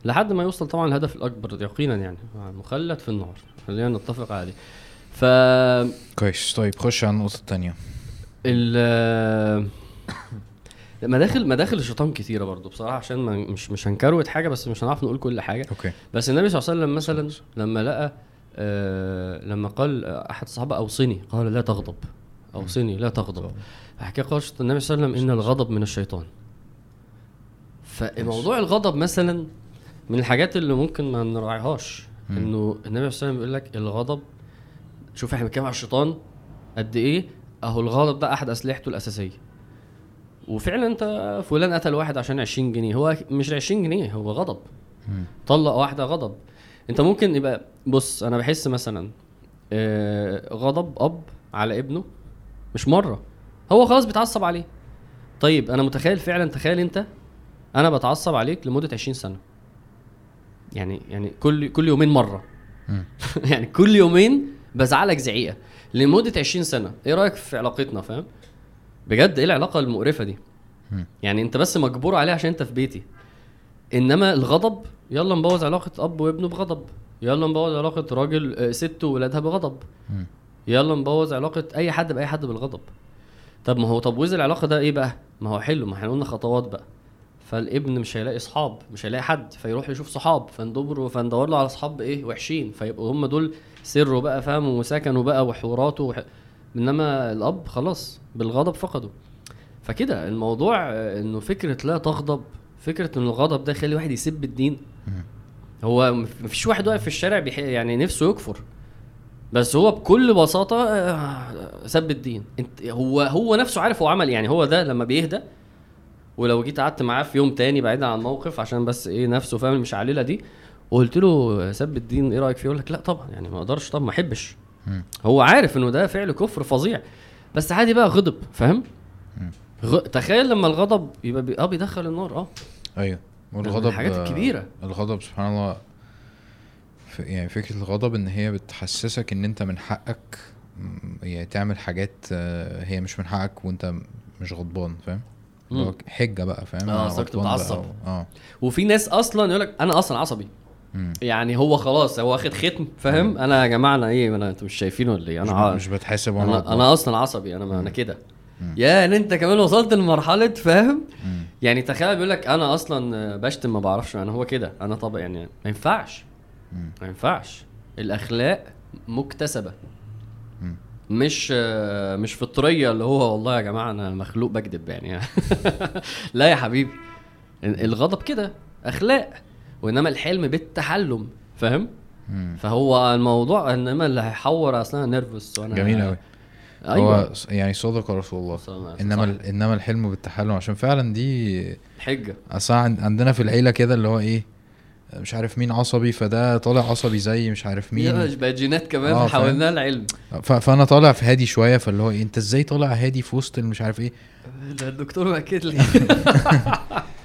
لحد ما يوصل طبعا الهدف الأكبر يقينا يعني مخلد في النار. خلينا نتفق على دي ف كويس. طيب خش على النقطة التانية. ال مداخل مداخل الشيطان كتيرة برضو بصراحة عشان ما مش مش هنكروت حاجة بس مش هنعرف نقول كل حاجة. أوكي. بس النبي صلى الله عليه وسلم مثلا لما لقى آه لما قال أحد الصحابة أوصني قال لا تغضب. أوصني لا تغضب. حكى قال النبي صلى الله عليه وسلم إن الغضب من الشيطان. فموضوع الغضب مثلا من الحاجات اللي ممكن ما نراعيهاش. إنه النبي صلى الله عليه وسلم بيقول لك الغضب شوف إحنا بنتكلم على الشيطان قد إيه؟ أهو الغضب ده أحد أسلحته الأساسية. وفعلا أنت فلان قتل واحد عشان 20 جنيه. هو مش 20 جنيه هو غضب. طلق واحدة غضب. أنت ممكن يبقى بص أنا بحس مثلا آه، غضب أب على ابنه مش مرة. هو خلاص بيتعصب عليه. طيب أنا متخيل فعلا تخيل أنت أنا بتعصب عليك لمدة 20 سنة. يعني يعني كل كل يومين مرة. يعني كل يومين بزعلك زعيقة لمدة 20 سنة. إيه رأيك في علاقتنا فاهم؟ بجد إيه العلاقة المقرفة دي. يعني أنت بس مجبور عليه عشان أنت في بيتي. إنما الغضب يلا نبوظ علاقة أب وابنه بغضب. يلا نبوظ علاقة راجل آه، ست وولادها بغضب. يلا نبوظ علاقة أي حد بأي حد بالغضب. طب ما هو تبويظ العلاقة ده إيه بقى؟ ما هو حلو ما إحنا قلنا خطوات بقى. فالابن مش هيلاقي اصحاب مش هيلاقي حد فيروح يشوف صحاب فندور فندور له على اصحاب إيه؟ وحشين. فيبقوا هم دول سره بقى فاهم وسكنه بقى وحواراته وح... إنما الأب خلاص بالغضب فقده. فكده الموضوع إنه فكرة لا تغضب فكرة ان الغضب ده يخلي واحد يسب الدين. هو مف- مفيش واحد واقف في الشارع بيح... يعني نفسه يكفر. بس هو بكل بساطة آه، سب الدين. انت هو هو نفسه عارف هو عمل يعني هو ده لما بيهدى ولو جيت قعدت معاه في يوم تاني بعيدا عن الموقف عشان بس إيه نفسه فاهم المشعللة دي وقلت له سب الدين إيه رأيك فيه؟ يقول لك لا طبعا يعني ما أقدرش طبعا ما أحبش. هو عارف إنه ده فعل كفر فظيع بس عادي بقى غضب فاهم غ... تخيل لما الغضب يبقى بي... آه بيدخل النار آه أيوه والغضب الحاجات الكبيرة. الغضب سبحان الله ف- يعني فكرة الغضب إن هي بتحسسك إن أنت من حقك يعني تعمل حاجات آه، هي مش من حقك وأنت مش غضبان فاهم. حجة بقى فاهم بقى بتتعصب. و- آه وفي ناس أصلا يقول لك أنا أصلا عصبي. يعني هو خلاص هو واخد ختم فاهم؟ أنا يا جماعة أنا إيه أنا أنتوا مش شايفين ولا إيه؟ مش, أنا ع- مش بتحاسب أنا. أنا أصلا عصبي أنا ما أنا كده. يا إن أنت كمان وصلت لمرحلة فاهم. يعني تخيل بيقول لك أنا أصلا بشتم ما بعرفش أنا هو كده. أنا طبعا يعني ما ينفعش. ما ينفعش. الأخلاق مكتسبة. مش آه، مش فطريه اللي هو والله يا جماعة أنا مخلوق بكذب يعني. لا يا حبيبي. الغضب كده. أخلاق. وإنما الحلم بالتحلم فاهم. فهو الموضوع إنما اللي هيحور أصلا نيرفس وأنا جميل قوي أيوه. هو يعني صدق رسول الله. إنما. ال- إنما الحلم بالتحلم عشان فعلا دي حجة. أصل عن- عندنا في العيلة كده اللي هو إيه مش عارف مين عصبي فده طالع عصبي زي مش عارف مين. بقى جينات كمان آه، حولناها العلم. فأنا طالع في هادي شوية فاللي هو إيه أنت إزاي طالع هادي في وسط مش عارف إيه؟ ده الدكتور مأكد لي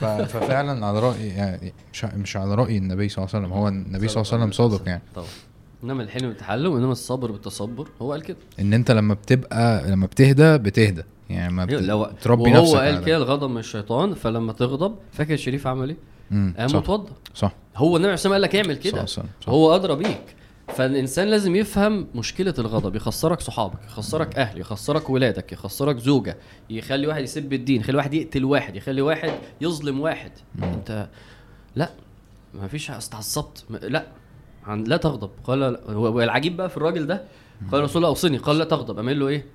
ففعلا على راي يعني مش على رأي النبي صلى الله عليه وسلم هو النبي صلى الله عليه وسلم صادق يعني. طبعا. إنما الحلم بالتحلم وإنما الصبر بالتصبر هو قال كده. إن أنت لما بتبقى لما بتهدى بتهدى. يعني ما بت... لو تربي وهو نفسك قال على- كده الغضب من الشيطان فلما تغضب فاكر شريف عمل إيه؟ قام صح. متوضى. صح. هو النبي عليه الصلاة والسلام قال لك اعمل صح كده صح صح. هو أدرى بيك. فالإنسان لازم يفهم مشكلة الغضب يخسرك صحابك يخسرك أهل يخسرك ولادك يخسرك زوجة يخلي واحد يسب الدين يخلي واحد يقتل واحد يخلي واحد يظلم واحد. أنت لا ما فيش استعصبت لا عن لا تغضب. قال. والعجيب بقى في الراجل ده؟ قال رسول الله أوصني. قال لا تغضب. قال له إيه؟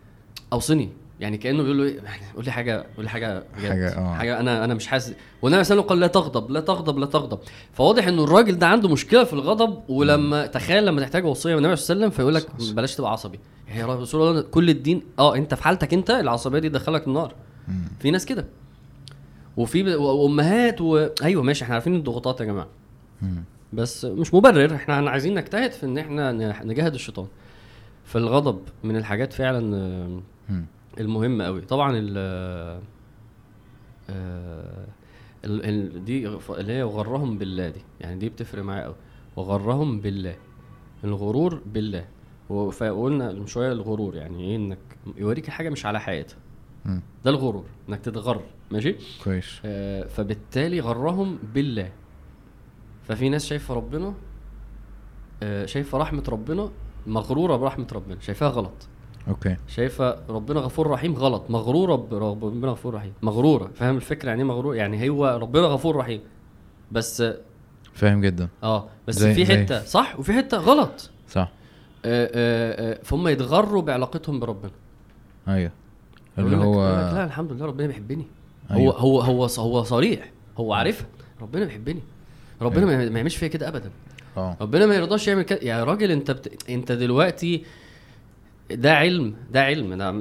أوصني. يعني كأنه بيقول له إيه يعني قول لي حاجة قول لي حاجة بجد. حاجة- آه. حاجة أنا أنا مش حاسس. والنبي صلى الله عليه وسلم قال لا تغضب لا تغضب لا تغضب. فواضح إنه الراجل ده عنده مشكلة في الغضب ولما تخيل لما تحتاج وصية من النبي صلى الله عليه وسلم فيقول لك بلاش تبقى عصبي. يا رسول الله كل الدين آه أنت في حالتك أنت العصبية دي تدخلك النار. في ناس كده. وفي ب- وأمهات و... أيوه ماشي إحنا عارفين الضغوطات يا جماعة. بس مش مبرر إحنا عايزين نجتهد في إن إحنا نجاهد الشيطان. فالغضب من الحاجات فعلا آه، مم. المهمه قوي. طبعا ال آه، ال- ال- دي اللي هي وغرهم بالله دي. يعني دي بتفرق معايا قوي. وغرهم بالله. الغرور بالله. فقلنا من شوية الغرور. يعني إيه؟ إنك يوريك الحاجة مش على حقيقتها. ده الغرور. إنك تتغر. ماشي؟ كويس. آه، فبالتالي غرهم بالله. ففي ناس شايفة ربنا آه، شايفة رحمة ربنا مغرورة برحمة ربنا. شايفاها غلط. أوكي. شايفة ربنا غفور رحيم غلط. مغرورة بربنا غفور رحيم. مغرورة. فاهم الفكرة يعني إيه مغرور يعني هو ربنا غفور رحيم. بس فاهم جدا. آه. بس زي- في زي- حتة. صح؟ وفي حتة غلط. صح. آه، آه، آه، فهم يتغروا بعلاقتهم بربنا. أيوه. اللي هو لا الحمد لله ربنا بيحبني. أيوة. هو هو هو هو صريح. هو عارفها. ربنا بيحبني. ربنا ما ما يعملش فيا كده ابدا. آه. ربنا ما يرضاش يعمل كده. يا راجل أنت بت... أنت دلوقتي ده علم ده علم ده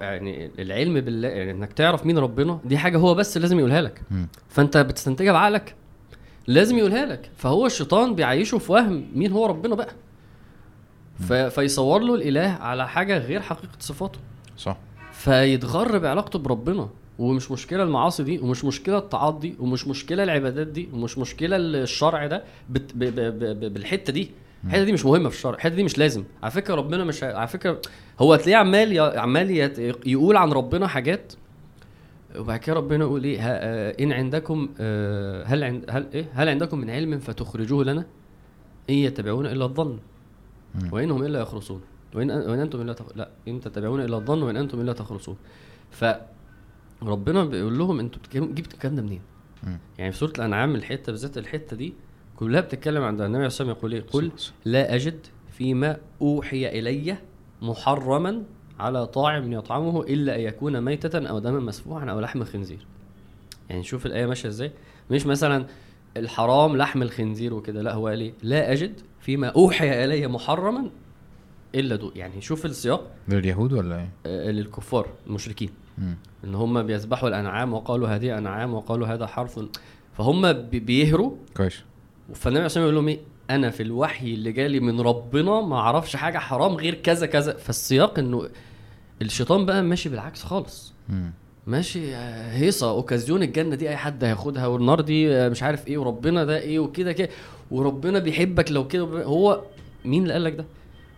يعني العلم بالله يعني إنك تعرف مين ربنا دي حاجة هو بس لازم يقولها لك. فأنت بتستنتجها بعقلك. لازم يقولها لك. فهو الشيطان بيعيشه في وهم مين هو ربنا بقى. ف... فيصور له الإله على حاجة غير حقيقة صفاته. صح. فيتغر بعلاقته بربنا ومش مشكلة المعاصي دي ومش مشكلة الطاعات دي ومش مشكلة العبادات دي ومش مشكلة الشرع ده بت ب ب ب بالحتة دي. الحته دي مش مهمه في الشرع الحته دي مش لازم. على فكره ربنا مش ه- على فكره هو هتلاقيه عمال عمال يت- يقول عن ربنا حاجات وبعد كده ربنا يقول إيه ها آه، إن عندكم آه، هل عند هل إيه هل عندكم من علم فتخرجوه لنا؟ إن يتبعون إلا الظن. وانهم إلا يخرصون. وإن وإن أنتم إلا تخ... لا إن تتبعون إلا الظن وإن أنتم إلا تخرصون. فربنا بيقول لهم أنتوا جبتوا الكلام ده منين؟ يعني في سورة الأنعام الحتة بالذات الحتة دي كلها بتتكلم عن ده النبي عليه الصلاة يقول إيه؟ قل لا أجد فيما أوحي إلي محرما على طاعم يطعمه إلا أن يكون ميتة أو دما مسفوحا أو لحم خنزير. يعني شوف الآية ماشية إزاي؟ مش مثلا الحرام لحم الخنزير وكده لا هو قال إيه لا أجد فيما أوحي إلي محرما إلا دو يعني شوف السياق لليهود ولا إيه؟ آه، للكفار المشركين مم. إن هم بيذبحوا الأنعام وقالوا هذه أنعام وقالوا هذا حرث فهم بي- بيهروا كويس فالنبي عليه الصلاة والسلام يقول لهم إيه أنا في الوحي اللي جالي من ربنا ما أعرفش حاجة حرام غير كذا كذا. فالسياق إنه الشيطان بقى ماشي بالعكس خالص. مم. ماشي آه، هيصة أوكازيون الجنة دي أي حد هياخدها والنار دي آه، مش عارف إيه وربنا ده إيه وكده كده وربنا بيحبك لو كده هو مين اللي قال لك ده؟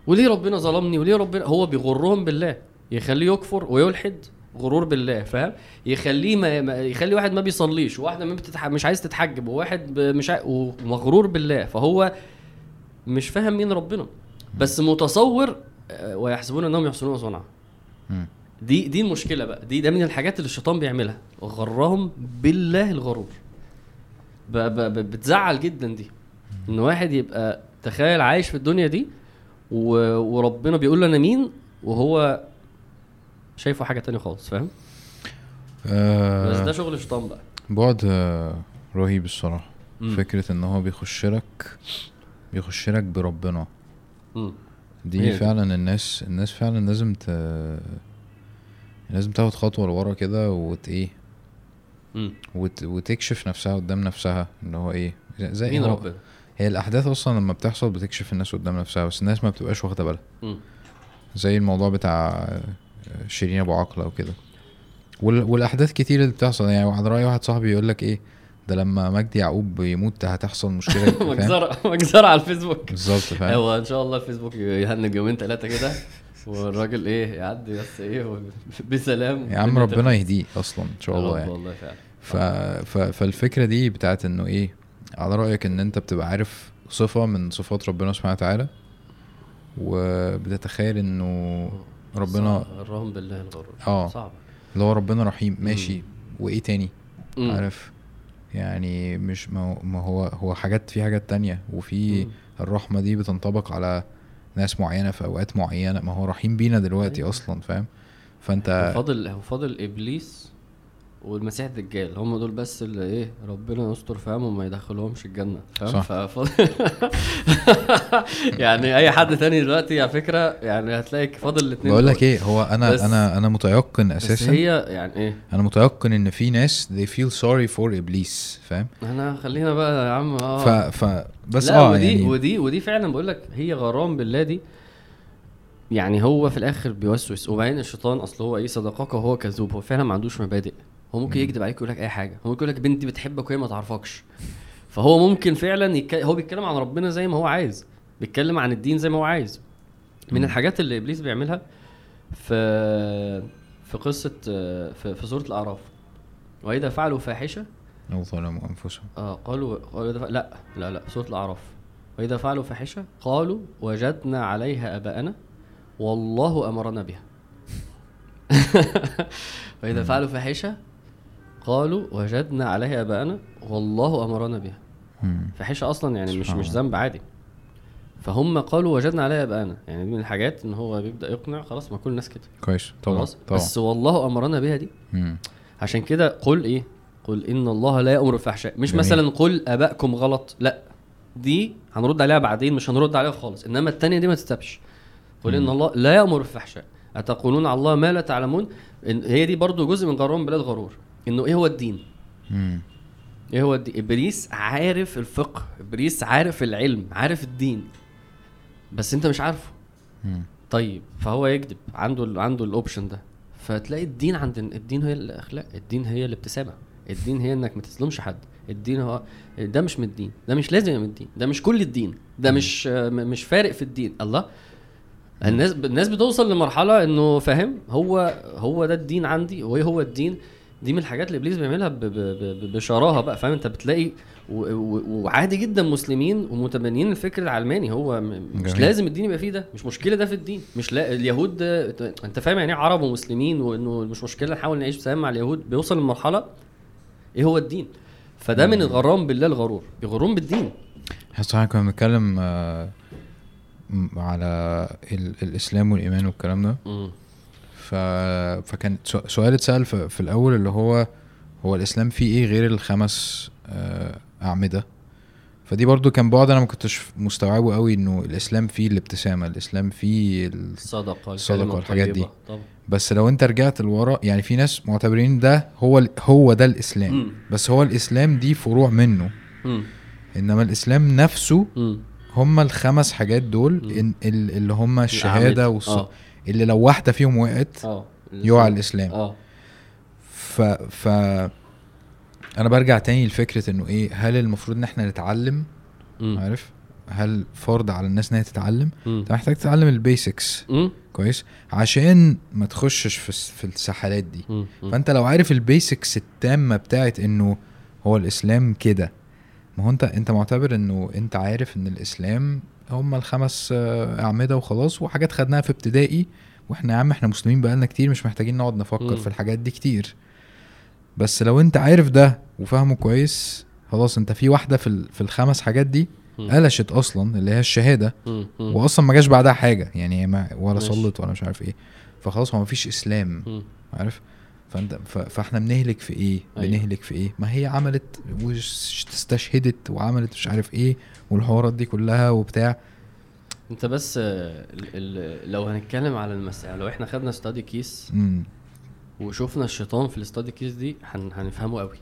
وليه ربنا ظلمني؟ وليه ربنا؟ هو بيغرهم بالله يخليه يكفر ويلحد. غرور بالله فاهم؟ يخليه ما يخلي واحد ما بيصليش وواحده ما بتتح... مش عايز تتحجب وواحد مش عاي... ومغرور بالله فهو مش فاهم مين ربنا. بس متصور آه، ويحسبون إنهم يحسنون صنعا. دي دي المشكلة بقى. دي ده من الحاجات اللي الشيطان بيعملها. غرهم بالله الغرور. ب ب ب بتزعل جدا دي. إن واحد يبقى تخيل عايش في الدنيا دي و وربنا بيقول له أنا مين وهو شايفه حاجة تانية خالص فاهم آه بس ده شغل الشيطان بقى بعد آه، رهيب الصراحة مم. فكرة إن هو بيخش لك بيخش لك بربنا مم. دي هي. فعلا الناس الناس فعلا لازم ت لازم تاخد خطوة لورا كده وت إيه. وت... وتكشف نفسها قدام نفسها ان هو إيه زي مين هو- ربنا هي الأحداث أصلا لما بتحصل بتكشف الناس قدام نفسها بس الناس ما بتبقاش واخدة بالها. زي الموضوع بتاع شيرين أبو عقلة وكده. وال... والأحداث كتير اللي بتحصل. يعني على رأي واحد صاحبي يقول لك إيه ده لما مجدي يعقوب يموت هتحصل مشكلة؟ مجزرة مجزرة على الفيسبوك. بالظبط فاهم؟ هو إن شاء الله الفيسبوك يهنج يومين ثلاثة كده والراجل إيه يعدي بس إيه بسلام. يا عم ربنا. يهديه أصلا إن شاء الله يعني. والله فعلا. ف... ف... فالفكرة دي بتاعت إنه إيه على رأيك إن أنت بتبقى عارف صفة من صفات ربنا سبحانه وتعالى؟ وبتتخيل إنه ربنا. غرهم بالله الغرور آه. صعب اللي هو ربنا رحيم ماشي وإيه تاني مم. عارف يعني مش ما هو- ما هو هو حاجات في حاجات تانية وفي مم. الرحمة دي بتنطبق على ناس معينة في أوقات معينة ما هو رحيم بينا دلوقتي أيوة. أصلا فاهم فأنت وفاضل هو فاضل إبليس والمسيح الدجال هم دول بس اللي إيه ربنا يستر فاهم وما يدخلهمش الجنة فاهم؟ يعني أي حد تاني دلوقتي على فكرة يعني هتلاقي فاضل الاثنين بقول لك إيه هو أنا بس- أنا أنا متيقن بس أساسا. هي يعني إيه؟ أنا متيقن إن في ناس they feel sorry for إبليس فاهم؟ إحنا خلينا بقى يا عم آه. ف ف بس آه ودي يعني ودي ودي فعلا بقول لك هي غرام بالله دي. يعني هو في الآخر بيوسوس وبعدين الشيطان أصل هو إيه صدقك وهو كذوب هو فعلا ما عندوش مبادئ. هو ممكن يكذب عليك ويقول لك أي حاجة. هو ممكن يقول لك بنتي بتحبك وهي ما تعرفكش. فهو ممكن فعلا يك... هو بيتكلم عن ربنا زي ما هو عايز. بيتكلم عن الدين زي ما هو عايز. من. الحاجات اللي إبليس بيعملها في في قصة في, في سورة الأعراف. وإذا فعلوا فاحشة أو ظلموا أنفسهم. آه قالوا قالوا لا لا لا سورة الأعراف. وإذا فعلوا فاحشة قالوا وجدنا عليها آباءنا والله أمرنا بها. وإذا مم. فعلوا فاحشة قالوا وجدنا عليها آباءنا والله أمرنا بها. مم. فاحشة أصلا يعني مش مش. ذنب عادي. فهم قالوا وجدنا عليها آباءنا. يعني دي من الحاجات إن هو بيبدأ يقنع خلاص ما كل الناس كده. كويس. طبعا خلاص؟ طبعا. بس والله أمرنا بها دي. مم. عشان كده قل إيه؟ قل إن الله لا يأمر بالفحشاء مش جميل. مثلا قل ابائكم غلط. لا. دي هنرد عليها بعدين مش هنرد عليها خالص. إنما التانية دي ما تستبش. قل إن. الله لا يأمر بالفحشاء أتقولون على الله ما لا تعلمون؟ هي دي برضو جزء من غرام بلاد غرور إنه إيه هو الدين؟ مم. إيه هو الدين إبليس عارف الفقه إبليس عارف العلم عارف الدين بس أنت مش عارفه. مم. طيب فهو يكذب عنده ال عنده ال option ده. فتلاقي الدين عند الدين هي الأخلاق الدين هي الابتسامة الدين هي إنك ما تظلمش حد الدين هو ده مش من الدين ده مش لازم من الدين ده مش كل الدين ده مش مش فارق في الدين. الله؟ الناس الناس بتوصل لمرحلة إنه فاهم هو هو ده الدين عندي وايه هو الدين دي من الحاجات اللي إبليس بيعملها بشراهة بقى فاهم؟ أنت بتلاقي وعادي جدا مسلمين ومتبنيين الفكر العلماني هو مش جميل. لازم الدين يبقى فيه ده مش مشكلة ده في الدين. مش لا اليهود أنت فاهم يعني إيه عرب ومسلمين وإنه مش مشكلة نحاول نعيش بسلام مع اليهود بيوصل لمرحلة إيه هو الدين؟ فده من الغرام بالله الغرور بيغرون بالدين. إحنا صراحة كنا بنتكلم آه، على ال... الإسلام والإيمان والكلام ده. ف... فكان سؤال اتسأل في... في الأول اللي هو هو الإسلام فيه إيه غير الخمس آه أعمدة فدي برضو كان بعد أنا ما كنتش مستوعبه قوي إنه الإسلام فيه الابتسامة الإسلام فيه ال... الصدقه الكلمة والحاجات دي. طبعا بس لو أنت رجعت لورا يعني في ناس معتبرين ده هو. هو ده الإسلام مم. بس هو الإسلام دي فروع منه مم. إنما الإسلام نفسه مم. هم الخمس حاجات دول اللي هم الشهادة الأعمدة. والص... اللي لو واحدة فيهم وقعت آه يقع الإسلام آه ف ف أنا برجع تاني لفكرة إنه إيه هل المفروض إن إحنا نتعلم مم. عارف هل فرض على الناس ان هي تتعلم. أنت محتاج تتعلم ال basics. كويس عشان ما تخشش في في السحالات دي مم. مم. فأنت لو عارف ال basics التامة بتاعت إنه هو الإسلام كده ما هو انت أنت معتبر إنه أنت عارف إن الإسلام هم الخمس آه، أعمدة وخلاص وحاجات خدناها في ابتدائي وإحنا يا عم إحنا مسلمين بقالنا كتير مش محتاجين نقعد نفكر مم. في الحاجات دي كتير بس لو انت عارف ده وفاهمه كويس خلاص انت في واحدة في في الخمس حاجات دي. قلشت أصلا اللي هي الشهادة. واصلا ما جاش بعدها حاجة يعني ما ولا. صلت ولا مش عارف إيه فخلاص هو مفيش إسلام مم. عارف فأنت. فإحنا بنهلك في إيه أيوة. بنهلك في إيه ما هي عملت واستشهدت وعملت مش عارف إيه والحوارات دي كلها وبتاع. انت بس آه، ال- ال- لو هنتكلم على المسألة لو إحنا خدنا study case امم وشفنا الشيطان في ال study case دي هن... هنفهمه قوي.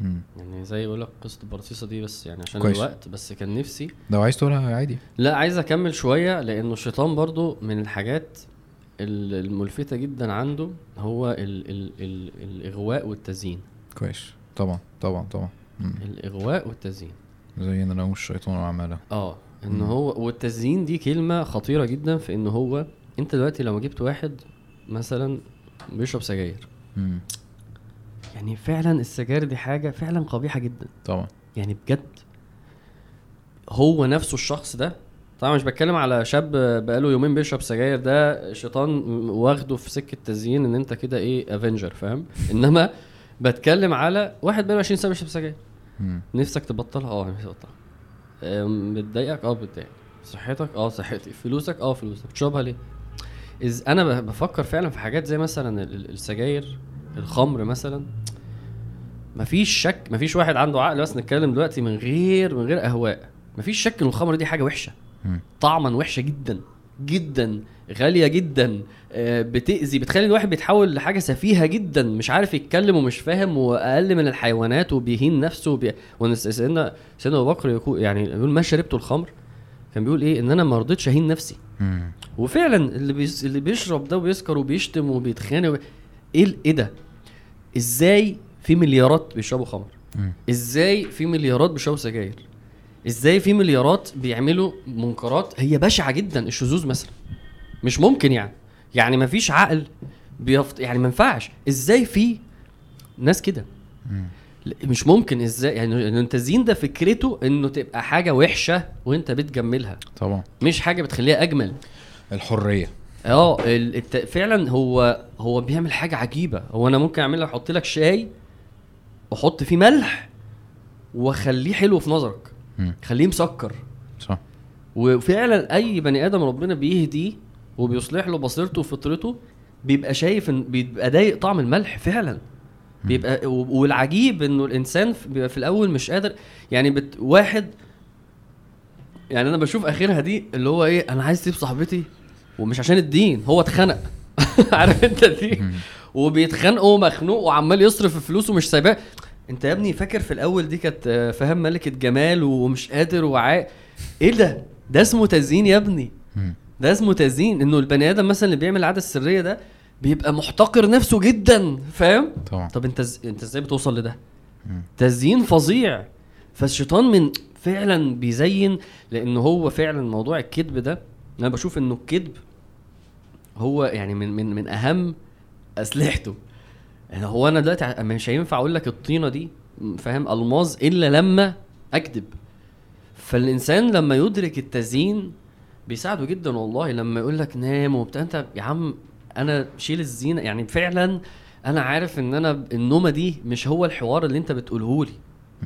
امم يعني زي يقول لك قصة البرصيصه دي بس يعني عشان كويس. الوقت بس كان نفسي لو عايز تقولها عادي. لا عايز أكمل شوية لأنه الشيطان برضو من الحاجات ال- الملفتة جدا عنده هو ال ال ال الإغواء والتزيين. كويس. طبعا طبعا طبعا. مم. الإغواء والتزيين. زين لهم الشيطان وعمله آه إن. هو والتزيين دي كلمة خطيرة جدا في إن هو أنت دلوقتي لو جبت واحد مثلا بيشرب سجاير. يعني فعلا السجاير دي حاجة فعلا قبيحة جدا طبعا يعني بجد هو نفسه الشخص ده طبعا مش بتكلم على شاب بقاله يومين بيشرب سجاير ده شيطان واخده في سكة تزيين إن أنت كده إيه افنجر فاهم إنما بتكلم على واحد بقاله 20 سنة بيشرب سجاير. نفسك تبطلها؟ آه نفسي أبطلها. بتضايقك؟ آه بتضايقك صحتك؟ آه صحتي. فلوسك؟ آه فلوسك. بتشربها ليه؟ إذ أنا بفكر فعلا في حاجات زي مثلا ال- ال- السجاير الخمر مثلا. مفيش شك مفيش واحد عنده عقل بس نتكلم دلوقتي من غير من غير أهواء. مفيش شك إن الخمر دي حاجة وحشة. طعما وحشة جدا جدا غالية جدا. بتأذي بتخلي الواحد بيتحول لحاجة سفيهة جدا مش عارف يتكلم ومش فاهم وأقل من الحيوانات وبيهين نفسه وبي... سيدنا سيدنا أبو بكر يقول يعني يقول ما شربت الخمر؟ كان بيقول إيه؟ إن أنا ما رضيتش أهين نفسي. مم. وفعلا اللي بيس... اللي بيشرب ده وبيسكر وبيشتم وبيتخانق وبي... إيه ال- إيه ده؟ إزاي في مليارات بيشربوا خمر؟ مم. إزاي في مليارات بيشربوا سجاير؟ إزاي في مليارات بيعملوا منكرات؟ هي بشعة جدا الشذوذ مثلا. مش ممكن يعني. يعني ما فيش عقل بيفت... يعني ما ينفعش إزاي في ناس كده؟ مش ممكن. إزاي؟ يعني إن التزيين ده فكرته إنه تبقى حاجة وحشة وأنت بتجملها. طبعا. مش حاجة بتخليها أجمل. الحرية. آه ال- الت... فعلا هو هو بيعمل حاجة عجيبة. هو أنا ممكن أعمل لك أحط لك شاي وأحط فيه ملح وأخليه حلو في نظرك. خليه مسكر. صح. وفعلا أي بني آدم ربنا بيهديه وبيصلح له بصيرته وفطرته بيبقى شايف ان بيبقى ضايق طعم الملح فعلا. بيبقى والعجيب إنه الإنسان في- بيبقى في الأول مش قادر يعني بت واحد يعني أنا بشوف آخرها دي اللي هو إيه أنا عايز اسيب صاحبتي ومش عشان الدين هو اتخنق. عارف أنت دي. وبيتخانقوا مخنوق وعمال يصرف فلوسه مش سايباه. أنت يا ابني فاكر في الأول دي كانت آه، فاهم ملكة جمال ومش قادر وعاء إيه ده؟ ده اسمه تزيين يا ابني. ده اسمه تزيين. إنه البني آدم مثلا اللي بيعمل العادة السرية ده بيبقى محتقر نفسه جدا فاهم؟ طبعا. طب أنت ز... أنت إزاي بتوصل لده. تزيين فظيع. فالشيطان من فعلا بيزين لأن هو فعلا موضوع الكذب ده أنا بشوف إنه الكذب هو يعني من من من أهم أسلحته. يعني هو أنا دلوقتي مش هينفع أقول لك الطينة دي فاهم؟ ألماظ إلا لما أكذب. فالإنسان لما يدرك التزيين بيساعده جدا والله لما يقول لك نام وبتاع. أنت يا عم أنا شيل الزينة. يعني فعلا أنا عارف إن أنا النومة دي مش هو الحوار اللي أنت بتقوله لي.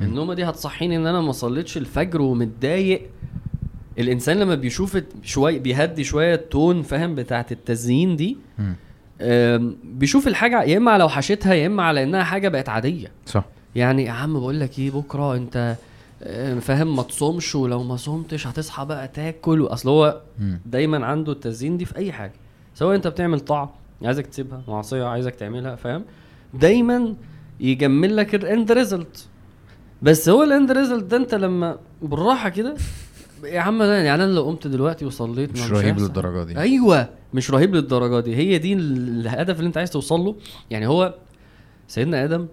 النومة دي هتصحيني إن أنا ما صليتش الفجر ومتضايق. الإنسان لما بيشوف شوية بيهدي شوية ال tone فاهم بتاعت التزيين دي بيشوف الحاجة يا إما على وحشتها يا إما على إنها حاجة بقت عادية. صح. يعني يا عم بقول لك إيه بكرة أنت فاهم ما تصومش ولو ما صمتش هتصحى بقى تاكل. أصل هو. دايما عنده التزيين دي في أي حاجة. سواء أنت بتعمل طاعة عايزك تسيبها معصية عايزك تعملها فاهم؟ دايما يجمل لك ال end result بس هو ال end result ده أنت لما بالراحة كده يا عم يعني أنا لو قمت دلوقتي وصليت ما مش رهيب هيحصل. للدرجة دي. أيوه مش رهيب للدرجة دي. هي دي ال- الهدف اللي أنت عايز توصل له. يعني هو سيدنا آدم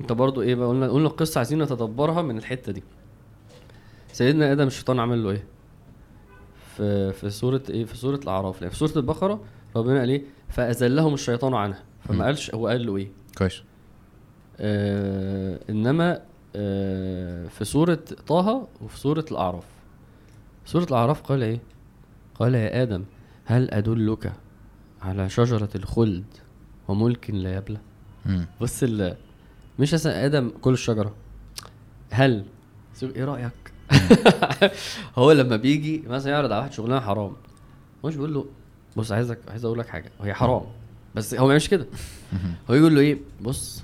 انت برضو إيه بقى قلنا قلنا القصة عايزين نتدبرها من الحتة دي. سيدنا آدم الشيطان عمل له إيه؟ في في سورة إيه؟ في سورة الأعراف لا في سورة البقرة ربنا قال إيه؟ فأزلهم الشيطان عنها. فما قالش هو قال له إيه؟ كويس. آه إنما آه في سورة طه وفي سورة الأعراف. سورة الأعراف قال إيه؟ قال يا آدم هل أدلك على شجرة الخلد وملك لا يبلى. بص مش مثلا آدم كل الشجرة. هل إيه رأيك؟ هو لما بيجي مثلا يعرض على واحد شغلانة حرام مش بيقول له بص عايزك عايز أقول لك حاجة. وهي حرام بس هو ما يعملش كده. هو يقول له إيه؟ بص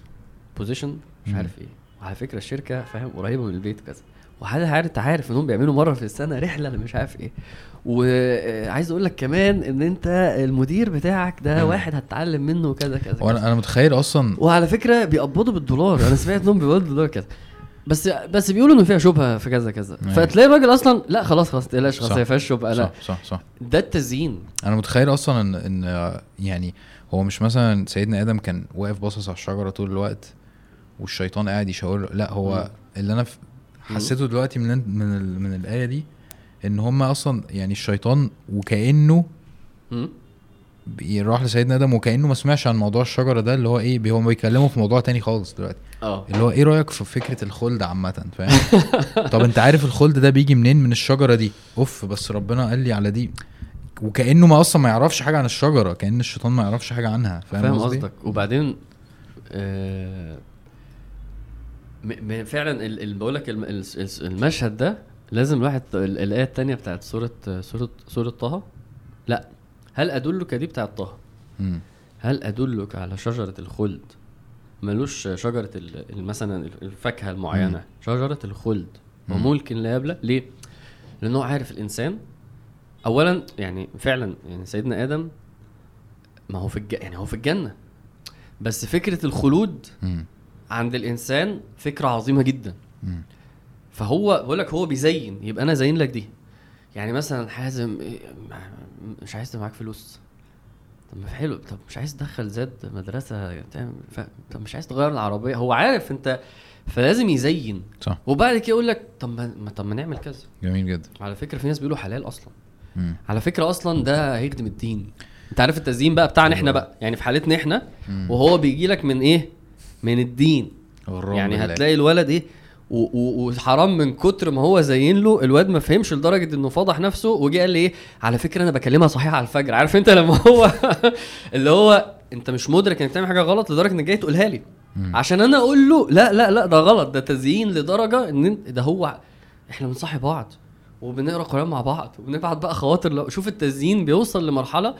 بوزيشن مش. عارف إيه. وعلى فكرة الشركة فاهم قريبة من البيت كذا. وحد عارف أنت عارف إنهم بيعملوا مرة في السنة رحلة اللي مش عارف إيه وعايز أقول لك كمان إن أنت المدير بتاعك ده. واحد هتتعلم منه كذا كذا. وأنا أنا متخيل أصلا وعلى فكرة بيقبضوا بالدولار أنا سمعت إنهم بيقبضوا بالدولار كذا بس بس بيقولوا إنه فيها شبهة في كذا كذا. فتلاقي الراجل أصلا لا خلاص خلاص تقلقش خلاص. هي فيهاش شبهة لا صح صح صح ده التزيين أنا متخيل أصلا إن إن يعني هو مش مثلا سيدنا آدم كان واقف باصص على الشجرة طول الوقت والشيطان قاعد يشاور له لا هو مم. اللي أنا حسيته دلوقتي من من ال- من الآية دي إن هم أصلا يعني الشيطان وكأنه راح لسيدنا آدم وكأنه ما سمعش عن موضوع الشجرة ده اللي هو إيه بي- هم بيتكلموا في موضوع تاني خالص دلوقتي. آه. اللي هو إيه رأيك في فكرة الخلد عامة فاهم؟ طب أنت عارف الخلد ده بيجي منين؟ من الشجرة دي. أوف بس ربنا قال لي على دي. وكأنه ما أصلا ما يعرفش حاجة عن الشجرة كأن الشيطان ما يعرفش حاجة عنها فاهم؟ قصدك. وبعدين آه فعلا ال- ال- بقول لك الم- ال- ال- المشهد ده لازم الواحد ال- الآية الثانية بتاعت سورة سورة سورة طه؟ لا. هل أدلك دي بتاعت طه. هل أدلك على شجرة الخلد؟ ملوش شجرة مثلا الفاكهة المعينة مم. شجرة الخلد. وملك لا يبلى. ليه؟ لأنه عارف الإنسان. اولا يعني فعلا يعني سيدنا آدم ما هو في الج... يعني هو في الجنة. بس فكرة الخلود مم. عند الإنسان فكرة عظيمة جدا. مم. فهو بقول لك هو بيزين يبقى أنا زين لك دي. يعني مثلا حازم مش عايز معاك فلوس. طب ما حلو طب مش عايز تدخل زاد مدرسه تعمل ف... طب مش عايز تغير العربية. هو عارف أنت فلازم يزين. صح. وبعد كده يقول لك طب ما طب ما نعمل كذا. جميل جدا. على فكرة في ناس بيقولوا حلال أصلا. مم. على فكرة أصلا ده هيخدم الدين. أنت عارف التزيين بقى بتاعنا إحنا بقى. يعني في حالتنا إحنا. وهو بيجي لك من إيه؟ من الدين يعني بالله. هتلاقي الولد إيه وحرام من كتر ما هو زين له الواد ما فهمش لدرجة إنه فضح نفسه وجه قال لي إيه على فكرة أنا بكلمها صحيح على الفجر عارف أنت لما هو اللي هو أنت مش مدرك إنك بتعمل حاجة غلط لدرجة إنك جاي تقولها لي. عشان أنا أقول له لا لا لا ده غلط ده تزيين لدرجة إن ده هو إحنا بنصحي بعض وبنقرأ قرآن مع بعض وبنبعت بقى خواطر لو شوف التزيين بيوصل لمرحلة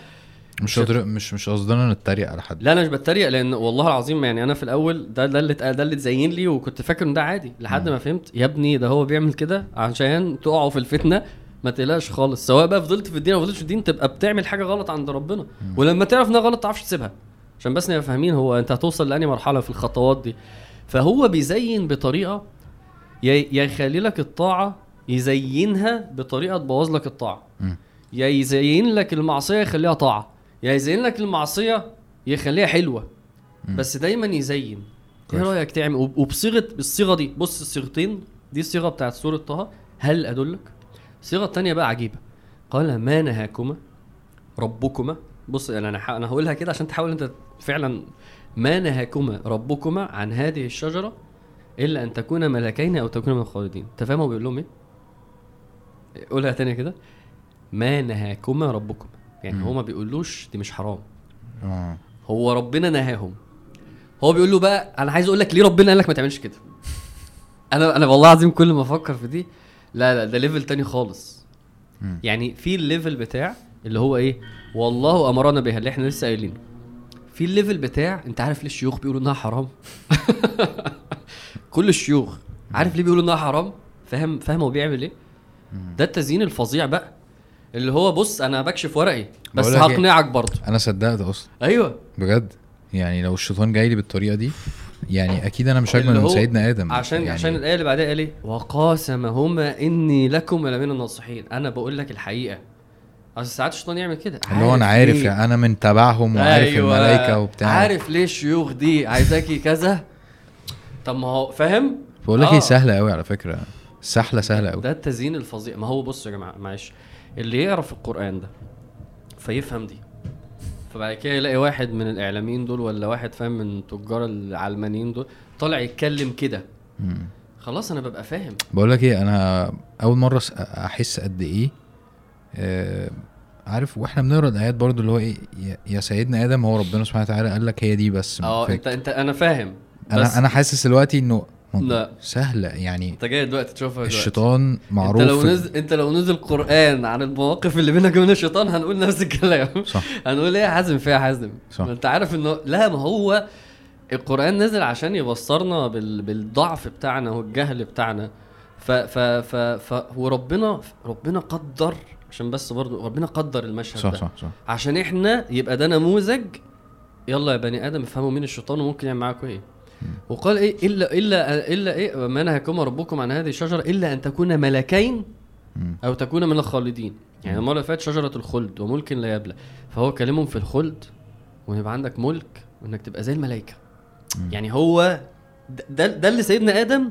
مش قادر مش مش قصدنا نتريق على حد. لا أنا مش بتريق لأن والله العظيم يعني أنا في الأول ده ده اللي ده اللي اتزين لي وكنت فاكر إن ده عادي لحد مم. ما فهمت يا ابني ده هو بيعمل كده عشان تقعوا في الفتنة ما تقلقش خالص. سواء بقى فضلت في الدين أو فضلتش في الدين تبقى بتعمل حاجة غلط عند ربنا. مم. ولما تعرف إنها غلط تعرفش تسيبها. عشان بس نبقى فاهمين هو أنت هتوصل لاني مرحلة في الخطوات دي. فهو بيزين بطريقة يا يخلي لك الطاعة يزينها بطريقة تبوظ لك الطاعة. يا يزين لك المعصية يخليها طاعة. يا يزين لك المعصية يخليها حلوة. مم. بس دايما يزين. إيه. رأيك تعمل؟ وب- وبصيغة بالصيغه دي بص الصيغتين دي الصيغة بتاعت سورة طه. هل أدلك؟ الصيغه الثانية بقى عجيبة. قال ما نهاكما ربكما. بص يعني أنا أنا هقولها كده عشان تحاول أنت فعلا ما نهاكما ربكما عن هذه الشجرة إلا أن تكونا ملكين أو تكونا من الخالدين. أنت فاهم هو بيقول لهم إيه؟ قولها تانية كده. ما نهاكما ربكما. يعني. هو ما بيقولوش دي مش حرام. آه. هو ربنا نهاهم. هو بيقول له بقى أنا عايز أقول لك ليه ربنا قال لك ما تعملش كده؟ أنا أنا والله العظيم كل ما أفكر في دي لا لا ده level تاني خالص. مم. يعني في ال level بتاع اللي هو إيه؟ والله أمرنا بها اللي إحنا لسه قايلينه. في ال level بتاع أنت عارف ليه الشيوخ بيقولوا إنها حرام؟ كل الشيوخ. عارف ليه بيقولوا إنها حرام؟ فاهم فاهم هو بيعمل إيه. ده التزيين الفظيع بقى. اللي هو بص أنا بكشف ورقي بس إيه؟ هقنعك برضه. أنا صدقت أصلا. أيوه. بجد؟ يعني لو الشيطان جاي لي بالطريقة دي يعني أكيد أنا مش اجمل من سيدنا آدم. عشان يعني عشان الآية اللي بعدها قال إيه وقاسمهما إني لكم لمن الناصحين. أنا بقول لك الحقيقة. أصل ساعات الشيطان يعمل كده. اللي هو أنا عارف ليه؟ يعني أنا من تبعهم وعارف أيوة. الملائكة وبتاع. عارف ليه الشيوخ دي عايزاكي كذا؟ طب ما هو فاهم؟ بقول لك آه. إيه سهلة قوي على فكرة. السحله سهلة قوي ده التزيين الفظيع. ما هو بصوا يا جماعة معلش. اللي يعرف القرآن ده فيفهم دي. فبعد كده يلاقي واحد من الإعلاميين دول ولا واحد فاهم من تجار العلمانيين دول طالع يتكلم كده. خلاص أنا ببقى فاهم. بقول لك إيه أنا أول مرة أحس قد إيه آه عارف وإحنا بنقرأ الايات برضو اللي هو إيه يا- سيدنا آدم هو ربنا سبحانه وتعالى قال لك هي دي بس آه انت أنت أنا فاهم. بس أنا أنا حاسس دلوقتي إنه لا. سهلة. يعني انت جاي دلوقتي تشوفها دلوقتي. الشيطان معروف انت لو نزل انت لو نزل قرآن عن المواقف اللي بينك وبين الشيطان هنقول نفس الكلام. صح. هنقول إيه؟ حازم فيها حازم. صح. ما انت عارف انه لا ما هو القرآن نزل عشان يبصرنا بال... بالضعف بتاعنا والجهل بتاعنا. ف ف ف, ف... وربنا ربنا قدر عشان بس برضو ربنا قدر المشهد صح ده. صح صح. عشان إحنا يبقى ده نموذج. يلا يا بني آدم افهموا مين الشيطان وممكن يعمل معاكم إيه. وقال إيه الا الا إلا إيه ما نهاكما ربكم عن هذه الشجرة إلا أن تكونا ملكين. أو تكون من الخالدين. يعني المرة اللي فاتت شجرة الخلد وملك لا يبلى. فهو كلمهم في الخلد وإن يبقى عندك ملك وإنك تبقى زي الملائكة. يعني هو ده- ده اللي سيدنا آدم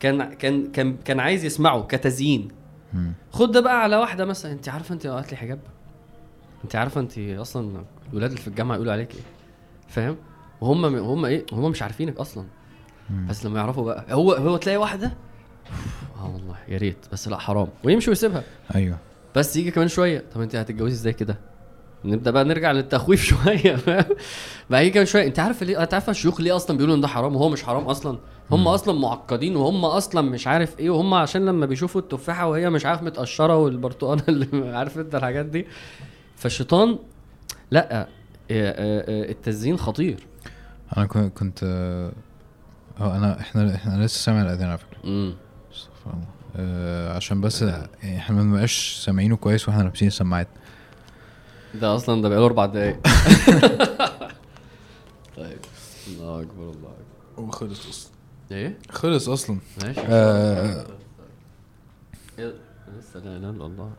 كان كان كان كان عايز يسمعه كتزيين. خد ده بقى على واحدة مثلا. أنت عارفة أنت قالت لي حجاب؟ أنت عارفة أنت أصلا الولاد اللي في الجامعة يقولوا عليك إيه؟ فاهم؟ وهم هم إيه هم مش عارفينك أصلا. مم. بس لما يعرفوا بقى هو هو تلاقي واحدة آه والله يا ريت. بس لا حرام. ويمشي ويسيبها. أيوه. بس يجي كمان شوية. طب انت هتتجوزي إزاي كده؟ نبدأ بقى نرجع للتخويف شوية بقى يجي كمان شوية. انت عارف ليه؟ انت عارف الشيوخ ليه أصلا بيقولوا إن ده حرام؟ وهو مش حرام أصلا. هم مم. أصلا معقدين وهم أصلا مش عارف إيه. وهم عشان لما بيشوفوا التفاحة وهي مش عارف متقشرة والبرتقانه اللي عارف انت الحاجات دي. فالشيطان لا آه، آه، آه، التزيين خطير. أنا كن- كنت آه آه، أنا إحنا إحنا لسه سامع الأذان على فكرة. امم استغفر الله. آه عشان بس يعني إحنا ما بنبقاش سامعينه كويس وإحنا لابسين السماعات. ده أصلا ده بقاله أربع دقايق. طيب. الله أكبر الله أكبر. وخلص أصلا. إيه؟ خلص أصلا. ماشي. آه إيه؟ لسه لا اله الا الله.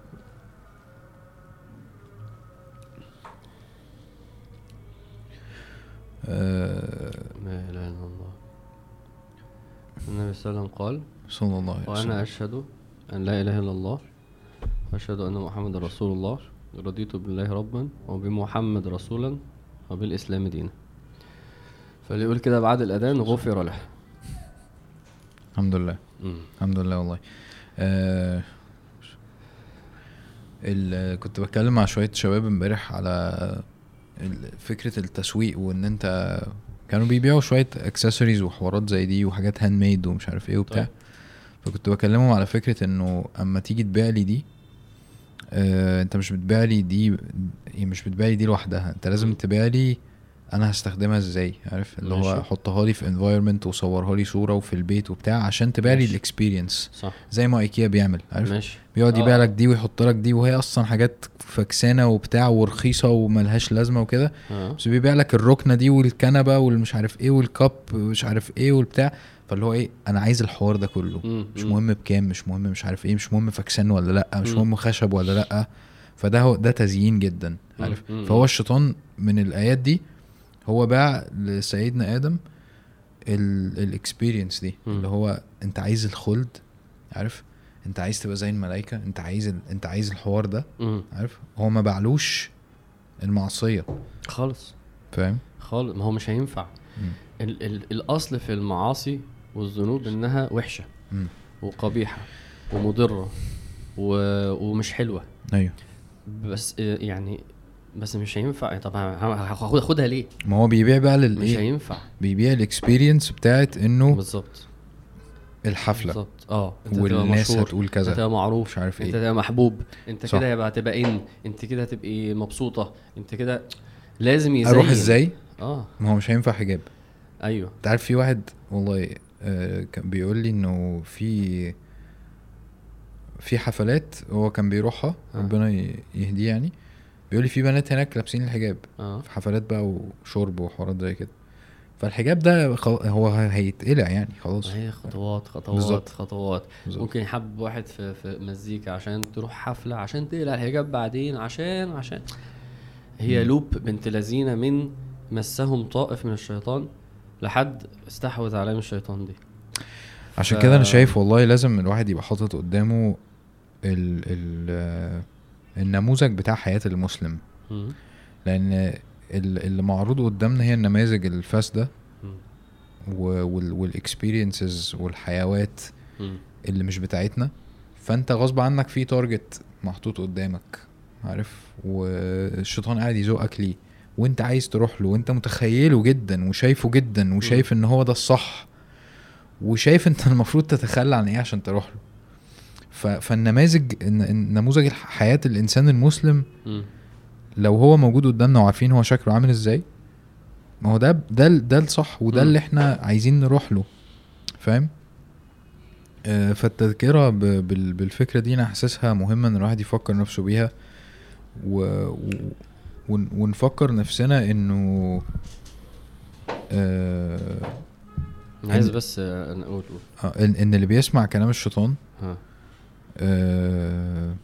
آه لا إله إلا الله. النبي صلى الله عليه وسلم قال صلى الله عليه وأنا وسلم. أشهد أن لا إله إلا الله وأشهد أن محمد رسول الله رضيت بالله ربا وبمحمد رسولا وبالإسلام دينا. فاللي يقول كده بعد الأذان غفر له. الحمد لله. مم. الحمد لله والله. آه كنت بتكلم مع شوية شباب امبارح على فكرة التسويق وإن أنت كانوا بيبيعوا شوية اكسسوارز وحوارات زي دي وحاجات handmade ومش عارف إيه وبتاع طيب. فكنت بكلمهم على فكرة إنه أما تيجي تبيع لي دي آه أنت مش بتبيع لي دي مش بتبيع لي دي لوحدها أنت لازم. تبيع لي أنا هستخدمها إزاي عارف اللي هو. حطها لي في environment وصورها لي صورة وفي البيت وبتاع عشان تبيع لي. ال experience صح زي ما ايكيا بيعمل عارف ماشي بيقعد آه. يبيع لك دي ويحط لك دي وهي أصلا حاجات فكسانة وبتاع ورخيصة وملهاش لازمة وكده آه بس بيبيع لك الركنة دي والكنبة والمش عارف إيه والكاب ومش عارف إيه والبتاع فاللي هو إيه أنا عايز الحوار ده كله مم. مش. مهم بكام مش مهم مش عارف إيه مش مهم فكسان ولا لأ مش. مهم خشب ولا لأ فده هو ده تزيين جدا. عارف مم. فهو الشيطان من الآيات دي هو باع لسيدنا آدم الاكسبيرينس دي مم. اللي هو أنت عايز الخلد عارف؟ أنت عايز تبقى زي الملائكة أنت عايز ال... أنت عايز الحوار ده مم. عارف؟ هو ما باعلوش المعصية. خالص. فاهم؟ خالص. ما هو مش هينفع. ال ال الأصل في المعاصي والذنوب إنها وحشة مم. وقبيحة ومضرة و... ومش حلوة. أيوه. بس آه، يعني بس مش هينفع. يعني طب هاخد اخدها ليه؟ ما هو بيبيع بقى مش للايه هينفع. بيبيع الاكسبيرينس بتاعت إنه بالظبط. الحفلة. بالظبط. آه. أنت والناس هتقول أنت كذا تبقى معروف. مش عارف أنت إيه. تبقى محبوب. أنت. كده هيبقى هتبقى ان أنت كده هتبقي مبسوطة. أنت كده لازم يزين. أروح إزاي؟ آه. ما هو مش هينفع حجاب. أيوه. أنت عارف في واحد والله آه كان بيقول لي إنه في في حفلات هو كان بيروحها. آه. ربنا يهديه يعني. بيقول لي في بنات هناك لابسين الحجاب آه في حفلات بقى وشرب وحوارات زي كده فالحجاب ده خل... هو هيتقلع يعني خلاص هي خطوات خطوات بالظبط. خطوات بالظبط. ممكن يحب واحد في, في مزيكا عشان تروح حفلة عشان تقلع الحجاب بعدين عشان عشان هي مم. لوب بنت لذينة من مسهم طائف من الشيطان لحد استحوذ عليهم الشيطان دي عشان ف- كده أنا شايف والله لازم الواحد يبقى حاطط قدامه ال... ال... النموذج بتاع حياة المسلم. لأن ال- اللي معروض قدامنا هي النماذج الفاسدة مم. والاكسبيرينسز والحيوات. اللي مش بتاعتنا فأنت غصب عنك في تارجت محطوط قدامك عارف والشيطان قاعد يزوقك ليه وأنت عايز تروح له وأنت متخيله جدا وشايفه جدا وشايف إن هو ده الصح وشايف أنت المفروض تتخلى عن إيه عشان تروح له. فالنماذج الن- الن- نموذج حياة الإنسان المسلم. لو هو موجود قدامنا وعارفين هو شكله عامل إزاي ما هو ده ده ده الصح وده. اللي إحنا عايزين نروح له فاهم آه، فالتذكرة ب- بال- بالفكرة دي أنا حاسسها مهمة إن الواحد يفكر نفسه بيها و... و... ون- ونفكر نفسنا إنه آه... عايز إن- بس آه، أنا أقول قول آه، ان إن اللي بيسمع كلام الشيطان ها آه...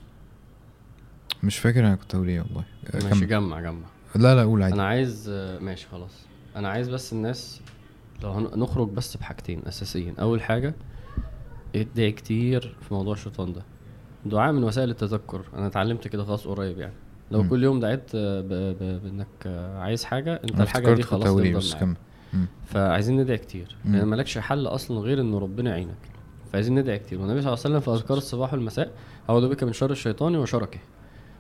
مش فاكر أنا كنت هقول إيه والله. آه، ماشي. جمع جمع. لا لا قول عادي. أنا عايز آه، ماشي خلاص. أنا عايز بس الناس لو نخرج بس بحاجتين أساسيين. أول حاجة ادعي كتير في موضوع الشيطان ده. دعاء من وسائل التذكر. أنا اتعلمت كده خلاص قريب يعني. لو مم. كل يوم دعيت آه، بإنك عايز حاجة أنت الحاجة دي خلاص تفضل. فعايزين ندعي كتير. لأن مالكش حل أصلا غير إن ربنا يعينك. فعايزين ندعي كتير. والنبي صلى الله عليه وسلم في أذكار الصباح والمساء أعوذ بك من شر الشيطان وشركه.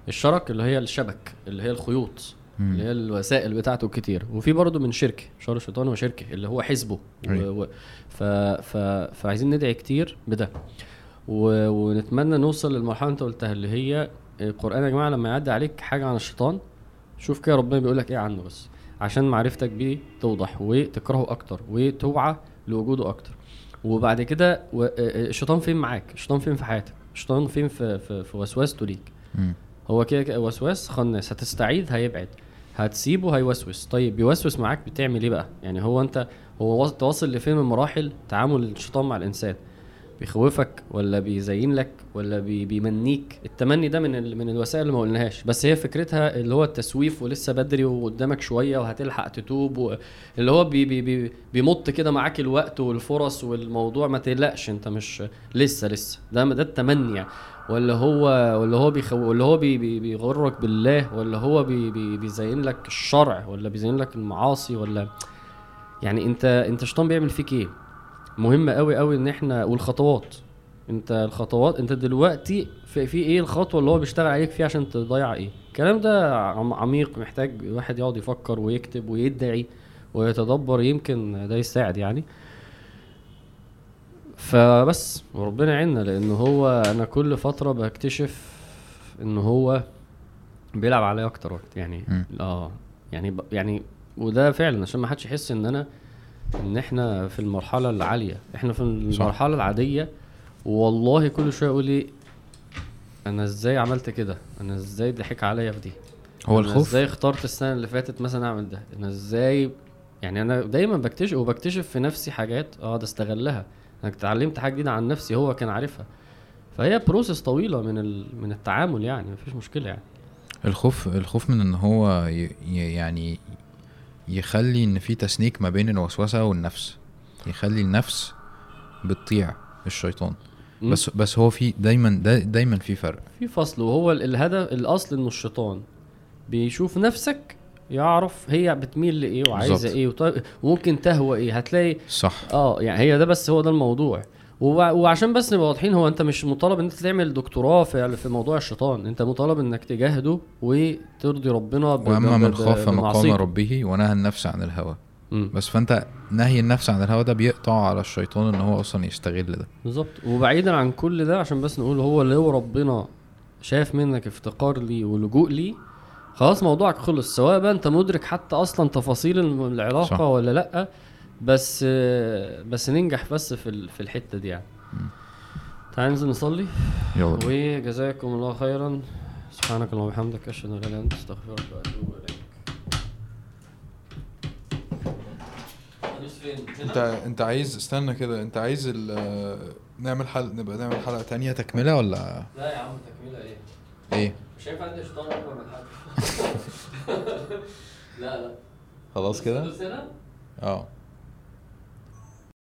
الشرك اللي هي الشبك اللي هي الخيوط مم. اللي هي الوسائل بتاعته كتير. وفي برضه من شركه شر الشيطان وشركه اللي هو حزبه. و... أيوة. و... ف... ف... فعايزين ندعي كتير بده. و... ونتمنى نوصل للمرحلة انت قلتها اللي هي القرآن يا جماعة لما يعدي عليك حاجة عن الشيطان شوف كده ربنا بيقول لك إيه عنه بس. عشان معرفتك بيه توضح وتكرهه أكتر وتوعى لوجوده أكتر. وبعد كده و... الشيطان فين معاك؟ الشيطان فين في حياتك؟ الشيطان فين في في, في وسوسته ليك. هو كده كده وسواس خناس هتستعيد هيبعد. هتسيبه هيوسوس. طيب بيوسوس معاك بتعمل إيه بقى؟ يعني هو أنت هو واص- واصل لفين من مراحل تعامل الشيطان مع الإنسان. بيخوفك ولا بيزين لك ولا بي بيمنيك. التمني ده من ال... من الوسائل اللي ما قلناهاش. بس هي فكرتها اللي هو التسويف ولسه بدري وقدامك شوية وهتلحق تتوب. اللي هو بي بي بي بيمط كده معاك الوقت والفرص والموضوع ما تقلقش انت مش لسه لسه. ده ده التمني يعني. ولا هو ولا هو بيخو ولا هو بي بي بيغرك بالله ولا هو بي بي بيزين لك الشرع ولا بيزين لك المعاصي ولا يعني انت انت الشيطان بيعمل فيك إيه؟ مهم قوي قوي إن إحنا والخطوات أنت الخطوات أنت دلوقتي في, في إيه الخطوة اللي هو بيشتغل عليك فيها عشان تضيع إيه الكلام ده عم- عميق محتاج الواحد يقعد يفكر ويكتب ويدعي ويتدبر يمكن ده يساعد يعني فبس وربنا يعيننا لأن هو أنا كل فترة بكتشف إن هو بيلعب عليا أكتر وقت يعني مم. آه يعني. يعني وده فعلا عشان ما حدش يحس إن أنا إن إحنا في المرحلة العالية. إحنا في المرحلة العادية. والله كل شوية يقول لي أنا إزاي عملت كده؟ أنا إزاي ضحك عليا في دي؟ هو أنا الخوف؟ إزاي اخترت السنة اللي فاتت مثلا أعمل ده؟ أنا إزاي؟ يعني أنا دايما بكتشف وبكتشف في نفسي حاجات اقعد استغلها. أنا اتعلمت حاجة جديدة عن نفسي هو كان عارفها. فهي بروسس طويلة من ال... من التعامل يعني مفيش مشكلة يعني. الخوف الخوف من إن هو. ي- يعني يخلي إن في تسنيك ما بين الوسوسة والنفس. يخلي النفس بتطيع الشيطان. م? بس بس هو في دايما دا دايما في فرق. في فصل وهو ال- الهدف الأصل إنه الشيطان. بيشوف نفسك يعرف هي بتميل لإيه وعايزة. إيه وممكن تهوى إيه. هتلاقي صح. آه يعني هي ده بس هو ده الموضوع. وعشان بس نبقى واضحين هو انت مش مطالب إن انت تعمل دكتوراه في في موضوع الشيطان انت مطالب إنك تجاهده وترضي ربنا ب- وأما من خاف مقام. ربه ونهى النفس عن الهوى. بس فأنت نهي النفس عن الهوى ده بيقطع على الشيطان إن هو أصلا يستغل ده بالظبط وبعيدا عن كل ده عشان بس نقول هو لو ربنا شاف منك افتقار لي ولجوء لي خلاص موضوعك خلص سواء بقى أنت مدرك حتى أصلا تفاصيل العلاقة. صح. ولا لأ بس بس ننجح بس في ال- في الحتة دي يعني. تعال ننزل نصلي. يلا. وجزاكم الله خيرا. سبحانك اللهم وبحمدك. أشهد أن لا إله إلا أنت. أستغفرك وأتوب إليك. أنت أنت عايز استنى كده. أنت عايز ال- نعمل حلقه نبقى نعمل حلقة تانية تكملة ولا؟ لا يا عم تكملة إيه؟ إيه؟ مش هينفع عندي شيطان أكبر من حاجة لا لا. خلاص كده؟ آه.